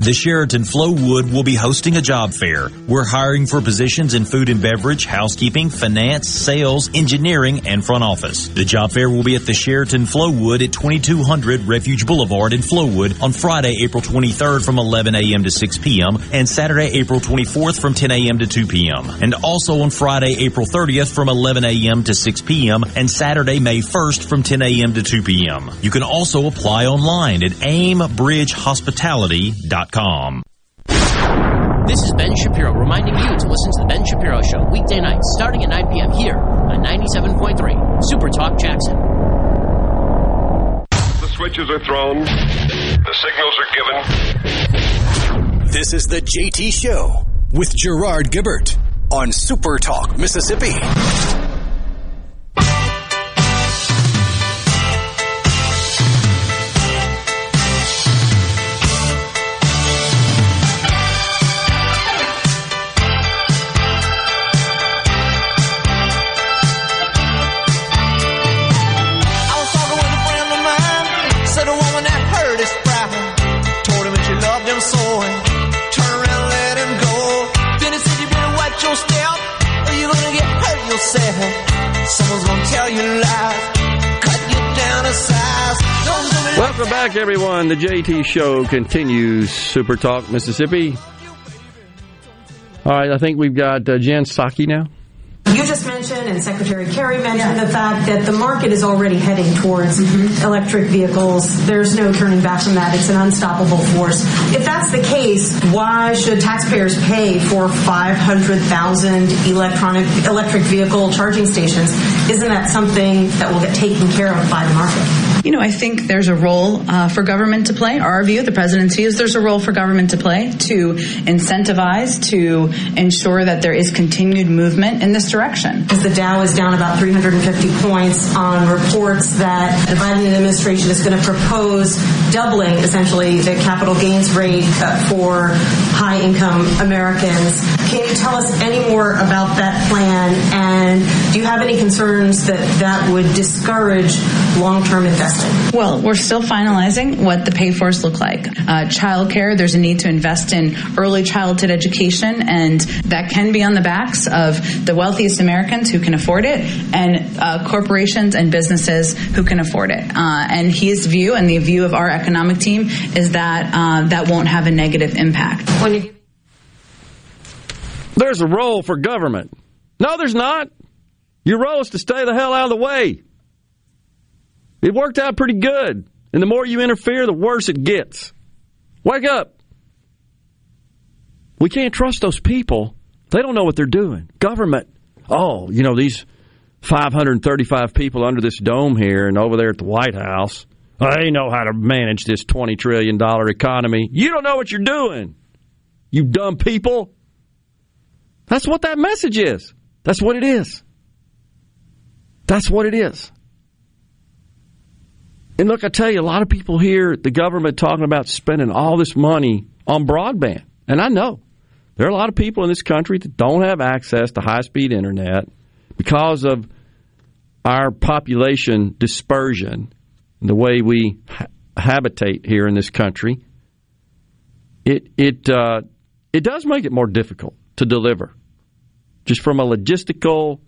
The Sheraton Flowood will be hosting a job fair. We're hiring for positions in food and beverage, housekeeping, finance, sales, engineering, and front office. The job fair will be at the Sheraton Flowood at 2200 Refuge Boulevard in Flowood on Friday, April 23rd from 11 a.m. to 6 p.m. and Saturday, April 24th from 10 a.m. to 2 p.m. And also on Friday, April 30th from 11 a.m. to 6 p.m. and Saturday, May 1st from 10 a.m. to 2 p.m. You can also apply online at aimbridgehospitality.com. This is Ben Shapiro reminding you to listen to The Ben Shapiro Show weekday nights starting at 9 p.m. here on 97.3 Super Talk Jackson. The switches are thrown, the signals are given. This is the JT Show with Gerard Gibert on Super Talk, Mississippi. Someone's gonna tell you lies. Cut you down to size. Don't do me Welcome back, everyone. The JT Show continues. Super Talk, Mississippi. All right, I think we've got uh, Jen Psaki now. You just mentioned, and Secretary Kerry mentioned, the fact that the market is already heading towards mm-hmm. electric vehicles. There's no turning back from that. It's an unstoppable force. If that's the case, why should taxpayers pay for 500,000 electronic electric vehicle charging stations? Isn't that something that will get taken care of by the market? You know, I think there's a role uh, for government to play. Our view, the presidency, is there's a role for government to play to incentivize, to ensure that there is continued movement in this direction. Because the Dow is down about 350 points on reports that the Biden administration is going to propose doubling essentially the capital gains rate uh, for high income Americans. Can you tell us any more about that plan? And do you have any concerns that that would discourage long term investing? Well, we're still finalizing what the pay fors look like. Uh, childcare, there's a need to invest in early childhood education, and that can be on the backs of the wealthiest Americans who can afford it, and uh, corporations and businesses who can afford it. Uh, and his view, and the view of our economic team, is that uh, that won't have a negative impact. There's a role for government. No, there's not. Your role is to stay the hell out of the way. It worked out pretty good. And the more you interfere, the worse it gets. Wake up. We can't trust those people. They don't know what they're doing. Government. Oh, you know, these 535 people under this dome here and over there at the White House, they know how to manage this $20 trillion economy. You don't know what you're doing. You dumb people. That's what that message is. That's what it is. That's what it is. And look, I tell you, a lot of people hear the government talking about spending all this money on broadband. And I know there are a lot of people in this country that don't have access to high speed internet because of our population dispersion, the way we ha- habitate here in this country. It it uh, it does make it more difficult to deliver, just from a logistical,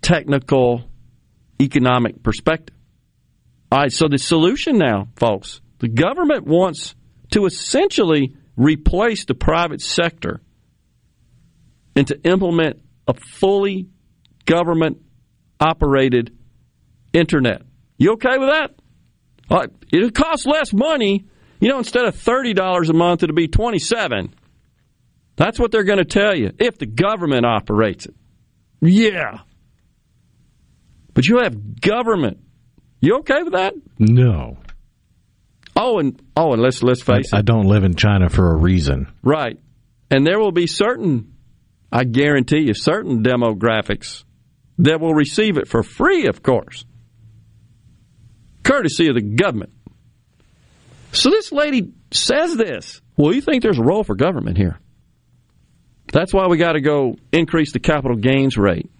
technical, economic perspective. All right, so the solution now, folks, the government wants to essentially replace the private sector and to implement a fully government operated internet. You okay with that? It'll cost less money. You know, instead of $30 a month, it'll be 27 That's what they're going to tell you if the government operates it. Yeah. But you have government. You okay with that? No. Oh, and oh, and let's let's face I, it. I don't live in China for a reason. Right. And there will be certain, I guarantee you, certain demographics that will receive it for free, of course, courtesy of the government. So this lady says this. Well, you think there's a role for government here? That's why we got to go increase the capital gains rate.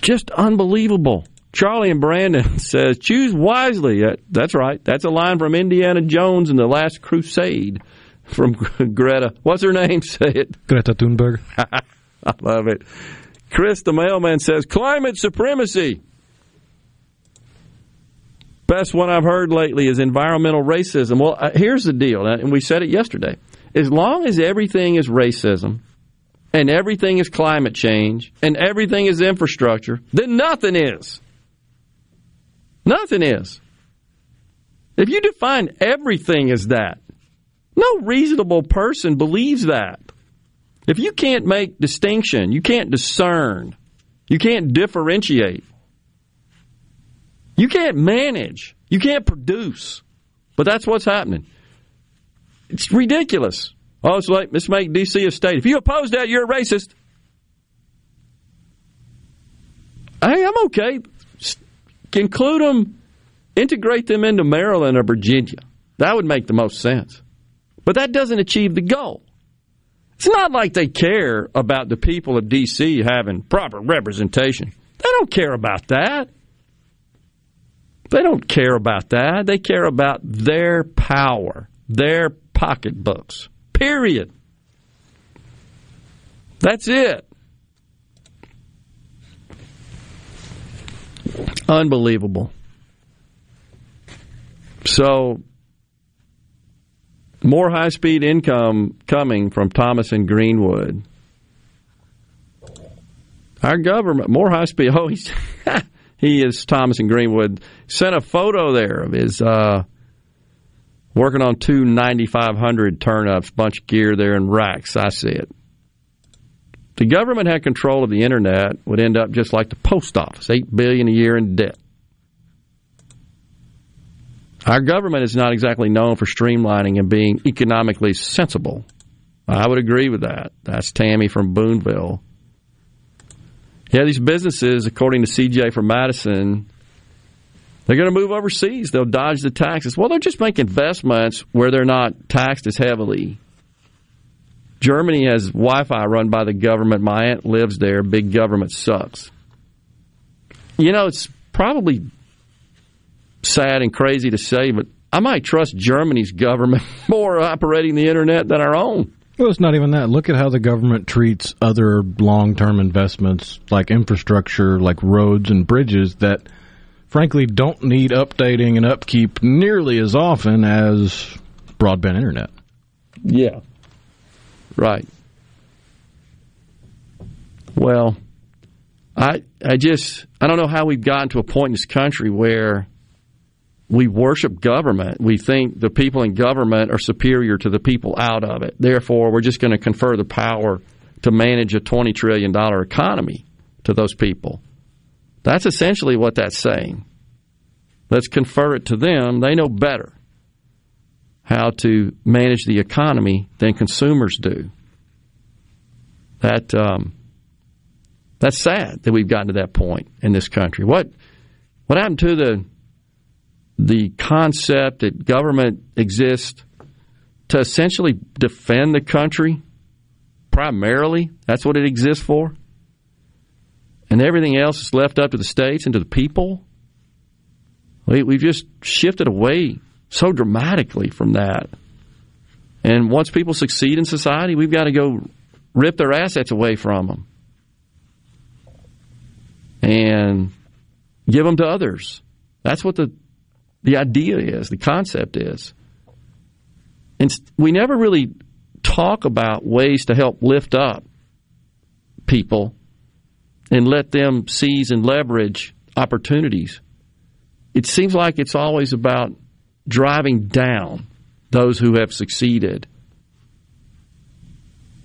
Just unbelievable. Charlie and Brandon says, choose wisely. That's right. That's a line from Indiana Jones in The Last Crusade from Greta. What's her name? Say it. Greta Thunberg. I love it. Chris the mailman says, climate supremacy. Best one I've heard lately is environmental racism. Well, uh, here's the deal, and we said it yesterday. As long as everything is racism, and everything is climate change, and everything is infrastructure, then nothing is. Nothing is. If you define everything as that, no reasonable person believes that. If you can't make distinction, you can't discern, you can't differentiate, you can't manage, you can't produce. But that's what's happening. It's ridiculous. Oh, it's like let's make DC a state. If you oppose that, you're a racist. Hey, I'm okay. Include them, integrate them into Maryland or Virginia. That would make the most sense. But that doesn't achieve the goal. It's not like they care about the people of D.C. having proper representation. They don't care about that. They don't care about that. They care about their power, their pocketbooks. Period. That's it. Unbelievable. So, more high speed income coming from Thomas and Greenwood. Our government, more high speed. Oh, he's, he is Thomas and Greenwood. Sent a photo there of his uh, working on two 9500 turnups, bunch of gear there in racks. I see it. The government had control of the internet would end up just like the post office, eight billion a year in debt. Our government is not exactly known for streamlining and being economically sensible. I would agree with that. That's Tammy from Boonville. Yeah, these businesses, according to CJ from Madison, they're going to move overseas. They'll dodge the taxes. Well, they'll just make investments where they're not taxed as heavily. Germany has Wi Fi run by the government. My aunt lives there. Big government sucks. You know, it's probably sad and crazy to say, but I might trust Germany's government more operating the internet than our own. Well, it's not even that. Look at how the government treats other long term investments like infrastructure, like roads and bridges that frankly don't need updating and upkeep nearly as often as broadband internet. Yeah. Right. Well, I I just I don't know how we've gotten to a point in this country where we worship government. We think the people in government are superior to the people out of it. Therefore, we're just going to confer the power to manage a $20 trillion economy to those people. That's essentially what that's saying. Let's confer it to them. They know better how to manage the economy than consumers do. That um, That's sad that we've gotten to that point in this country. What what happened to the the concept that government exists to essentially defend the country primarily? That's what it exists for. And everything else is left up to the states and to the people. We, we've just shifted away so dramatically from that. And once people succeed in society, we've got to go rip their assets away from them and give them to others. That's what the the idea is, the concept is. And we never really talk about ways to help lift up people and let them seize and leverage opportunities. It seems like it's always about driving down those who have succeeded.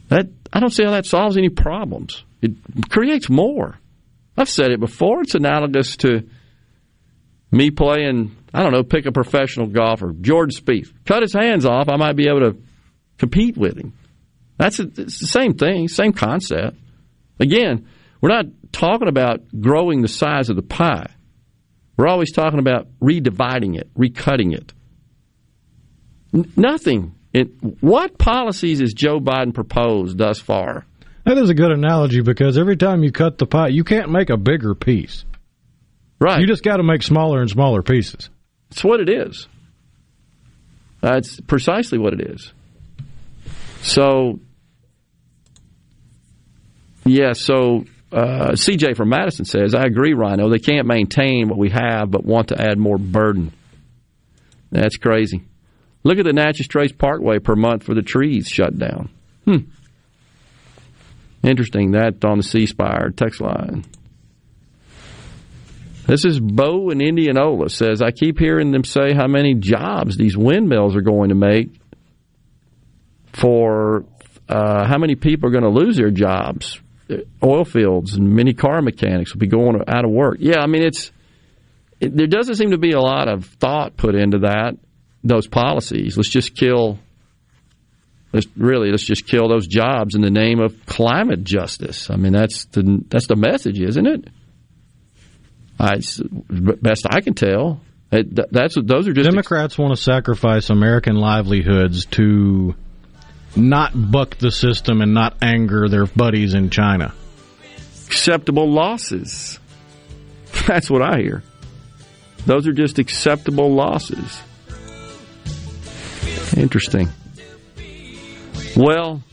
That I don't see how that solves any problems. It creates more. I've said it before. It's analogous to me playing, I don't know, pick a professional golfer, Jordan Spieth. Cut his hands off, I might be able to compete with him. That's a, the same thing, same concept. Again, we're not talking about growing the size of the pie. We're always talking about redividing it, recutting it. N- nothing. It, what policies has Joe Biden proposed thus far that is a good analogy because every time you cut the pie, you can't make a bigger piece. Right. You just got to make smaller and smaller pieces. It's what it is. That's precisely what it is. So, yeah, so uh, CJ from Madison says, I agree, Rhino. They can't maintain what we have but want to add more burden. That's crazy. Look at the Natchez Trace Parkway per month for the trees shut down. Hmm. Interesting that on the C Spire text line. This is Bo in Indianola says, I keep hearing them say how many jobs these windmills are going to make for uh, how many people are going to lose their jobs. Oil fields and many car mechanics will be going out of work. Yeah, I mean, it's it, there doesn't seem to be a lot of thought put into that, those policies. Let's just kill let's really let's just kill those jobs in the name of climate justice. I mean, that's the that's the message, isn't it? I, best I can tell, it, that's those are just Democrats ex- want to sacrifice American livelihoods to not buck the system and not anger their buddies in China. Acceptable losses. That's what I hear. Those are just acceptable losses. Interesting. Well,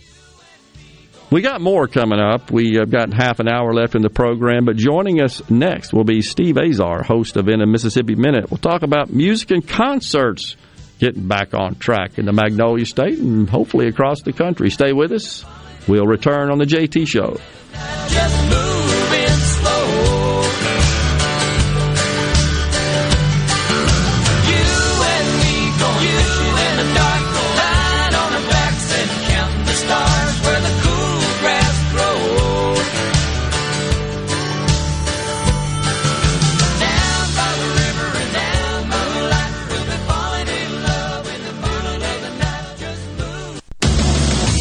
we got more coming up. We have got half an hour left in the program, but joining us next will be Steve Azar, host of In a Mississippi Minute. We'll talk about music and concerts getting back on track in the Magnolia State and hopefully across the country. Stay with us. We'll return on the JT Show.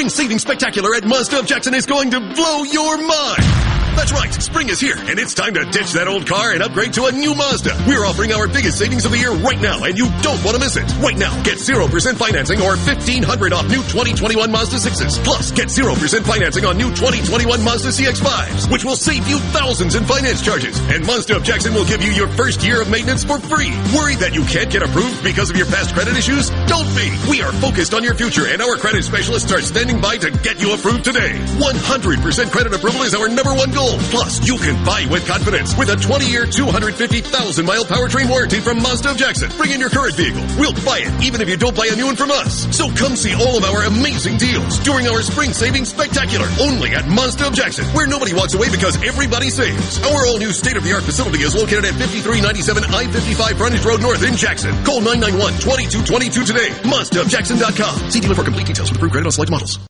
Spring seating spectacular at Mazda of Jackson is going to blow your mind. That's right, spring is here, and it's time to ditch that old car and upgrade to a new Mazda. We're offering our biggest savings of the year right now, and you don't want to miss it. Right now, get 0% financing or 1500 off new 2021 Mazda 6s. Plus, get 0% financing on new 2021 Mazda CX-5s, which will save you thousands in finance charges. And Mazda of Jackson will give you your first year of maintenance for free. Worried that you can't get approved because of your past credit issues? Don't be. We are focused on your future, and our credit specialists are standing by to get you approved today. 100% credit approval is our number one goal. Plus, you can buy with confidence with a 20-year, 250,000-mile powertrain warranty from Mazda of Jackson. Bring in your current vehicle. We'll buy it, even if you don't buy a new one from us. So come see all of our amazing deals during our spring savings spectacular, only at Mazda of Jackson, where nobody walks away because everybody saves. Our all-new state-of-the-art facility is located at 5397 I-55 Frontage Road North in Jackson. Call 991-2222 today. MazdaofJackson.com. See dealer for complete details with approved credit on select models.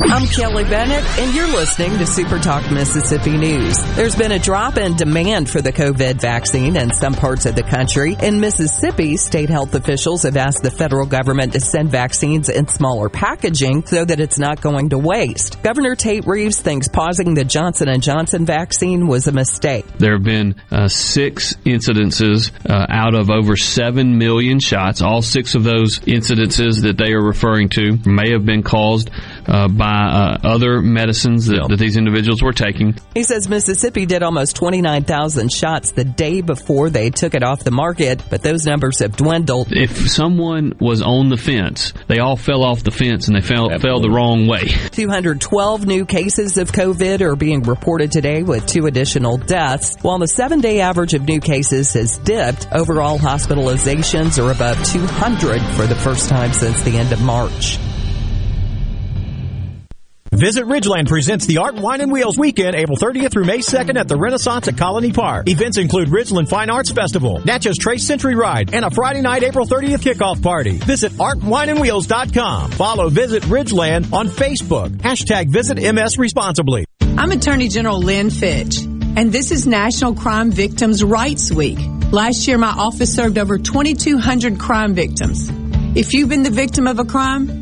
I'm Kelly Bennett, and you're listening to Super Talk Mississippi News. There's been a drop in demand for the COVID vaccine in some parts of the country. In Mississippi, state health officials have asked the federal government to send vaccines in smaller packaging so that it's not going to waste. Governor Tate Reeves thinks pausing the Johnson & Johnson vaccine was a mistake. There have been uh, six incidences uh, out of over 7 million shots. All six of those incidences that they are referring to may have been caused uh, by uh, other medicines that, that, these individuals were taking. He says Mississippi did almost 29,000 shots the day before they took it off the market, but those numbers have dwindled. If someone was on the fence, they all fell off the fence and they fell, fell the wrong way. 212 new cases of COVID are being reported today with two additional deaths, while the seven day average of new cases has dipped. Overall hospitalizations are above 200 for the first time since the end of March. Visit Ridgeland presents the Art, Wine, and Wheels Weekend, April 30th through May 2nd at the Renaissance at Colony Park. Events include Ridgeland Fine Arts Festival, Natchez Trace Century Ride, and a Friday night April 30th kickoff party. Visit artwineandwheels.com. Follow Visit Ridgeland on Facebook. Hashtag Visit MS Responsibly. I'm Attorney General Lynn Fitch, and this is National Crime Victims' Rights Week. Last year, my office served over 2,200 crime victims. If you've been the victim of a crime,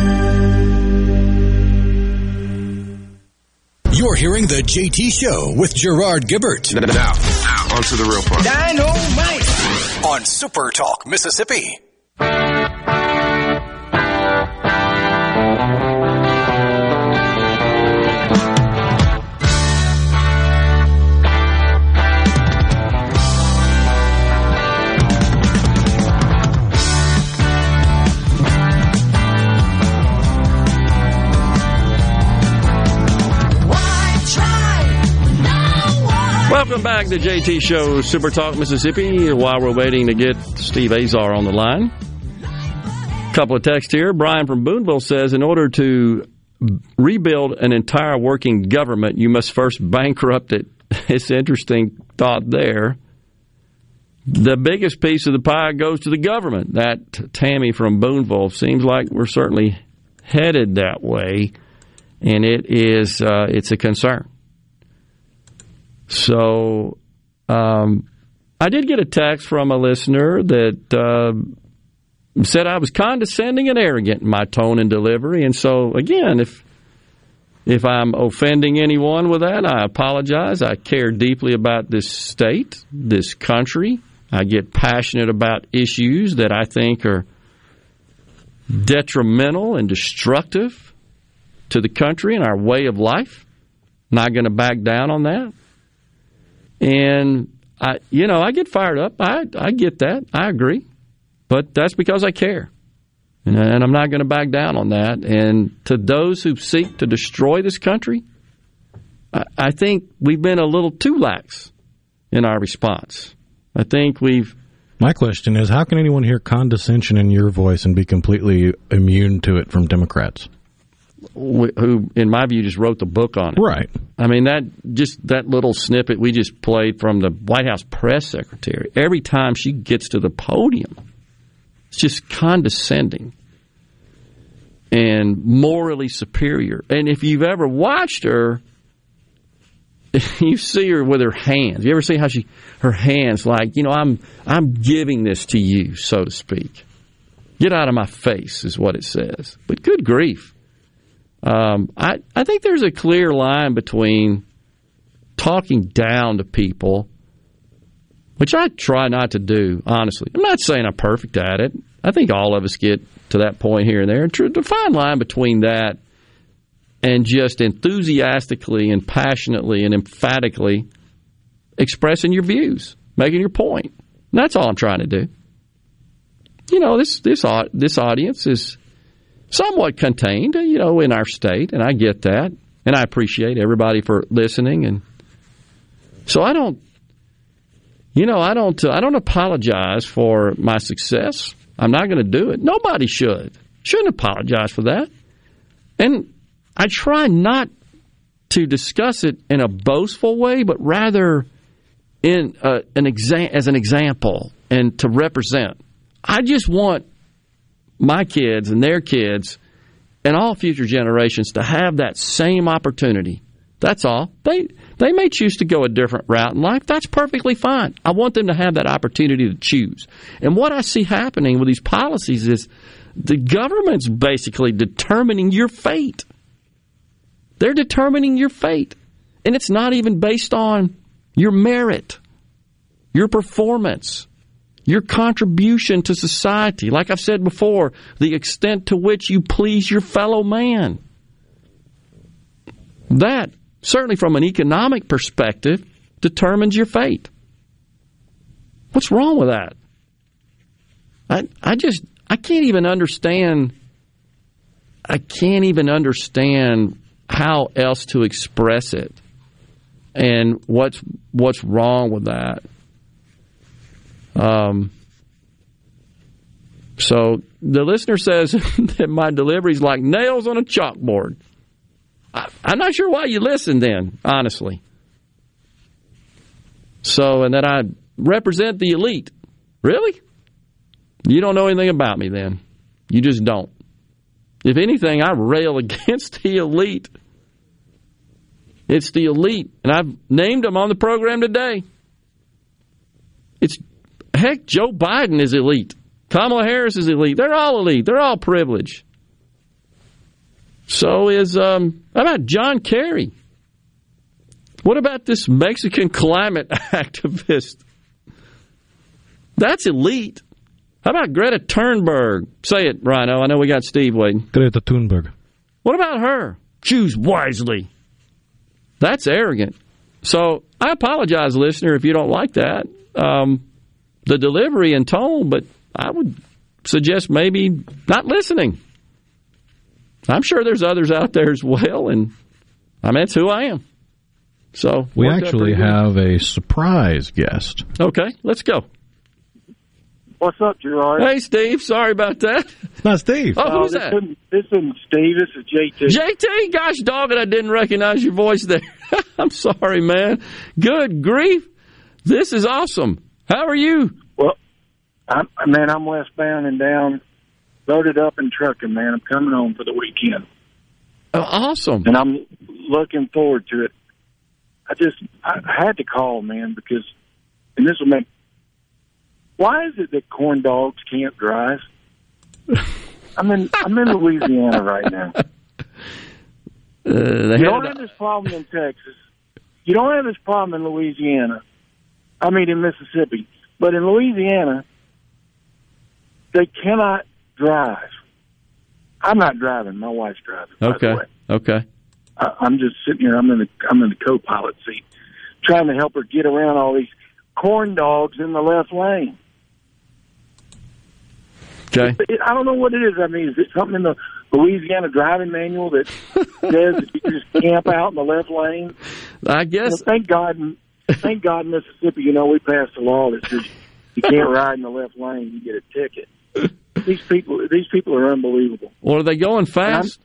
You're hearing the JT Show with Gerard Gibert. Now, now, on to the real part. Dynamite! On Super Talk, Mississippi. Welcome back to JT Show Super Talk Mississippi. While we're waiting to get Steve Azar on the line, a couple of texts here. Brian from Boonville says, in order to rebuild an entire working government, you must first bankrupt it. It's interesting thought there. The biggest piece of the pie goes to the government. That Tammy from Boonville seems like we're certainly headed that way, and it is uh, it's a concern. So, um, I did get a text from a listener that uh, said I was condescending and arrogant in my tone and delivery. And so, again, if if I'm offending anyone with that, I apologize. I care deeply about this state, this country. I get passionate about issues that I think are detrimental and destructive to the country and our way of life. Not going to back down on that. And I, you know, I get fired up. I, I get that. I agree, but that's because I care, and, and I'm not going to back down on that. And to those who seek to destroy this country, I, I think we've been a little too lax in our response. I think we've. My question is, how can anyone hear condescension in your voice and be completely immune to it from Democrats? Who, in my view, just wrote the book on it. Right. I mean, that just that little snippet we just played from the White House press secretary. Every time she gets to the podium, it's just condescending and morally superior. And if you've ever watched her, you see her with her hands. You ever see how she her hands like you know I'm I'm giving this to you, so to speak. Get out of my face is what it says. But good grief. Um, I, I think there's a clear line between talking down to people, which I try not to do, honestly. I'm not saying I'm perfect at it. I think all of us get to that point here and there. And to fine line between that and just enthusiastically and passionately and emphatically expressing your views, making your point. And that's all I'm trying to do. You know, this this this audience is somewhat contained, you know, in our state, and I get that, and I appreciate everybody for listening, and so I don't, you know, I don't, I don't apologize for my success. I'm not going to do it. Nobody should. Shouldn't apologize for that. And I try not to discuss it in a boastful way, but rather in uh, an exam as an example and to represent. I just want my kids and their kids and all future generations to have that same opportunity. That's all. They they may choose to go a different route in life. That's perfectly fine. I want them to have that opportunity to choose. And what I see happening with these policies is the government's basically determining your fate. They're determining your fate. And it's not even based on your merit, your performance, your contribution to society. Like I've said before, the extent to which you please your fellow man. That, certainly from an economic perspective, determines your fate. What's wrong with that? I, I just, I can't even understand, I can't even understand how else to express it and what's, what's wrong with that. Um, so the listener says that my delivery is like nails on a chalkboard. I, I'm not sure why you listen then, honestly. So, and that I represent the elite. Really? You don't know anything about me then. You just don't. If anything, I rail against the elite. It's the elite. And I've named them on the program today. Heck, Joe Biden is elite. Kamala Harris is elite. They're all elite. They're all privileged. So is um, how about John Kerry? What about this Mexican climate activist? That's elite. How about Greta Thunberg? Say it, Rhino. I know we got Steve waiting. Greta Thunberg. What about her? Choose wisely. That's arrogant. So I apologize, listener, if you don't like that. Um, the delivery and tone, but I would suggest maybe not listening. I'm sure there's others out there as well, and I mean, it's who I am. So We actually have a surprise guest. Okay, let's go. What's up, Gerard? Hey, Steve. Sorry about that. It's not Steve. Oh, who's uh, this that? Isn't, this isn't Steve. This is JT. JT, gosh dog it, I didn't recognize your voice there. I'm sorry, man. Good grief. This is awesome. How are you? I'm, man, I'm westbound and down, loaded up and trucking, man. I'm coming home for the weekend. Oh, awesome. And I'm looking forward to it. I just, I I had to call, man, because, and this will make, why is it that corn dogs can't drive? I'm in, I'm in Louisiana right now. Uh, you don't have this problem in Texas. You don't have this problem in Louisiana. I mean, in Mississippi. But in Louisiana, they cannot drive. I'm not driving. My wife's driving. by the okay. way. Okay. I, I'm just sitting here. I'm in the I'm in the co-pilot seat, trying to help her get around all these corn dogs in the left lane. Okay. It, I don't know what it is. I mean, is it something in the Louisiana driving manual that says that you can just camp out in the left lane? I guess. Well, thank God, thank God, in Mississippi, you know, we passed a law that says you can't ride in the left lane, you get a ticket. These people, these people are unbelievable. Or are they going fast?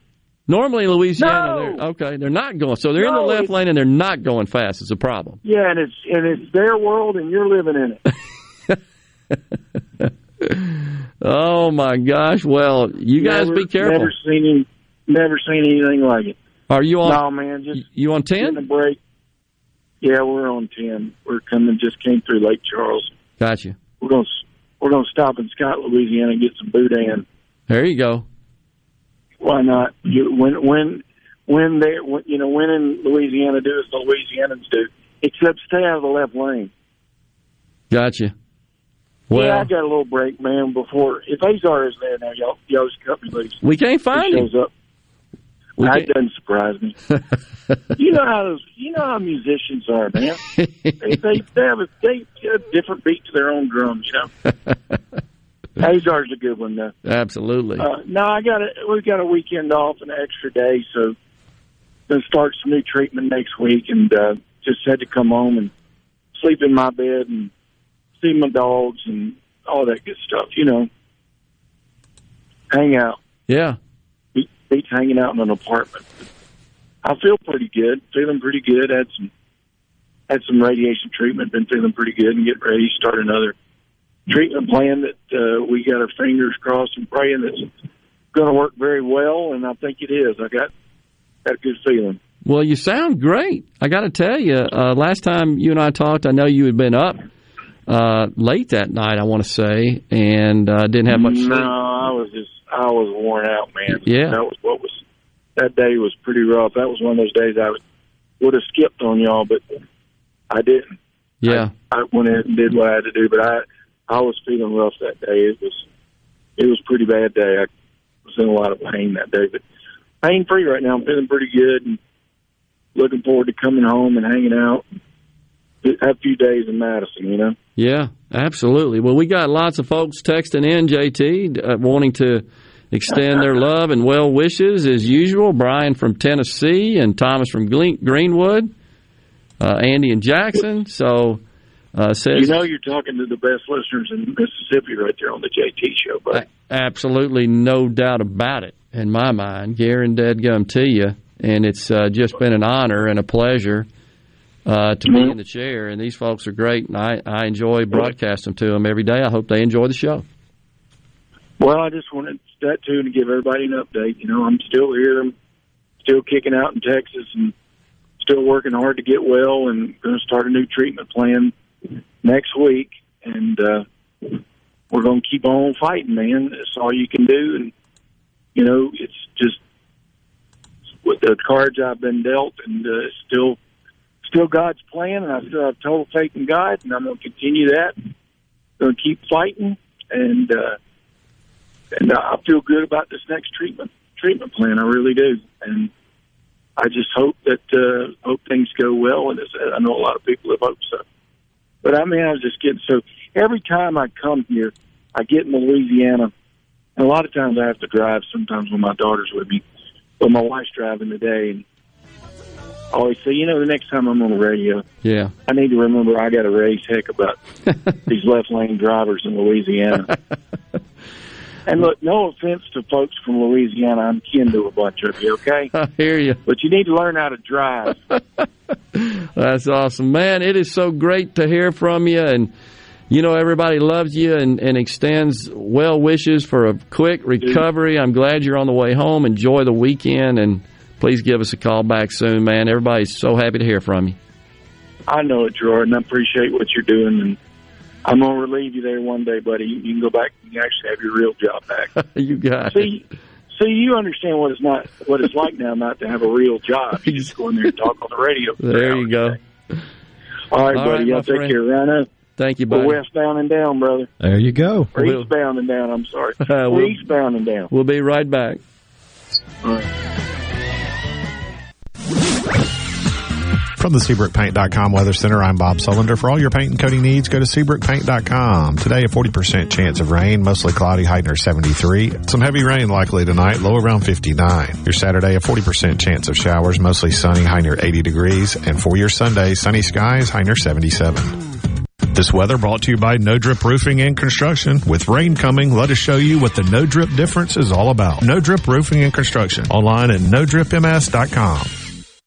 Normally in Louisiana, No! they're okay. They're not going. So they're in the left lane and they're not going fast. It's a problem. Yeah, and it's and it's their world, and you're living in it. Oh my gosh! Well, you guys be careful. Never seen any, never seen anything like it. Are you on? No, man, just you on ten? a break. Yeah, we're on ten. We're coming. Just came through Lake Charles. Gotcha. We're gonna we're gonna stop in Scott, Louisiana, and get some boudin. There you go. Why not? You, when when when they when, you know when in Louisiana do as the Louisianans do, except stay out of the left lane. Gotcha. Well, yeah, I got a little break, man. Before if Azar is there now, y'all y'all just cut me loose. we can't find he him. shows up. We that doesn't surprise me. you know how those, you know how musicians are, man. they, they they have a they have a different beat to their own drums. You know, Azar's a good one though. Absolutely. Uh, no, I got a we've got a weekend off, an extra day, so gonna start some new treatment next week, and uh, just had to come home and sleep in my bed and see my dogs and all that good stuff. You know, hang out. Yeah. Be- hanging out in an apartment. I feel pretty good, feeling pretty good. Had some had some radiation treatment, been feeling pretty good, and getting ready to start another treatment plan that uh, we got our fingers crossed and praying that's going to work very well, and I think it is. I got got a good feeling. Well, you sound great. I got to tell you, uh, last time you and I talked, I know you had been up uh, late that night. I want to say, and uh, didn't have much No, sleep. I was just I was worn out, man. Yeah. that was what was that day was pretty rough. That was one of those days I would would have skipped on y'all, but I didn't. Yeah. I went in and did what I had to do, but I I was feeling rough that day. It was it was a pretty bad day. I was in a lot of pain that day, but pain free right now. I'm feeling pretty good and looking forward to coming home and hanging out. Have a few days in Madison, you know. Yeah, absolutely. Well, we got lots of folks texting in, JT, uh, wanting to extend their love and well wishes as usual. Brian from Tennessee and Thomas from Greenwood, uh, Andy and Jackson. So uh, says You know you're talking to the best listeners in Mississippi right there on the JT show, but absolutely no doubt about it in my mind. Garen Deadgum to you, and it's uh, just been an honor and a pleasure. Uh, to be in the chair, and these folks are great, and I, I enjoy broadcasting to them every day. I hope they enjoy the show. well, I just wanted that too to give everybody an update. You know, I'm still here. I'm still kicking out in Texas and still working hard to get well and going to start a new treatment plan next week. And uh, we're going to keep on fighting, man. That's all you can do. And, you know, it's just with the cards I've been dealt and uh, still still God's plan, and I still have total faith in God, and I'm going to continue that. Going to keep fighting, and uh, and I feel good about this next treatment treatment plan. I really do, and I just hope that uh, hope things go well. And I know a lot of people have hoped so, but I mean, I was just getting so every time I come here, I get in Louisiana, and a lot of times I have to drive. Sometimes when my daughter's with me, but my wife's driving today, and always say, you know, the next time I'm on the radio, Yeah. I need to remember I got to raise heck about these left lane drivers in Louisiana. and look, no offense to folks from Louisiana, I'm kin to a bunch of you, okay? I hear you. But you need to learn how to drive. That's awesome, man. It is so great to hear from you, and you know everybody loves you and, and extends well wishes for a quick recovery. I'm glad you're on the way home. Enjoy the weekend, and please give us a call back soon, man. Everybody's so happy to hear from you. I know it, Jordan. I appreciate what you're doing, and I'm going to relieve you there one day, buddy. You, you can go back and you actually have your real job back. you got See, see, you understand what it's not, what it's like now not to have a real job. You just go in there and talk on the radio. There you go. All right, All buddy. right, Y'all take friend. care. Rhino. Thank you, We're buddy. westbound and down, brother. There you go. Or We'll- eastbound and down. I'm sorry. Uh, We're we'll- eastbound and down. We'll be right back. From the SeabrookPaint.com Weather Center, I'm Bob Sullender. For all your paint and coating needs, go to SeabrookPaint.com. Today, a 40% chance of rain, mostly cloudy, high near 73. Some heavy rain likely tonight, low around 59. Your Saturday, a 40% chance of showers, mostly sunny, high near 80 degrees. And for your Sunday, sunny skies, high near 77. This weather brought to you by No Drip Roofing and Construction. With rain coming, let us show you what the No Drip difference is all about. No Drip Roofing and Construction. Online at NoDripMS.com.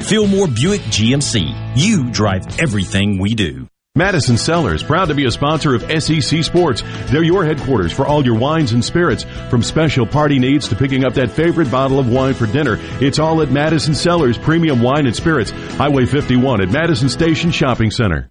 Fillmore Buick GMC. You drive everything we do. Madison Cellars, proud to be a sponsor of SEC Sports. They're your headquarters for all your wines and spirits. From special party needs to picking up that favorite bottle of wine for dinner, it's all at Madison Cellars Premium Wine and Spirits, Highway 51 at Madison Station Shopping Center.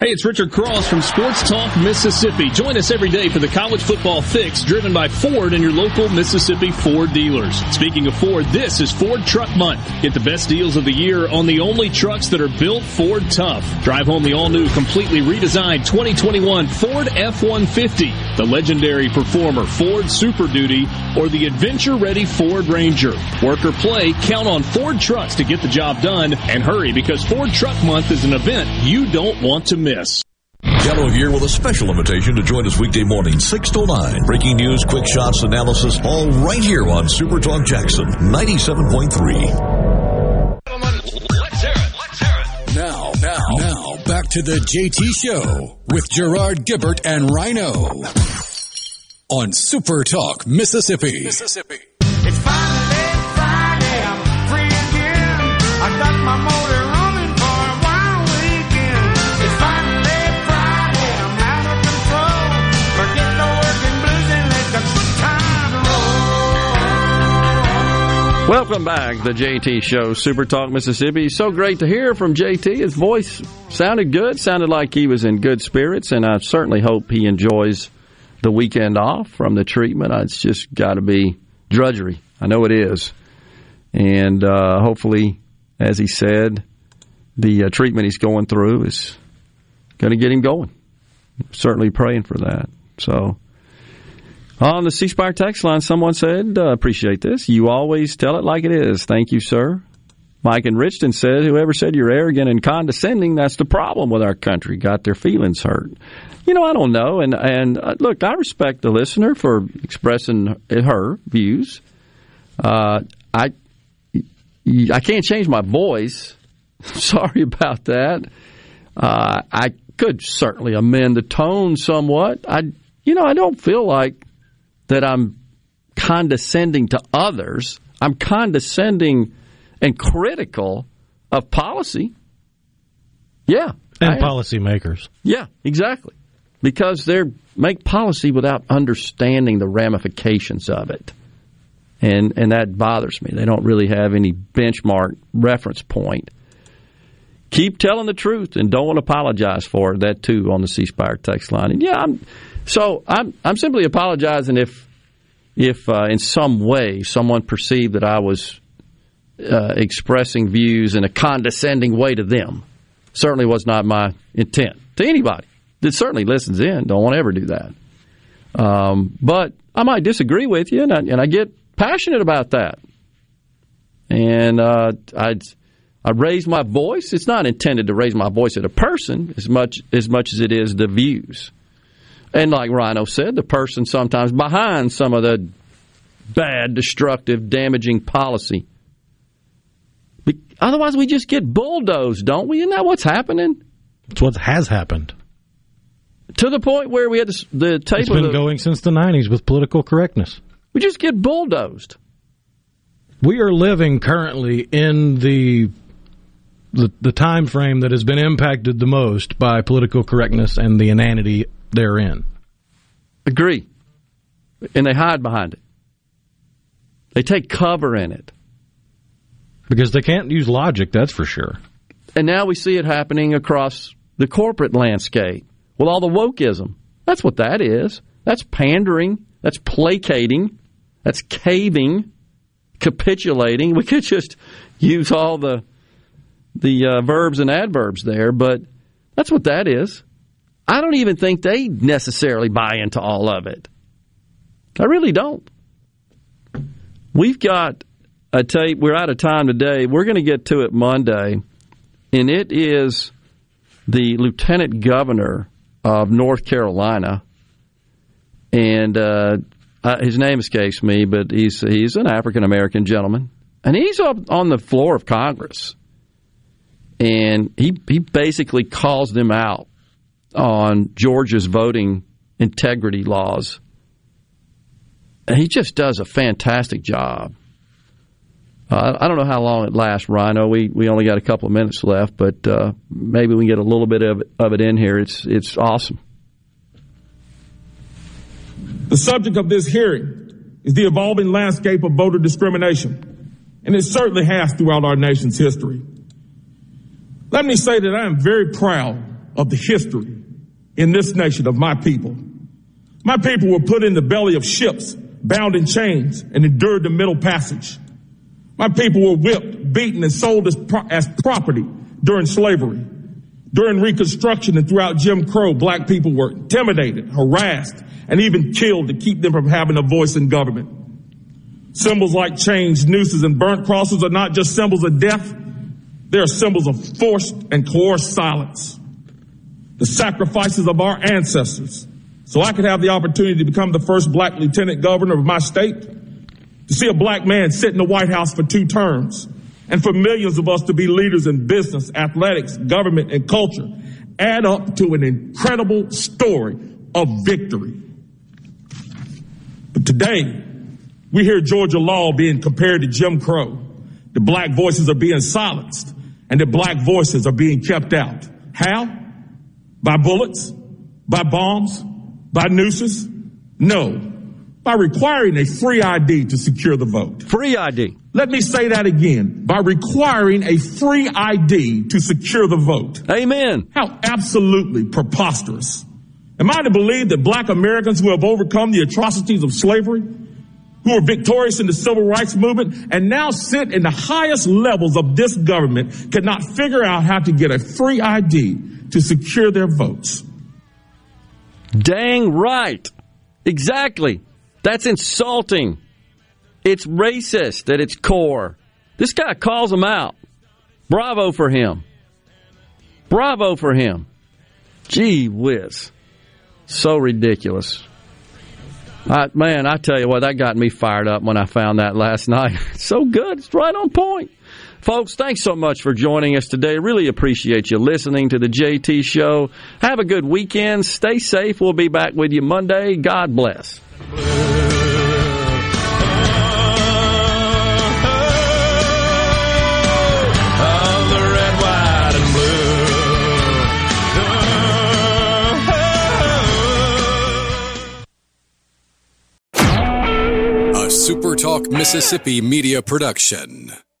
Hey, it's Richard Cross from Sports Talk Mississippi. Join us every day for the college football fix driven by Ford and your local Mississippi Ford dealers. Speaking of Ford, this is Ford Truck Month. Get the best deals of the year on the only trucks that are built Ford tough. Drive home the all new, completely redesigned 2021 Ford F-150, the legendary performer Ford Super Duty, or the adventure ready Ford Ranger. Work or play, count on Ford trucks to get the job done and hurry because Ford Truck Month is an event you don't want to miss. Gallo here with a special invitation to join us weekday morning, 6 to 9. Breaking news, quick shots, analysis, all right here on Super Talk Jackson 97.3. Now, now, now, back to the JT Show with Gerard Gibert and Rhino on Super Talk, Mississippi. Mississippi. It's finally Friday, I'm free again. I got my motor Welcome back, the JT Show, Super Talk Mississippi. So great to hear from JT. His voice sounded good, sounded like he was in good spirits, and I certainly hope he enjoys the weekend off from the treatment. It's just got to be drudgery. I know it is. And uh, hopefully, as he said, the uh, treatment he's going through is going to get him going. Certainly praying for that. So, on the C Spire text line, someone said, uh, Appreciate this. You always tell it like it is. Thank you, sir. Mike and Richton said, Whoever said you're arrogant and condescending, that's the problem with our country. Got their feelings hurt. You know, I don't know. And, and uh, look, I respect the listener for expressing her views. Uh, I, I can't change my voice. Sorry about that. Uh, I could certainly amend the tone somewhat. I, you know, I don't feel like that I'm condescending to others. I'm condescending and critical of policy. Yeah. And policymakers. Yeah, exactly. Because they make policy without understanding the ramifications of it. And and that bothers me. They don't really have any benchmark reference point. Keep telling the truth and don't apologize for it. That too on the C Spire text line. And yeah, I'm so I'm I'm simply apologizing if if uh, in some way someone perceived that I was uh, expressing views in a condescending way to them. Certainly was not my intent to anybody that certainly listens in. Don't want to ever do that. Um, but I might disagree with you, and I, and I get passionate about that. And uh, I I raise my voice. It's not intended to raise my voice at a person as much as much as it is the views. And like Rhino said, the person sometimes behind some of the bad, destructive, damaging policy. Otherwise, we just get bulldozed, don't we? Isn't that what's happening? It's what has happened. To the point where we had the, the tape It's been the, going since the 90s with political correctness. we just get bulldozed. We are living currently in the, the the time frame that has been impacted the most by political correctness and the inanity therein. Agree. And they hide behind it. They take cover in it. Because they can't use logic, that's for sure. And now we see it happening across the corporate landscape with all the wokeism. That's what that is. That's pandering. That's placating. That's caving, capitulating. We could just use all the the uh, verbs and adverbs there, but that's what that is. I don't even think they necessarily buy into all of it. I really don't. We've got a tape. We're out of time today. We're going to get to it Monday, and it is the lieutenant governor of North Carolina, and uh, his name escapes me, but he's he's an African American gentleman, and he's up on the floor of Congress, and he he basically calls them out on Georgia's voting integrity laws. And he just does a fantastic job. Uh, I don't know how long it lasts, Rhino. We we only got a couple of minutes left, but uh, maybe we can get a little bit of it, of it in here. It's it's awesome. The subject of this hearing is the evolving landscape of voter discrimination, and it certainly has throughout our nation's history. Let me say that I am very proud of the history in this nation of my people. My people were put in the belly of ships, bound in chains, and endured the Middle Passage. My people were whipped, beaten, and sold as, pro- as property during slavery. During Reconstruction and throughout Jim Crow, black people were intimidated, harassed, and even killed to keep them from having a voice in government. Symbols like chains, nooses, and burnt crosses are not just symbols of death. They are symbols of forced and coerced silence. The sacrifices of our ancestors, so I could have the opportunity to become the first black lieutenant governor of my state, to see a black man sit in the White House for two terms, and for millions of us to be leaders in business, athletics, government, and culture add up to an incredible story of victory. But today, we hear Georgia law being compared to Jim Crow. The black voices are being silenced and the black voices are being kept out. How? By bullets? By bombs? By nooses? No. By requiring a free ID to secure the vote. Free ID. Let me say that again. By requiring a free ID to secure the vote. Amen. How absolutely preposterous. Am I to believe that black Americans who have overcome the atrocities of slavery, who were victorious in the civil rights movement, and now sit in the highest levels of this government cannot figure out how to get a free ID to secure their votes? Dang right. Exactly. That's insulting. It's racist at its core. This guy calls them out. Bravo for him. Bravo for him. Gee whiz. So ridiculous. I, man, I tell you what, that got me fired up when I found that last night. so good. It's right on point. Folks, thanks so much for joining us today. Really appreciate you listening to the JT Show. Have a good weekend. Stay safe. We'll be back with you Monday. God bless. A SuperTalk Mississippi media production.